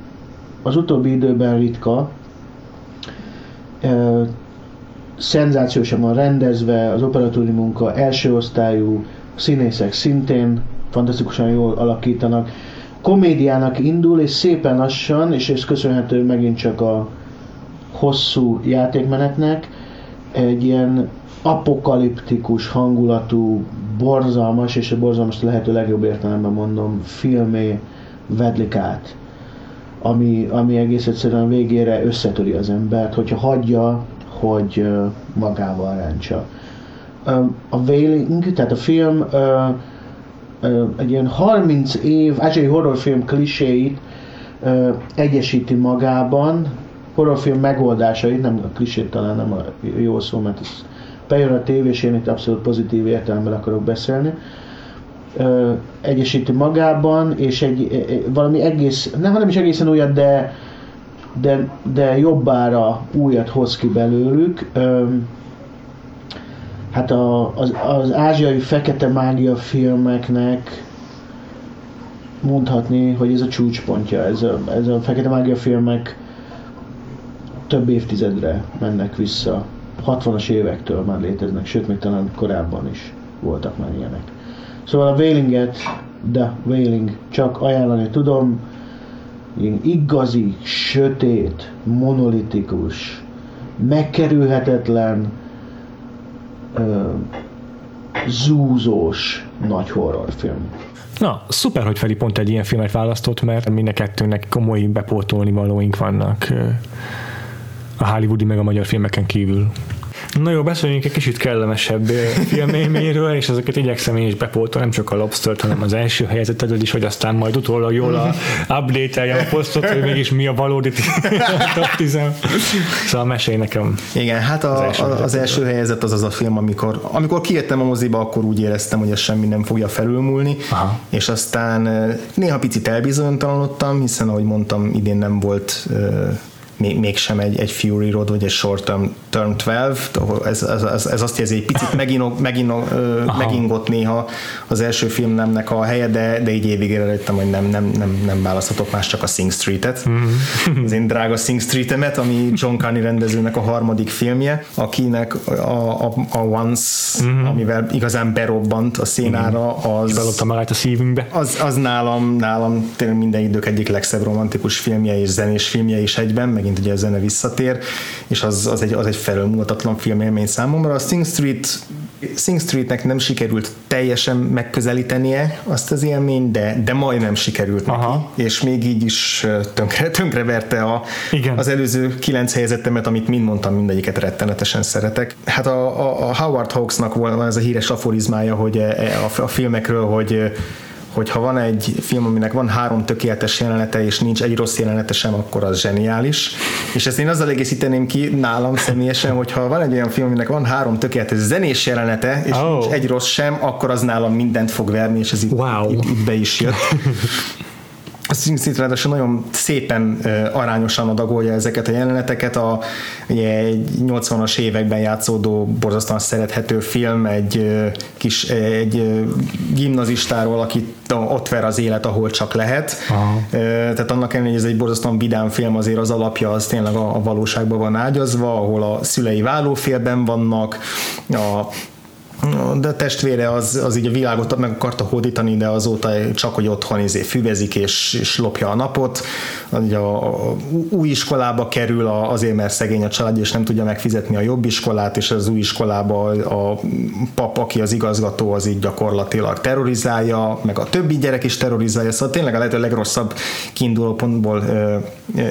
az utóbbi időben ritka, szenzációsan van rendezve, az operatúri munka első osztályú, színészek szintén fantasztikusan jól alakítanak. Komédiának indul, és szépen lassan, és ez köszönhető megint csak a hosszú játékmenetnek, egy ilyen apokaliptikus hangulatú, borzalmas, és a borzalmas lehető legjobb értelemben mondom, filmé vedlik át ami, ami egész egyszerűen a végére összetöri az embert, hogyha hagyja, hogy magával ráncsa. A Wailing, tehát a film egy ilyen 30 év ázsiai horrorfilm kliséit egyesíti magában, horrorfilm megoldásait, nem a klisét talán nem a jó szó, mert ez pejoratív, és én itt abszolút pozitív értelemben akarok beszélni, egyesíti magában, és egy, valami egész, nem, hanem is egészen újat, de, de, de jobbára újat hoz ki belőlük. Hát a, az, az ázsiai fekete mágia filmeknek mondhatni, hogy ez a csúcspontja, ez a, ez a fekete mágia filmek több évtizedre mennek vissza. 60-as évektől már léteznek, sőt még talán korábban is voltak már ilyenek. Szóval a Wailinget, de Wailing, csak ajánlani tudom, igazi, sötét, monolitikus, megkerülhetetlen, ö, zúzós nagy horrorfilm. Na, szuper, hogy Feli pont egy ilyen filmet választott, mert mind a kettőnek komoly bepótolni valóink vannak a hollywoodi meg a magyar filmeken kívül. Na jó, beszéljünk egy kicsit kellemesebb filmélményről, és ezeket igyekszem én is bepótolni, nem csak a lobster hanem az első helyezeted is, hogy aztán majd utólag jól a update a posztot, hogy mégis mi a valódi *laughs* top 10 Szóval mesélj nekem. Igen, hát a, az, első, a, az első helyezet az az a film, amikor, amikor kijöttem a moziba, akkor úgy éreztem, hogy ez semmi nem fogja felülmúlni, Aha. és aztán néha picit elbizonytalanodtam, hiszen ahogy mondtam, idén nem volt még, mégsem egy, egy Fury Road, vagy egy Short Term, term 12, ez, ez, ez, ez azt jelzi, egy picit megint, megint, megingott néha az első filmnemnek a helye, de, de így évig rájöttem, hogy nem, nem, nem, nem választhatok más, csak a Sing Street-et. Mm-hmm. Az én drága Sing Street-emet, ami John Carney rendezőnek a harmadik filmje, akinek a, a, a Once, mm-hmm. amivel igazán berobbant a szénára, az... Belopta magát a szívünkbe. Az, az nálam, nálam tényleg minden idők egyik legszebb romantikus filmje és zenés filmje is egyben, megint ugye a zene visszatér, és az, az egy, az egy felülmúltatlan filmélmény számomra. A Sing Street Sing Streetnek nem sikerült teljesen megközelítenie azt az élményt, de, de majdnem sikerült Aha. neki, és még így is tönkre, tönkreverte a, Igen. az előző kilenc helyzetemet, amit mind mondtam, mindegyiket rettenetesen szeretek. Hát a, a, a Howard Hawksnak van ez a híres aforizmája, hogy e, e, a, a filmekről, hogy hogy ha van egy film, aminek van három tökéletes jelenete, és nincs egy rossz jelenete sem, akkor az zseniális. És ezt én azzal egészíteném ki nálam személyesen, hogy ha van egy olyan film, aminek van három tökéletes zenés jelenete, és oh. nincs egy rossz sem, akkor az nálam mindent fog verni, és ez itt, wow. itt, itt be is jött. *laughs* a SimCity ráadásul nagyon szépen arányosan adagolja ezeket a jeleneteket. A ugye, egy 80-as években játszódó, borzasztóan szerethető film egy kis egy gimnazistáról, aki ott ver az élet, ahol csak lehet. Aha. Tehát annak ellenére, hogy ez egy borzasztóan vidám film, azért az alapja az tényleg a, a valóságban van ágyazva, ahol a szülei vállófélben vannak, a de a testvére az, az így a világot meg akarta hódítani, de azóta csak, hogy otthon izé füvezik és, és lopja a napot. Ugye a, a, új iskolába kerül azért, mert szegény a család, és nem tudja megfizetni a jobb iskolát, és az új iskolába a pap, aki az igazgató, az így gyakorlatilag terrorizálja, meg a többi gyerek is terrorizálja, szóval tényleg a lehető legrosszabb kiinduló pontból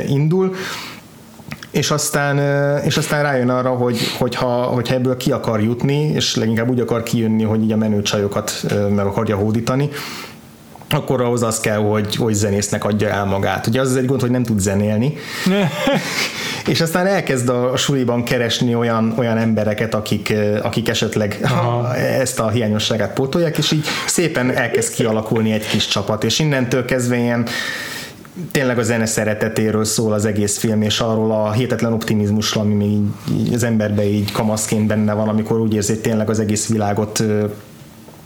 indul és aztán, és aztán rájön arra, hogy, hogyha, hogyha ebből ki akar jutni, és leginkább úgy akar kijönni, hogy így a menő csajokat meg akarja hódítani, akkor ahhoz az kell, hogy, hogy zenésznek adja el magát. Ugye az egy gond, hogy nem tud zenélni. *laughs* és aztán elkezd a, a suliban keresni olyan, olyan embereket, akik, akik esetleg Aha. ezt a hiányosságát pótolják, és így szépen elkezd kialakulni egy kis csapat, és innentől kezdve ilyen tényleg a zene szeretetéről szól az egész film, és arról a hihetetlen optimizmusról, ami még így, az emberbe így kamaszként benne van, amikor úgy érzi, hogy tényleg az egész világot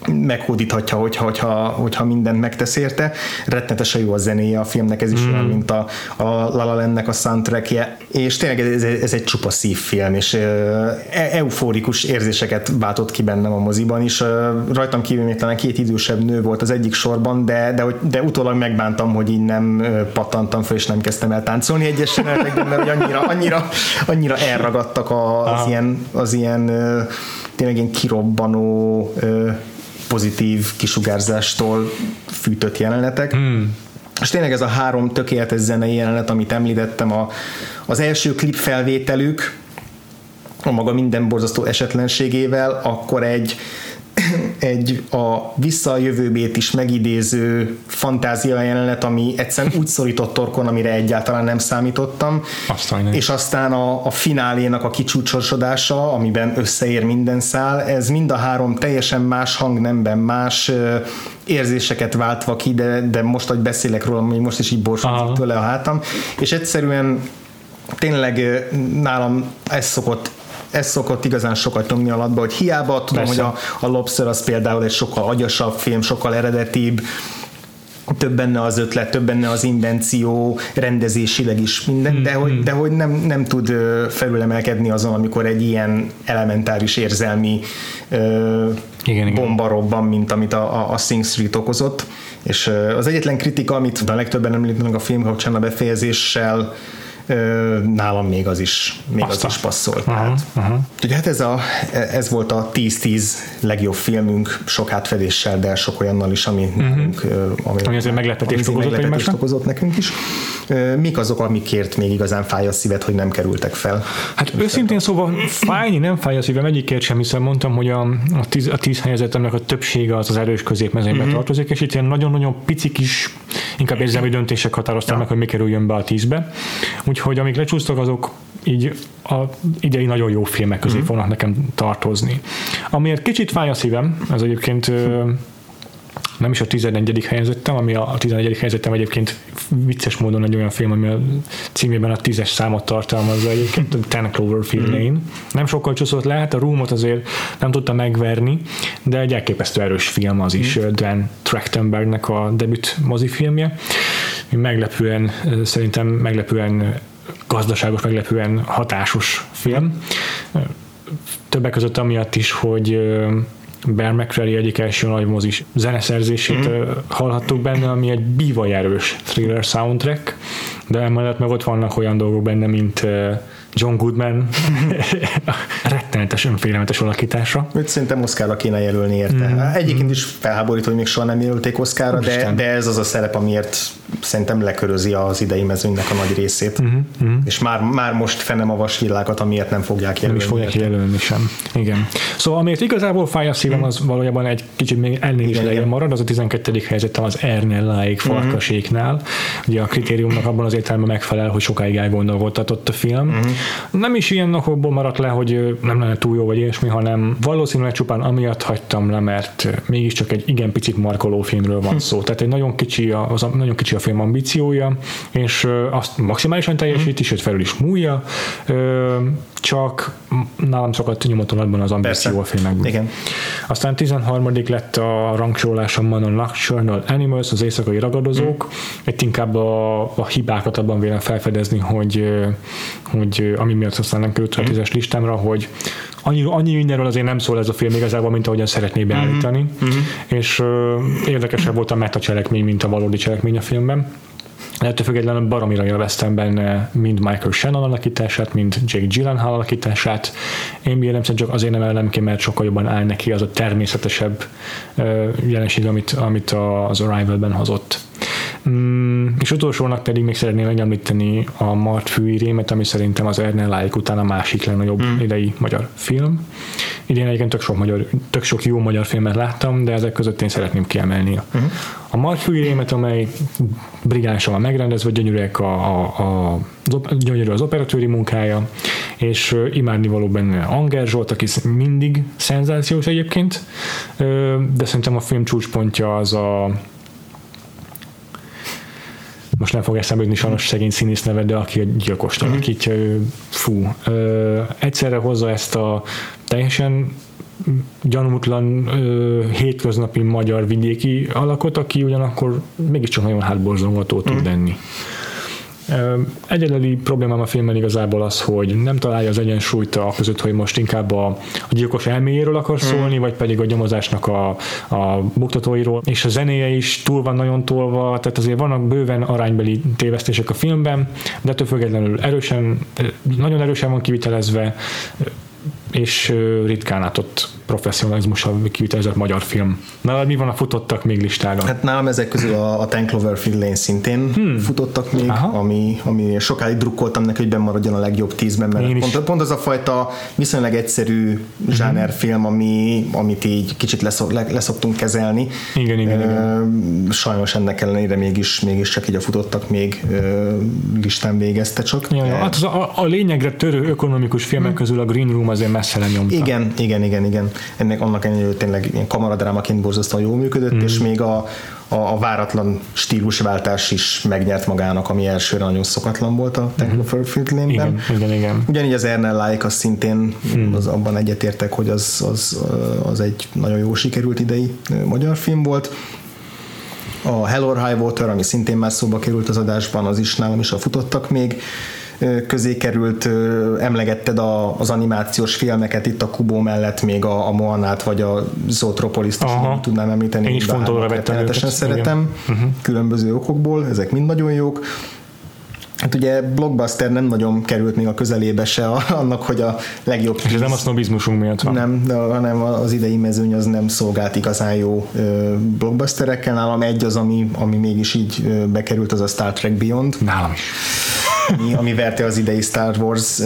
meghódíthatja, hogyha, hogyha, hogyha mindent megtesz érte. Rettenetesen jó a zenéje a filmnek, ez is mm. olyan, mint a, a La La Landnek a soundtrackje, és tényleg ez, ez egy csupa szívfilm, és e, eufórikus érzéseket váltott ki bennem a moziban is. Rajtam kívül még talán két idősebb nő volt az egyik sorban, de, de, de utólag megbántam, hogy így nem pattantam fel, és nem kezdtem el táncolni egyes jelentekben, mert hogy annyira, annyira, annyira elragadtak az, ilyen, az ilyen tényleg ilyen kirobbanó pozitív kisugárzástól fűtött jelenetek. Hmm. És tényleg ez a három tökéletes zenei jelenet, amit említettem, a, az első klip felvételük, a maga minden borzasztó esetlenségével, akkor egy egy a visszajövőbét is megidéző fantázia jelenet, ami egyszerűen úgy szorított torkon, amire egyáltalán nem számítottam. Aztán és aztán a, a finálénak a kicsúcsosodása, amiben összeér minden szál, ez mind a három teljesen más hangnemben, más érzéseket váltva ki, de, de most, hogy beszélek róla, még most is így borsódik tőle a hátam, és egyszerűen tényleg nálam ez szokott ez szokott igazán sokat nyomni alatba, hogy hiába tudom, Persze. hogy a, a Lobster az például egy sokkal agyasabb film, sokkal eredetibb, több benne az ötlet, több benne az invenció, rendezésileg is minden, hmm, de, hogy, hmm. de hogy nem, nem tud felülemelkedni azon, amikor egy ilyen elementáris érzelmi igen, bomba igen. robban, mint amit a, a, a Sing Street okozott. És az egyetlen kritika, amit a legtöbben említenek a film kapcsán a befejezéssel, nálam még az is, még az is passzolt. Uh-huh, uh-huh. Ugye hát ez, a, ez volt a 10-10 legjobb filmünk, sok átfedéssel, de sok olyannal is, ami, uh-huh. nekünk, ami, ami azért meglepetést, ami okozott, meglepetést okozott nekünk is. Mik azok, amikért még igazán fáj a szíved, hogy nem kerültek fel? Hát őszintén szóval fájni nem fáj a szívem egyikért sem, hiszen mondtam, hogy a, a, tíz, a tíz helyezettemnek a többsége az az erős középmezőnybe uh-huh. tartozik, és itt ilyen nagyon-nagyon pici kis, inkább érzelmi döntések határozták ja. meg, hogy mi kerüljön be a tízbe. Úgyhogy úgyhogy amik lecsúsztak, azok így a idei nagyon jó filmek közé mm. fognak nekem tartozni. Amiért kicsit fáj a szívem, ez egyébként nem is a 11. helyezettem, ami a 11. helyezettem egyébként vicces módon egy olyan film, ami a címében a 10-es számot tartalmazza egyébként, Ten Cloverfield mm. Lane. Nem sokkal csúszott lehet, a Roomot azért nem tudta megverni, de egy elképesztő erős film az is, mm. Dan Trachtenbergnek a debüt mozifilmje. Meglepően, szerintem meglepően gazdaságos, meglepően hatásos film. Többek között amiatt is, hogy Bear McCreary egyik első nagy mozis zeneszerzését mm. hallhattuk benne, ami egy bívaj erős thriller soundtrack, de emellett meg ott vannak olyan dolgok benne, mint John Goodman *laughs* rettenetes, önfélelmetes alakítása. Őt szerintem Oszkára kéne jelölni érte. Mm. Egyébként is felháborító, hogy még soha nem jelölték Oszkára, de, de ez az a szerep, amiért szerintem lekörözi az idei mezőnynek a nagy részét. Mm-hmm. És már, már most fennem a vasvillákat, amiért nem fogják jelölni. Nem is fogják érte. jelölni sem. Igen. Szóval amiért igazából fáj a szívem, az valójában egy kicsit még ennél is lejjebb marad, az a 12. helyzetem az Ernelláig mhm. farkaséknál. Mm-hmm. Ugye a kritériumnak abban az értelemben megfelel, hogy sokáig elgondolkodtatott a film. Mm-hmm nem is ilyen napokból maradt le, hogy nem lenne túl jó vagy ilyesmi, hanem valószínűleg csupán amiatt hagytam le, mert mégiscsak egy igen picit markoló filmről van szó. Tehát egy nagyon kicsi a, az a, nagyon kicsi a film ambíciója, és azt maximálisan teljesíti, sőt felül is múlja, csak nálam szokott nyomotonatban az ambíció a filmekben. Igen. Aztán 13. lett a a Manon Nocturnal Animals, az éjszakai ragadozók. Mm. Itt inkább a, a hibákat abban vélem felfedezni, hogy, hogy ami miatt aztán nem került a tízes listámra, hogy annyi, annyi mindenről azért nem szól ez a film igazából, mint ahogyan szeretné beállítani, mm-hmm. és uh, érdekesebb volt a meta cselekmény, mint a valódi cselekmény a filmben. Ettől függetlenül baromira élveztem benne mind Michael Shannon alakítását, mind Jake Gyllenhaal alakítását. Én Williams csak azért nem ellem ki, mert sokkal jobban áll neki az a természetesebb jelenség, amit, amit az Arrival-ben hozott. Mm, és utolsónak pedig még szeretném megemlíteni a Mart fűírémet, ami szerintem az Ernel Lájk után a másik legnagyobb mm. idei magyar film. Idén egyébként tök sok, magyar, tök sok jó magyar filmet láttam, de ezek között én szeretném kiemelni. Mm. A Mart fűírémet, amely brigánsan van megrendezve, gyönyörűek a, a, a gyönyörű az operatőri munkája, és imádni való benne Anger Zsolt, aki mindig szenzációs egyébként, de szerintem a film csúcspontja az a most nem fog eszembe jutni sajnos szegény színész neve, de aki a gyilkost mhm. alakítja, ő, fú, ö, egyszerre hozza ezt a teljesen gyanútlan ö, hétköznapi magyar vidéki alakot, aki ugyanakkor mégiscsak nagyon hátborzongató tud mm. lenni. Egyedüli problémám a filmben igazából az, hogy nem találja az egyensúlyt a között, hogy most inkább a, a gyilkos elméjéről akar hmm. szólni, mm. vagy pedig a nyomozásnak a, a buktatóiról, és a zenéje is túl van nagyon tolva, tehát azért vannak bőven aránybeli tévesztések a filmben, de ettől függetlenül erősen, nagyon erősen van kivitelezve, és ritkán látott professzionalizmussal kivitelezett magyar film. Na, mi van a futottak még listára? Hát nálam ezek közül a, a Ten Cloverfield Lane szintén hmm. futottak még, ami, ami sokáig drukkoltam neki, hogy bemaradjon a legjobb tízben, mert pont, pont az a fajta viszonylag egyszerű zsánerfilm, ami, amit így kicsit leszok, leszoktunk kezelni. Igen, igen, igen. Sajnos ennek ellenére mégis, mégis csak így a futottak még listán végezte csak. Ja, ja. Hát az a, a lényegre törő ökonomikus filmek hmm. közül a Green Room azért messze lenyomta. Igen, igen, igen, igen ennek annak ellenére tényleg ilyen kamaradrámaként borzasztóan jól működött, mm. és még a, a, a váratlan stílusváltás is megnyert magának, ami elsőre nagyon szokatlan volt a Technofield mm. igen, igen, igen. Ugyanígy az Ernell Like az szintén mm. az abban egyetértek, hogy az, az, az egy nagyon jó sikerült idei magyar film volt. A Hell or High Water, ami szintén már szóba került az adásban, az is nálam is a futottak még közé került, emlegetted a, az animációs filmeket itt a Kubo mellett még a, a Moanát vagy a Zootropolis-t is tudnám említeni. Én is fontolóra vettem őket. szeretem, uh-huh. különböző okokból, ezek mind nagyon jók. Hát ugye Blockbuster nem nagyon került még a közelébe se a, annak, hogy a legjobb... És ez nem a sznobizmusunk miatt van. Nem, de, hanem az idei mezőny az nem szolgált igazán jó ö, blockbusterekkel. Nálam egy az, ami, ami mégis így ö, bekerült, az a Star Trek Beyond. Nálam is ami, ami verte az idei Star Wars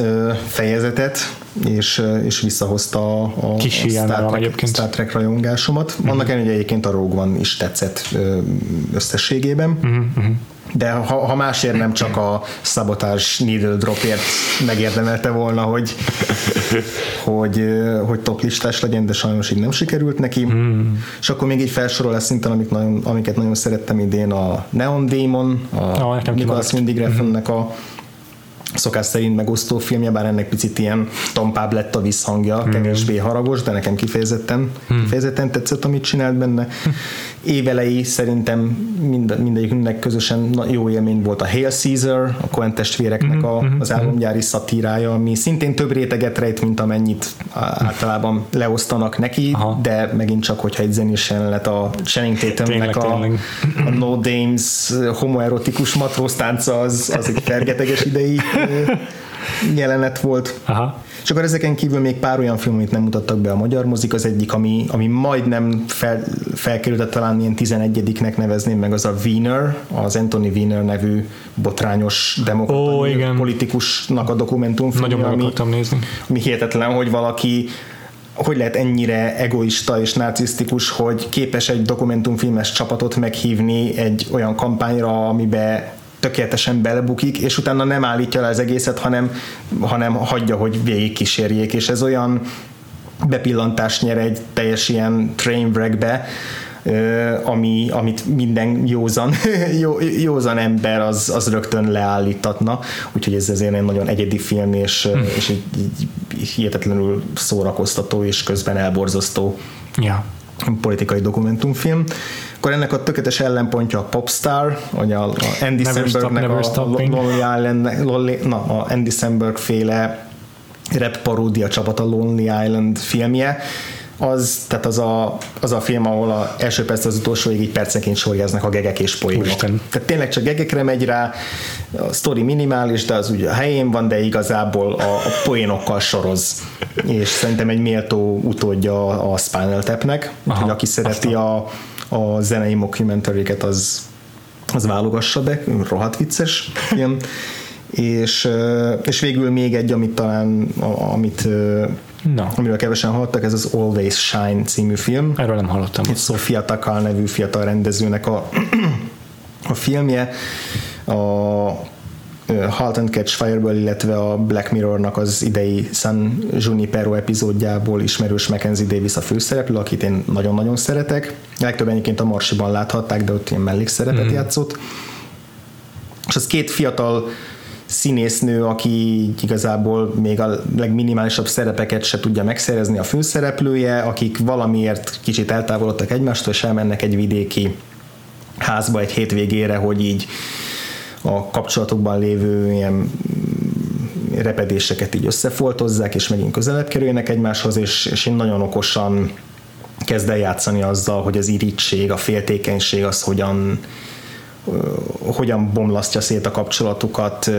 és, és visszahozta a, a, Kis a Star, Trek, Star Trek rajongásomat. Mm-hmm. Annak ellenére egyébként a Rogue One is tetszett összességében. Mm-hmm de ha, ha másért nem csak a szabotás needle dropért megérdemelte volna, hogy, hogy, hogy top listás legyen, de sajnos így nem sikerült neki. Hmm. És akkor még egy felsorolás szinten, amik nagyon, amiket nagyon szerettem idén, a Neon Demon, a oh, Nicholas Winding Refnnek a szokás szerint megosztó filmje, bár ennek picit ilyen tompább lett a visszhangja, kevésbé haragos, de nekem kifejezetten, mm. kifejezetten tetszett, amit csinált benne évelei szerintem mind, mindegyikünknek közösen jó élmény volt a Hail Caesar, a Coen testvéreknek a, mhm, az mhm. álomgyári szatírája, ami szintén több réteget rejt, mint amennyit általában leosztanak neki, Aha. de megint csak, hogyha egy zenés jelenet a Channing Tatumnek a, a No Dames homoerotikus matróztánca, az, az egy *laughs* fergeteges idei jelenet volt. Aha. És akkor ezeken kívül még pár olyan film, amit nem mutattak be a magyar mozik, az egyik, ami, ami majdnem fel, felkerült, talán ilyen 11-nek nevezném meg, az a Wiener, az Anthony Wiener nevű botrányos demokrata oh, igen. politikusnak a dokumentumfilm. Nagyon meg ami, nézni. Ami hihetetlen, hogy valaki hogy lehet ennyire egoista és narcisztikus, hogy képes egy dokumentumfilmes csapatot meghívni egy olyan kampányra, amiben tökéletesen belebukik, és utána nem állítja le az egészet, hanem, hanem hagyja, hogy végigkísérjék, és ez olyan bepillantást nyer egy teljes ilyen trainwreckbe, ami, amit minden józan, *laughs* jó, józan ember az, az rögtön leállítatna, úgyhogy ez azért egy nagyon egyedi film, és, hmm. és egy, egy hihetetlenül szórakoztató és közben elborzasztó ja. politikai dokumentumfilm. Akkor ennek a tökéletes ellenpontja a Popstar, vagy a, a Andy Sambergnek a, Lonely Island, Lonely, na, a Andy Samberg féle rap paródia csapat a Lonely Island filmje, az, tehát az a, az a film, ahol a első perc az utolsó így percenként sorjáznak a gegek és poénok. Úristen. Tehát tényleg csak gegekre megy rá, a sztori minimális, de az ugye a helyén van, de igazából a, a poénokkal soroz. És szerintem egy méltó utódja a Spinal Tapnek, hogy aki szereti a, a zenei mockumentary az, az válogassa be, rohadt vicces film. és, és végül még egy, amit talán, amit No. Amiről kevesen hallottak, ez az Always Shine című film. Erről nem hallottam. Egy Sofia Takal nevű fiatal rendezőnek a, *clears throat* a filmje. A Halt and Catch Fireball, illetve a Black Mirrornak az idei San Junipero epizódjából ismerős Mackenzie Davis a főszereplő, akit én nagyon-nagyon szeretek. Legtöbb egyébként a Marsiban láthatták, de ott ilyen mellékszerepet mm. játszott. És az két fiatal színésznő, aki igazából még a legminimálisabb szerepeket se tudja megszerezni a főszereplője, akik valamiért kicsit eltávolodtak egymástól, és elmennek egy vidéki házba egy hétvégére, hogy így a kapcsolatokban lévő ilyen repedéseket így összefoltozzák, és megint közelebb kerüljenek egymáshoz, és, és én nagyon okosan kezd el játszani azzal, hogy az irítség, a féltékenység az hogyan hogyan bomlasztja szét a kapcsolatukat,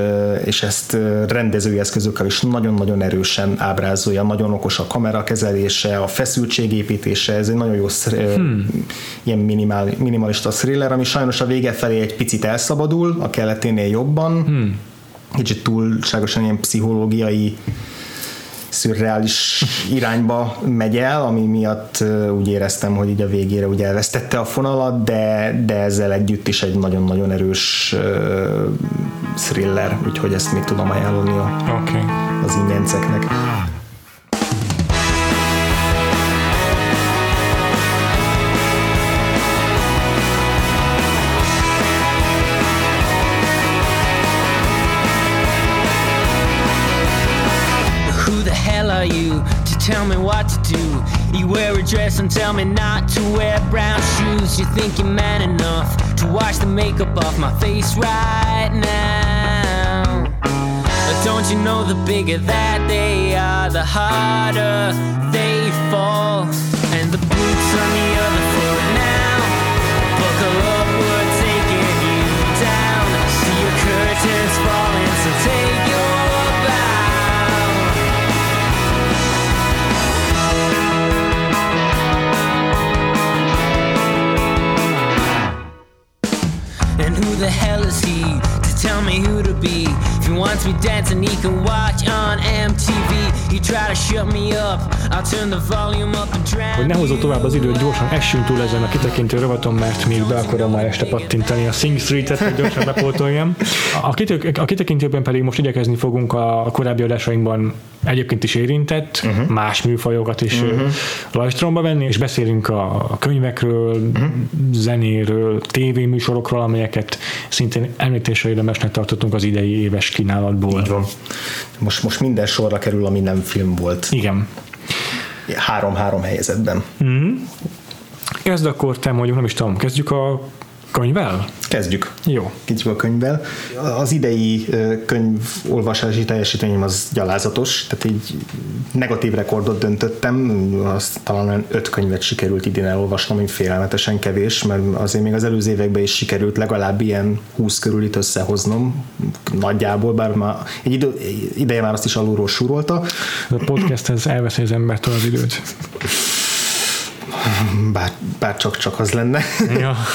és ezt rendezői eszközökkel is nagyon-nagyon erősen ábrázolja, nagyon okos a kamera kezelése, a feszültségépítése, ez egy nagyon jó hmm. ilyen minimál, minimalista thriller, ami sajnos a vége felé egy picit elszabadul, a keleténél jobban, hmm. kicsit túlságosan ilyen pszichológiai szürreális irányba megy el, ami miatt úgy éreztem, hogy így a végére ugye elvesztette a fonalat, de, de ezzel együtt is egy nagyon-nagyon erős thriller, úgyhogy ezt még tudom ajánlani a, okay. az ingyenceknek. Tell me what to do. You wear a dress and tell me not to wear brown shoes. You think you're man enough to wash the makeup off my face right now. But don't you know the bigger that they are, the harder they fall. And the boots on the other the hell is he to tell me who to be? If he wants me dancing, he can watch on MTV. You try to shut me up, I'll turn the volume up and drown Hogy ne hozzuk tovább az időt, gyorsan essünk túl ezen a kitekintő rovaton, mert még be akarom már este pattintani a Sing Street-et, hogy gyorsan bepótoljam. A, kitök, a kitekintőben pedig most igyekezni fogunk a korábbi adásainkban egyébként is érintett, uh-huh. más műfajokat is uh-huh. lajstromba venni, és beszélünk a, a könyvekről, uh-huh. zenéről, tévéműsorokról, amelyeket szintén említésre érdemesnek tartottunk az idei éves kínálatból. Így van. Most, most minden sorra kerül, ami nem film volt. Igen. Három-három helyezetben. Kezd akkor te mondjuk, nem is tudom, kezdjük a könyvvel? Kezdjük. Jó. Kezdjük a könyvvel. Az idei könyvolvasási teljesítményem az gyalázatos, tehát így negatív rekordot döntöttem, azt talán olyan öt könyvet sikerült idén elolvasnom, ami félelmetesen kevés, mert azért még az előző években is sikerült legalább ilyen 20 körül itt összehoznom, nagyjából, bár már egy idő, ideje már azt is alulról súrolta, A podcast ez elveszi az embertől az időt. Bár, bár csak, csak az lenne. Ja. *laughs*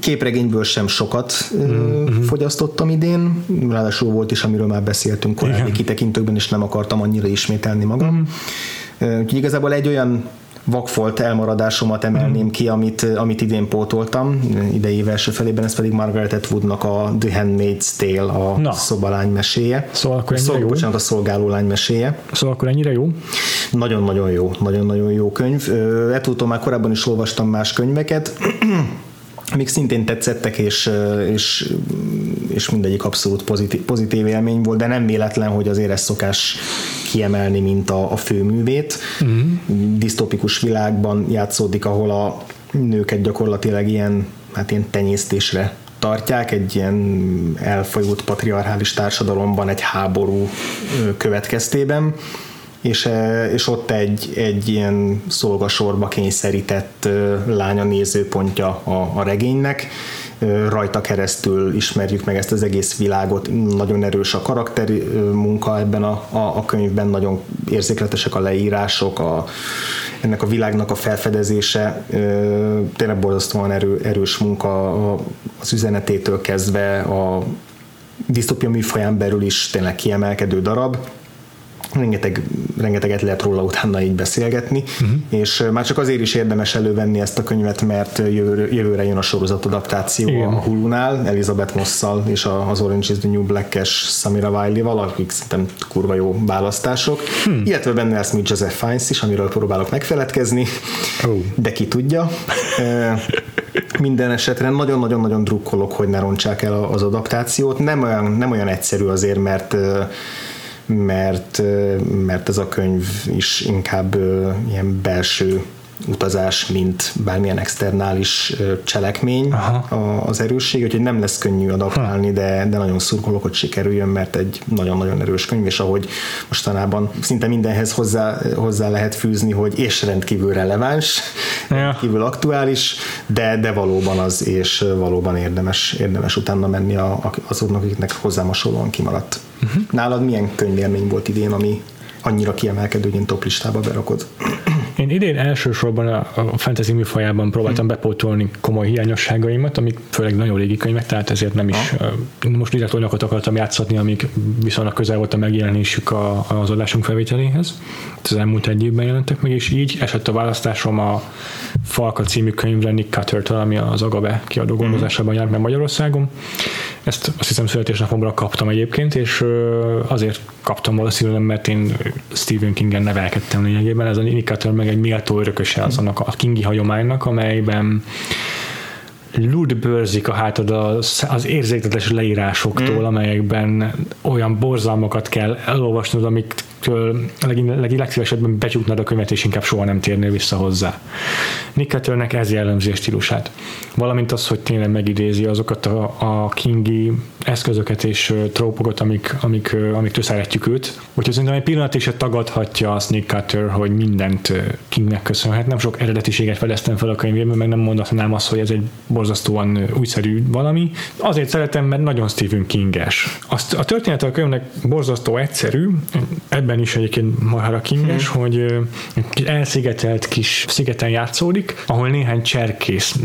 Képregényből sem sokat mm-hmm. fogyasztottam idén, ráadásul volt is, amiről már beszéltünk korábbi Igen. kitekintőkben, és nem akartam annyira ismételni magam. Mm. Úgyhogy igazából egy olyan vakfolt elmaradásomat emelném ki, amit, amit idén pótoltam, idei első felében, ez pedig Margaret Atwoodnak a The Handmaid's Tale, a Na. szobalány meséje. Szóval akkor ennyire Szol, jó. bocsánat, a szolgálólány meséje. Szóval akkor ennyire jó? Nagyon-nagyon jó, nagyon-nagyon jó könyv. Etútól már korábban is olvastam más könyveket, *clears throat* amik szintén tetszettek, és, és, és mindegyik abszolút pozitív, pozitív élmény volt, de nem véletlen, hogy azért ezt szokás kiemelni, mint a, a főművét. Uh-huh. Disztopikus világban játszódik, ahol a nőket gyakorlatilag ilyen, hát ilyen tenyésztésre tartják egy ilyen elfolyult patriarchális társadalomban egy háború következtében, és, eh, és ott egy, egy ilyen szolgasorba kényszerített lánya nézőpontja a, a regénynek. Rajta keresztül ismerjük meg ezt az egész világot, nagyon erős a karakteri munka ebben a, a, a könyvben, nagyon érzékletesek a leírások, a, ennek a világnak a felfedezése, tényleg borzasztóan erő, erős munka az üzenetétől kezdve a disztopia műfaján belül is tényleg kiemelkedő darab, rengeteg, rengeteget lehet róla utána így beszélgetni, uh-huh. és már csak azért is érdemes elővenni ezt a könyvet, mert jövőre, jövőre jön a sorozat adaptáció Igen. a Hulu-nál, Elizabeth Mosszal és az Orange is the New Black-es Samira Wiley-val, akik szerintem kurva jó választások, hmm. illetve benne lesz még Joseph Fiennes is, amiről próbálok megfeledkezni, Ó. de ki tudja. Minden esetre nagyon-nagyon-nagyon drukkolok, hogy ne rontsák el az adaptációt. Nem olyan, nem olyan egyszerű azért, mert mert, mert ez a könyv is inkább ilyen belső utazás, mint bármilyen externális cselekmény Aha. az erősség, úgyhogy nem lesz könnyű adaptálni, de, de nagyon szurkolok, hogy sikerüljön, mert egy nagyon-nagyon erős könyv, és ahogy mostanában szinte mindenhez hozzá, hozzá lehet fűzni, hogy és rendkívül releváns, Ja. rendkívül aktuális, de, de valóban az, és valóban érdemes, érdemes utána menni a, azoknak, akiknek hozzám hasonlóan kimaradt. Uh-huh. Nálad milyen könyvélmény volt idén, ami annyira kiemelkedő, hogy én top listába berakod? Én idén elsősorban a, fantasy műfajában próbáltam bepótolni komoly hiányosságaimat, amik főleg nagyon régi könyvek, tehát ezért nem is, uh, most direkt olyanokat akartam játszatni, amik viszonylag közel volt a megjelenésük a, az adásunk felvételéhez. Az elmúlt egy évben jelentek meg, és így esett a választásom a Falka című könyvre Nick Cutter-től, ami az Agabe kiadó gondozásában járt meg Magyarországon. Ezt azt hiszem születésnapomra kaptam egyébként, és azért kaptam valószínűleg, mert én Stephen Kingen nevelkedtem lényegében. Ez a Nick Cutter meg egy méltó örököse az annak a Kingi hagyománynak, amelyben lud bőrzik a hátad az, az érzékletes leírásoktól, mm. amelyekben olyan borzalmakat kell elolvasnod, amiktől leg, leg, legszívesebben becsuknád a könyvet, és inkább soha nem térnél vissza hozzá. Nick Cutternek ez jellemzi a stílusát. Valamint az, hogy tényleg megidézi azokat a, a Kingi eszközöket és trópokat, amik, amik, amiktől szeretjük őt. Úgyhogy szerintem egy pillanat is tagadhatja azt Nick Cutter, hogy mindent Kingnek köszönhet. Nem sok eredetiséget fedeztem fel a könyvében, meg nem mondhatnám azt, hogy ez egy borzasztóan újszerű valami. Azért szeretem, mert nagyon Stephen Kinges. Azt, a történet a könyvnek borzasztó egyszerű, ebben is egyébként marhára kinges, hmm. hogy egy elszigetelt kis szigeten játszódik, ahol néhány cserkész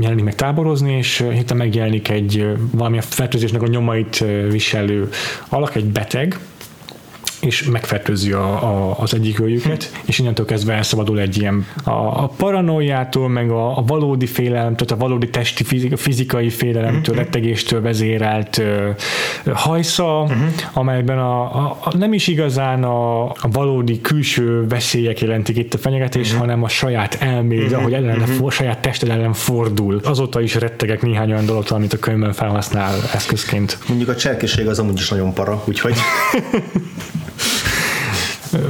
jelenik meg táborozni, és hirtelen megjelenik egy valami a fertőzésnek a nyomait viselő alak, egy beteg, és megfertőzi a, a, az egyik őjüket, és innentől kezdve elszabadul egy ilyen a, a paranoiától, meg a, a valódi félelem, tehát a valódi testi fizik- fizikai félelemtől, rettegéstől vezérelt ö, hajsza, amelyben a, a, a, nem is igazán a, a valódi külső veszélyek jelentik itt a fenyegetést, hanem a saját elméd, ahogy ellen, for, saját tested ellen fordul. Azóta is rettegek néhány olyan dologtól, amit a könyvben felhasznál eszközként. Mondjuk a cserkéség az amúgy is nagyon para, úgyhogy *laughs*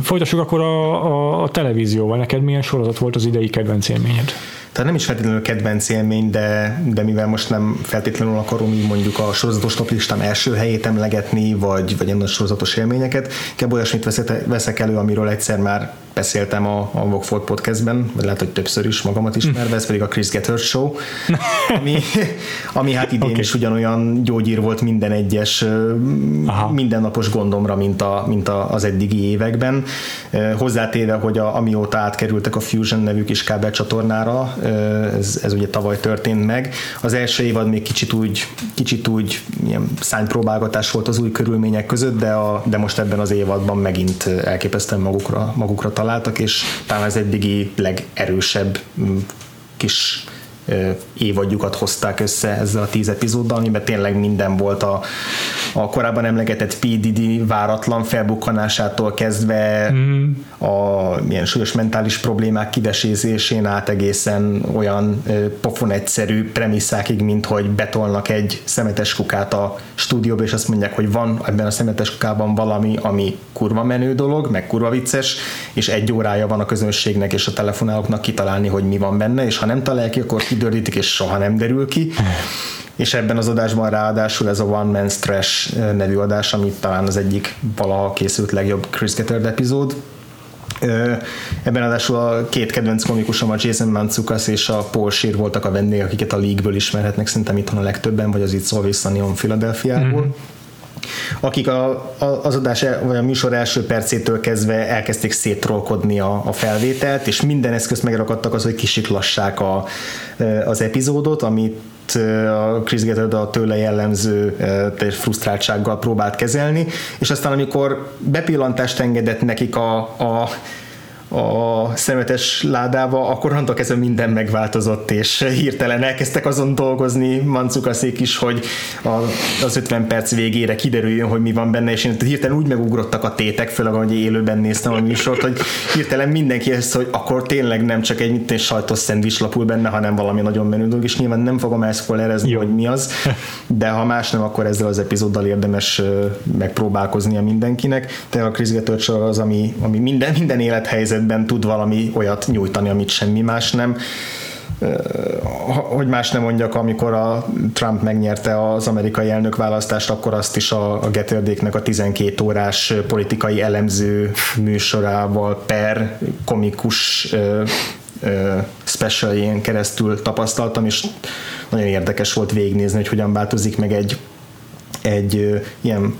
Folytassuk akkor a, a, a televízióval. Neked milyen sorozat volt az idei kedvenc élményed? Tehát nem is feltétlenül kedvenc élmény, de, de mivel most nem feltétlenül akarom így mondjuk a sorozatos toplistám első helyét emlegetni, vagy, vagy ilyen sorozatos élményeket, inkább olyasmit veszek elő, amiről egyszer már beszéltem a, a Vogford podcastben, vagy lehet, hogy többször is magamat ismerve, ez pedig a Chris Gethard Show, *laughs* ami, ami hát idén okay. is ugyanolyan gyógyír volt minden egyes Aha. mindennapos gondomra, mint, a, mint a, az eddigi években. Hozzátéve, hogy a, amióta átkerültek a Fusion nevű kis kábelcsatornára, ez, ez ugye tavaly történt meg. Az első évad még kicsit úgy, kicsit úgy ilyen szánypróbálgatás volt az új körülmények között, de, a, de most ebben az évadban megint elképesztően magukra, magukra találtak, és talán az eddigi legerősebb kis évadjukat hozták össze ezzel a tíz epizóddal, amiben tényleg minden volt a, a korábban emlegetett PDD váratlan felbukkanásától kezdve mm. A milyen súlyos mentális problémák kivesézésén át egészen olyan pofon egyszerű premisszákig, mint hogy betolnak egy szemetes kukát a stúdióba, és azt mondják, hogy van ebben a szemetes kukában valami, ami kurva menő dolog, meg kurva vicces, és egy órája van a közönségnek és a telefonálóknak kitalálni, hogy mi van benne, és ha nem találják ki, akkor kidördítik, és soha nem derül ki. *laughs* És ebben az adásban ráadásul ez a One Man Trash nevű adás, amit talán az egyik valaha készült legjobb Chris Gethard epizód, Ebben adásul a két kedvenc komikusom, a Jason Mantzoukas és a Paul Scheer voltak a vendégek, akiket a League-ből ismerhetnek, szerintem itthon a legtöbben, vagy az It's Always Sunny on Philadelphia-ból. Mm-hmm akik a, a, az adás, vagy a műsor első percétől kezdve elkezdték szétrolkodni a, a felvételt, és minden eszközt megrakadtak az, hogy kisiklassák a, az epizódot, amit a Chris Gethard a tőle jellemző frusztráltsággal próbált kezelni, és aztán amikor bepillantást engedett nekik a, a a szemetes ládába, akkor onnantól kezdve minden megváltozott, és hirtelen elkezdtek azon dolgozni Mancukaszék is, hogy a, az 50 perc végére kiderüljön, hogy mi van benne, és hirtelen úgy megugrottak a tétek, főleg ahogy élőben néztem a műsort, hogy hirtelen mindenki ezt, hogy akkor tényleg nem csak egy mint egy sajtos szendvics lapul benne, hanem valami nagyon menő dolog, és nyilván nem fogom elszpoilerezni, hogy mi az, de ha más nem, akkor ezzel az epizóddal érdemes megpróbálkoznia mindenkinek. Tehát a Chris Getört az, ami, ami minden, minden élethelyzet helyzetben tud valami olyat nyújtani, amit semmi más nem. Hogy más nem mondjak, amikor a Trump megnyerte az amerikai elnök választást, akkor azt is a, a Getördéknek a 12 órás politikai elemző műsorával per komikus specialjén keresztül tapasztaltam, és nagyon érdekes volt végignézni, hogy hogyan változik meg egy, egy ilyen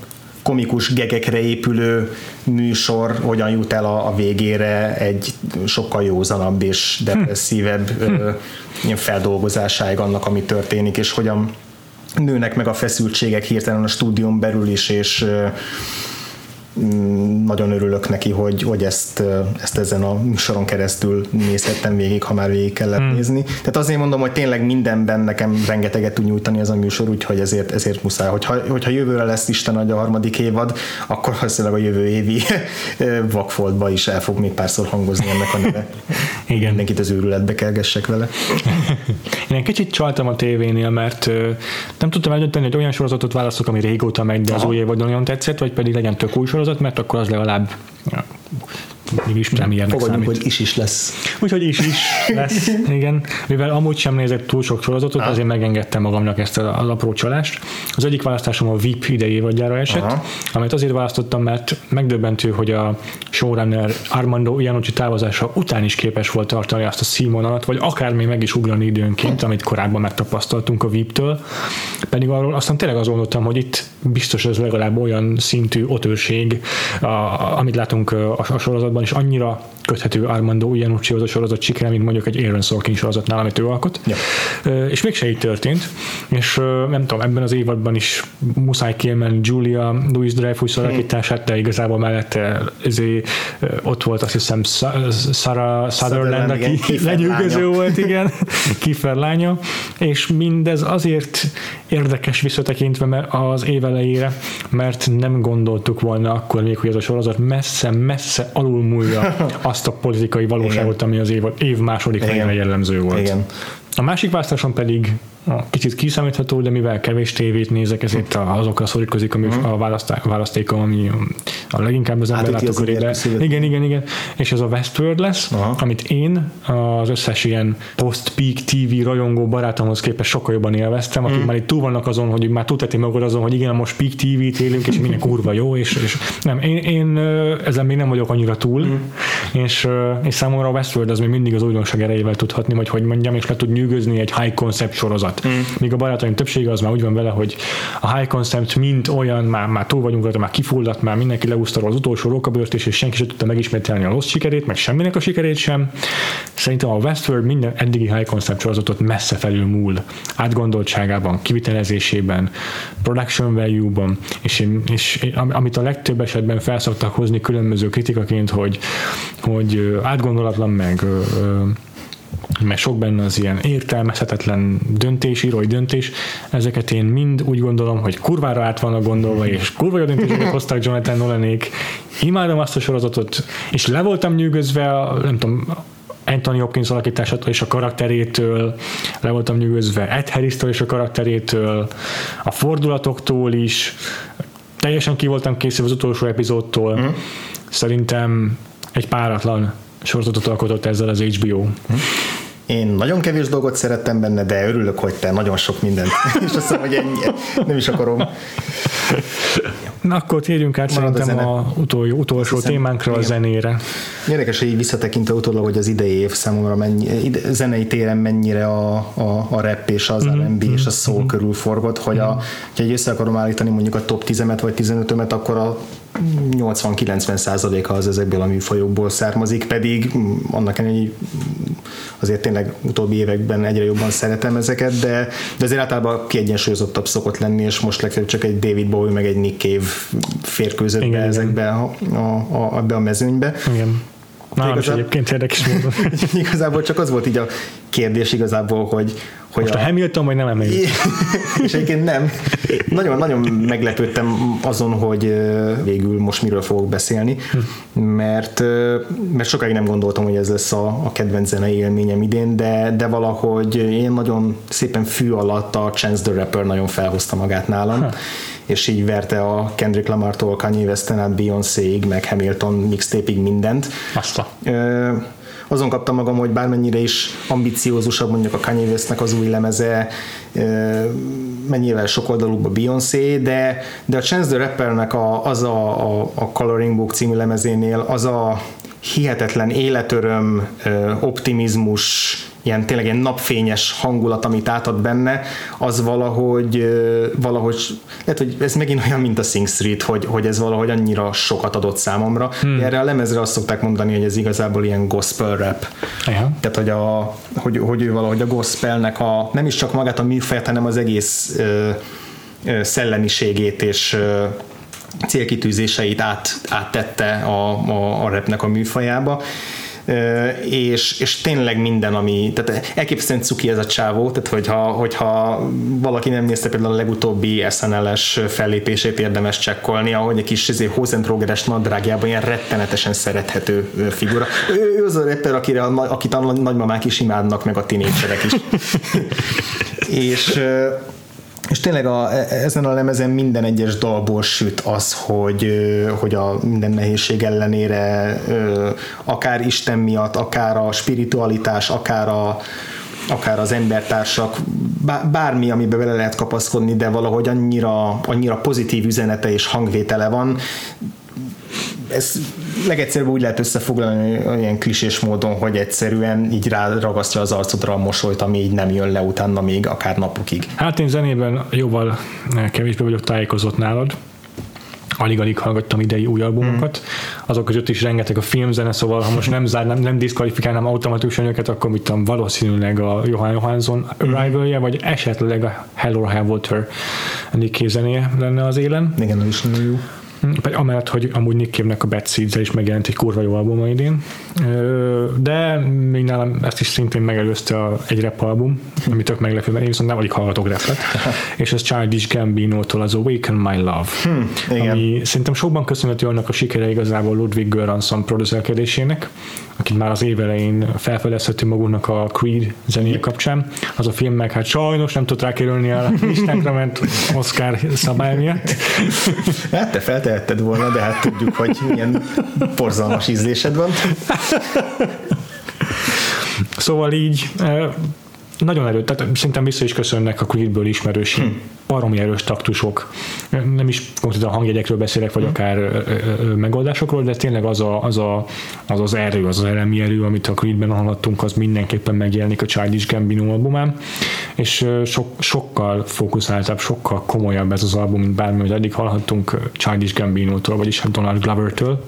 komikus gegekre épülő műsor hogyan jut el a, a végére egy sokkal józanabb és depresszívebb hm. feldolgozásáig annak, ami történik, és hogyan nőnek meg a feszültségek hirtelen a stúdión belül is, és nagyon örülök neki, hogy, hogy ezt, ezt ezen a műsoron keresztül nézhettem végig, ha már végig kellett hmm. nézni. Tehát azért mondom, hogy tényleg mindenben nekem rengeteget tud nyújtani ez a műsor, úgyhogy ezért, ezért muszáj. Hogyha, hogyha jövőre lesz Isten adja a harmadik évad, akkor valószínűleg a jövő évi *laughs* vakfoltba is el fog még párszor hangozni ennek a neve. *laughs* Igen. Mindenkit az őrületbe kergessek vele. *laughs* Én egy kicsit csaltam a tévénél, mert nem tudtam eldönteni, hogy olyan sorozatot választok, ami régóta megy, de az Aha. új évadon nagyon tetszett, vagy pedig legyen tök új sorozat, mert akkor az legalább mégis premiernek Fogadjunk, számít. hogy is is lesz. Úgyhogy is is lesz, *laughs* igen. Mivel amúgy sem nézek túl sok sorozatot, azért megengedtem magamnak ezt az apró csalást. Az egyik választásom a VIP idei évadjára esett, Aha. amit azért választottam, mert megdöbbentő, hogy a showrunner Armando Iannucci távozása után is képes volt tartani azt a színvonalat, vagy akár még meg is ugrani időnként, amit korábban megtapasztaltunk a VIP-től. Pedig arról aztán tényleg azt gondoltam, hogy itt biztos ez legalább olyan szintű a, amit látunk a, a sorozatban, és annyira köthető Armando Iannuccihoz a sorozat sikere, mint mondjuk egy Aaron Sorkin sorozatnál, amit ő alkot. Ja. És mégse így történt, és ö, nem tudom, ebben az évadban is muszáj kiemelni Julia Louis Dreyfus alakítását, de igazából mellette ezé, ö, ott volt azt hiszem Sa- Sarah Sutherland, aki lenyűgöző volt, igen, Kiefer lánya, és mindez azért érdekes visszatekintve az év elejére, mert nem gondoltuk volna akkor még, hogy ez a sorozat messze-messze alulmúlja *laughs* azt a politikai valóságot, ami az év, év második felére jellemző volt. Igen. A másik választásom pedig kicsit kiszámítható, de mivel kevés tévét nézek, ezért azokra szorítkozik a, műs- a választá- választékom, ami a leginkább az ember látókörébe. Igen, igen, igen. És ez a Westworld lesz, Aha. amit én az összes ilyen post-peak TV rajongó barátomhoz képest sokkal jobban élveztem, akik már itt túl vannak azon, hogy már túlteti magad azon, hogy igen, most peak TV-t élünk, és minden kurva jó, és, és nem, én, én ezen még nem vagyok annyira túl, és, ö, és számomra a Westworld az még mindig az újdonság erejével tudhatni, vagy hogy mondjam, és le tud nyűgözni egy high concept sorozat. Míg a barátaim többsége az már úgy van vele, hogy a high concept mint olyan, már, már túl vagyunk rajta, már kifulladt, már mindenki leúszta az utolsó rókabört is, és senki sem tudta megismételni a Lost sikerét, meg semminek a sikerét sem. Szerintem a Westworld minden eddigi high concept sorozatot messze felül múl. Átgondoltságában, kivitelezésében, production value-ban, és, én- és amit a legtöbb esetben felszoktak hozni különböző kritikaként, hogy, hogy átgondolatlan meg meg sok benne az ilyen értelmezhetetlen döntés, írói döntés, ezeket én mind úgy gondolom, hogy kurvára át vannak gondolva, és kurva jó döntéseket hoztak Jonathan Nolanék. Imádom azt a sorozatot, és le voltam nyűgözve, a, nem tudom, Anthony Hopkins alakításától és a karakterétől, le voltam nyűgözve Ed Harris-től és a karakterétől, a fordulatoktól is, teljesen ki voltam készülve az utolsó epizódtól. Mhm. Szerintem egy páratlan sorozatot alkotott ezzel az HBO. Én nagyon kevés dolgot szerettem benne, de örülök, hogy te nagyon sok mindent. *laughs* És azt hiszem, hogy ennyi. Nem is akarom. Na akkor térjünk át Marad a szerintem zene. a utol, utolsó hiszem, témánkra, a igen. zenére. Érdekes, hogy így visszatekintve utólag, hogy az idei év számomra mennyi, ide, zenei téren mennyire a, a, a rap és az Mhm, R&B és a soul körül forgott, hogy a, hogyha egy össze akarom állítani mondjuk a top 10-et vagy 15-ömet, akkor a 80-90 százaléka az ezekből a műfajokból származik, pedig mm, annak ellenére, hogy azért tényleg utóbbi években egyre jobban szeretem ezeket, de, de azért általában kiegyensúlyozottabb szokott lenni, és most legfeljebb csak egy David Bowie meg egy Nick Cave férkőzött Igen, be ezekbe a, a, a, ebbe a mezőnybe. Igen. Nálam is igazán- egyébként érdekes módon. *laughs* igazából csak az volt így a kérdés igazából, hogy, hogy Most a Hamilton, vagy nem Hamilton? *laughs* és egyébként nem. Nagyon-nagyon meglepődtem azon, hogy végül most miről fogok beszélni, mert, mert sokáig nem gondoltam, hogy ez lesz a, a kedvenc zenei élményem idén, de, de valahogy én nagyon szépen fű alatt a Chance the Rapper nagyon felhozta magát nálam, és így verte a Kendrick Lamar-tól Kanye West-en át Beyoncé-ig, meg Hamilton mixtape-ig mindent. Azt a. Ö, azon kaptam magam, hogy bármennyire is ambiciózusabb mondjuk a Kanye Westnek az új lemeze, mennyivel sokoldalúbb a Beyoncé, de, de a Chance the Rappernek a, az a, a, a Coloring Book című lemezénél az a hihetetlen életöröm, optimizmus, ilyen tényleg ilyen napfényes hangulat, amit átad benne, az valahogy, valahogy lehet, hogy ez megint olyan, mint a Sing Street, hogy, hogy ez valahogy annyira sokat adott számomra. Hmm. Erre a lemezre azt szokták mondani, hogy ez igazából ilyen gospel rap. Ja. Tehát, hogy, a, hogy, hogy ő valahogy a gospelnek a, nem is csak magát a műfaját, hanem az egész ö, ö, szellemiségét és ö, célkitűzéseit át, áttette a, a, a rapnek a műfajába. És, és tényleg minden, ami, tehát elképesztően cuki ez a csávó, tehát hogyha, hogyha valaki nem nézte például a legutóbbi SNL-es fellépését érdemes csekkolni, ahogy egy kis izé, Hosentrógeres nadrágjában ilyen rettenetesen szerethető figura. Ő, ő az a rapper, akire, akit a nagymamák is imádnak, meg a tinédzserek is. *laughs* és és tényleg a, e- ezen a lemezen minden egyes dalból süt az, hogy, hogy a minden nehézség ellenére akár Isten miatt, akár a spiritualitás, akár a akár az embertársak, bá- bármi, amiben bele lehet kapaszkodni, de valahogy annyira, annyira pozitív üzenete és hangvétele van, ez legegyszerűbb úgy lehet összefoglalni olyan klisés módon, hogy egyszerűen így ráragasztja az arcodra a mosolyt, ami így nem jön le utána még akár napokig. Hát én zenében jóval kevésbé vagyok tájékozott nálad. Alig-alig hallgattam idei új albumokat. Azok között is rengeteg a filmzene, szóval ha most nem zárnám, nem diszkvalifikálnám automatikusan őket, akkor mit tudom, valószínűleg a Johan Johansson Arrival-je, vagy esetleg a Hello High Water Nick zenéje lenne az élen. Igen, az is nagyon jó. Pedig amellett, hogy amúgy Nick Cave-nek a Bad seeds is megjelent egy kurva jó albuma idén. De még nálam ezt is szintén megelőzte a, egy rap album, ami tök meglepő, mert én viszont nem alig hallgatok rapet. *laughs* és ez Childish Gambino-tól az Awaken My Love. igen. ami szerintem sokban köszönhető annak a sikere igazából Ludwig Göransson producerkedésének, akit már az év elején felfedezhető magunknak a Creed zenéje kapcsán. Az a film meg hát sajnos nem tud rákerülni a *laughs* listánkra, mert Oscar szabály miatt. Hát te feltehetted volna, de hát tudjuk, hogy milyen porzalmas ízlésed van. Szóval így eh, nagyon erőt, tehát szerintem vissza is köszönnek a Creedből ismerős Hm. baromi erős taktusok. Nem is konkrétan hangjegyekről beszélek, Hm. vagy akár ö, ö, megoldásokról, de tényleg az, a, az, a, az az erő, az az elemi erő, amit a Creedben hallottunk, az mindenképpen megjelenik a Childish Gambino albumán, és sok, sokkal fókuszáltabb, sokkal komolyabb ez az album, mint bármi, amit eddig hallhattunk Childish Gambino-tól, vagyis hát Donald Glover-től.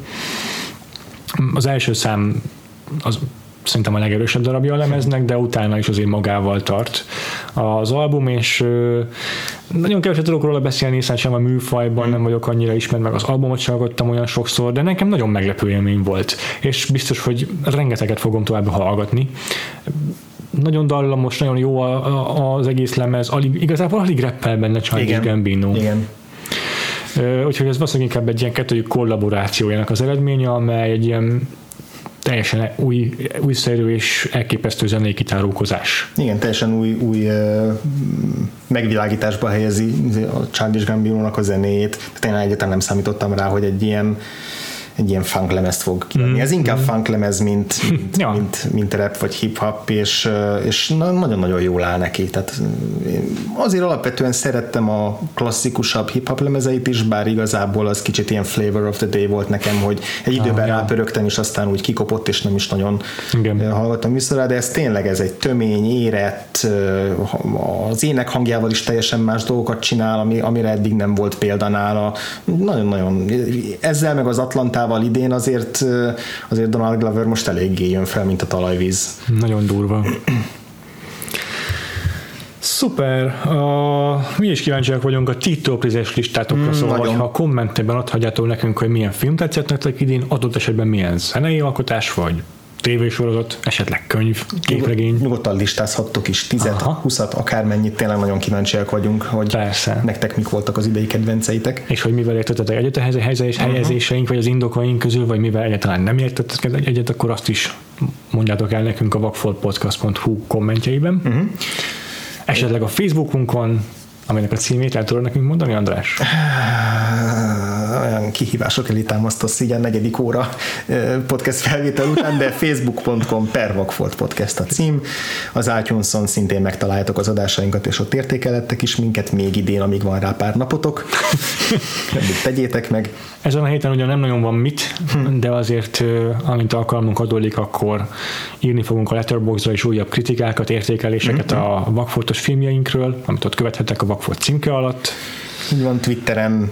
Az első szám az szerintem a legerősebb darabja a lemeznek, de utána is azért magával tart az album, és nagyon keveset tudok róla beszélni, hiszen sem a műfajban nem vagyok annyira ismert, meg az albumot sem hallgattam olyan sokszor, de nekem nagyon meglepő élmény volt, és biztos, hogy rengeteget fogom tovább hallgatni. Nagyon dallamos, nagyon jó a, a, az egész lemez, alig, igazából alig reppel benne Childish Gambino. Igen. Úgyhogy ez valószínűleg inkább egy ilyen kettőjük kollaborációjának az eredménye, amely egy ilyen teljesen új, újszerű és elképesztő zenei kitárulkozás. Igen, teljesen új, új megvilágításba helyezi a Childish Gambino-nak a zenéjét. Tehát egyáltalán nem számítottam rá, hogy egy ilyen egy ilyen funk lemezt fog kiadni. Mm. Ez inkább mm. funk lemez, mint, *laughs* mint, Ja. mint, mint rap vagy hip-hop, és, és na- nagyon-nagyon jól áll neki. Tehát azért alapvetően szerettem a klasszikusabb hip-hop lemezeit is, bár igazából az kicsit ilyen flavor of the day volt nekem, hogy egy időben ja. rápörögtem, és aztán úgy kikopott, és nem is nagyon Igen. hallgattam vissza rá, de ez tényleg ez egy tömény, érett, az ének hangjával is teljesen más dolgokat csinál, ami, amire eddig nem volt példa nála. Nagyon-nagyon. Ezzel meg az Atlantával idén azért, azért Donald Glover most eléggé jön fel, mint a talajvíz. Nagyon durva. Szuper. A, mi is kíváncsiak vagyunk a ti top 10-es listátokra, mm, szóval nagyon. ha a kommentben adhatjátok nekünk, hogy milyen film tetszett nektek idén, adott esetben milyen zenei alkotás, vagy tévésorozat, esetleg könyv, képregény. Nyugodtan listázhattok is, 10 Aha. 20 akár mennyit, tényleg nagyon kíváncsiak vagyunk, hogy Persze. nektek mik voltak az idei kedvenceitek. és hogy mivel értettetek egyet a helyze- helyze- és helyezéseink, vagy az indokaink közül, vagy mivel egyáltalán nem értettetek egyet, akkor azt is mondjátok el nekünk a vakfoltpodcast.hu kommentjeiben. Uh-huh. Esetleg a Facebookunkon, aminek a címét el tudod nekünk mondani, András? Olyan kihívások elé támasztasz így a negyedik óra podcast felvétel után, de facebook.com per Vagfolt podcast a cím. Az iTunes-on szintén megtaláljátok az adásainkat, és ott értékelettek is minket még idén, amíg van rá pár napotok. *laughs* Addig tegyétek meg. Ezen a héten ugyan nem nagyon van mit, de azért, amint alkalmunk adódik, akkor írni fogunk a Letterboxdra is újabb kritikákat, értékeléseket a Vakfoltos filmjeinkről, amit ott követhettek a Vakfolt címke alatt. Így van Twitteren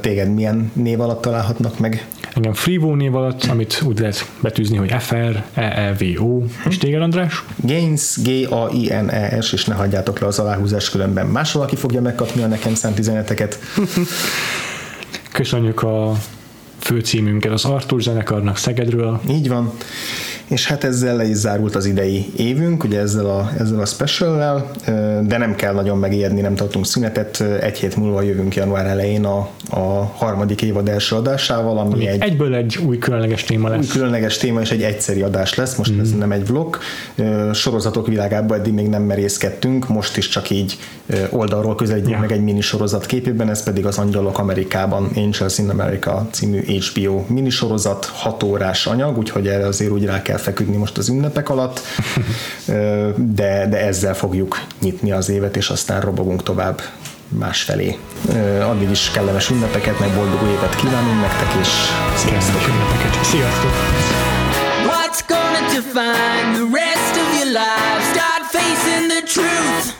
téged milyen név alatt találhatnak meg? Engem Freevo név alatt, amit úgy lehet betűzni, hogy FR, EEVO, és téged András? Gains, G-A-I-N-E-S, és ne hagyjátok le az aláhúzás, különben más valaki fogja megkapni a nekem szánt üzeneteket. Köszönjük a főcímünket az Artur zenekarnak Szegedről. Így van. És hát ezzel le is zárult az idei évünk, ugye ezzel a, ezzel a special de nem kell nagyon megijedni, nem tartunk szünetet, egy hét múlva jövünk január elején a, a harmadik évad első adásával, ami, ami egy, egyből egy új különleges téma lesz. Új különleges téma és egy egyszeri adás lesz, most mm. ez nem egy vlog. Sorozatok világában eddig még nem merészkedtünk, most is csak így oldalról közelítjük ja. meg egy minisorozat képében, ez pedig az Angyalok Amerikában, Angels in America című HBO minisorozat, hat órás anyag, úgyhogy erre azért úgy rá kell feküdni most az ünnepek alatt, *laughs* de, de ezzel fogjuk nyitni az évet, és aztán robogunk tovább másfelé. Addig is kellemes ünnepeket, meg boldog évet kívánunk nektek, és sziasztok! ünnepeket. Sziasztok! What's gonna define the rest of your life? Start facing the truth.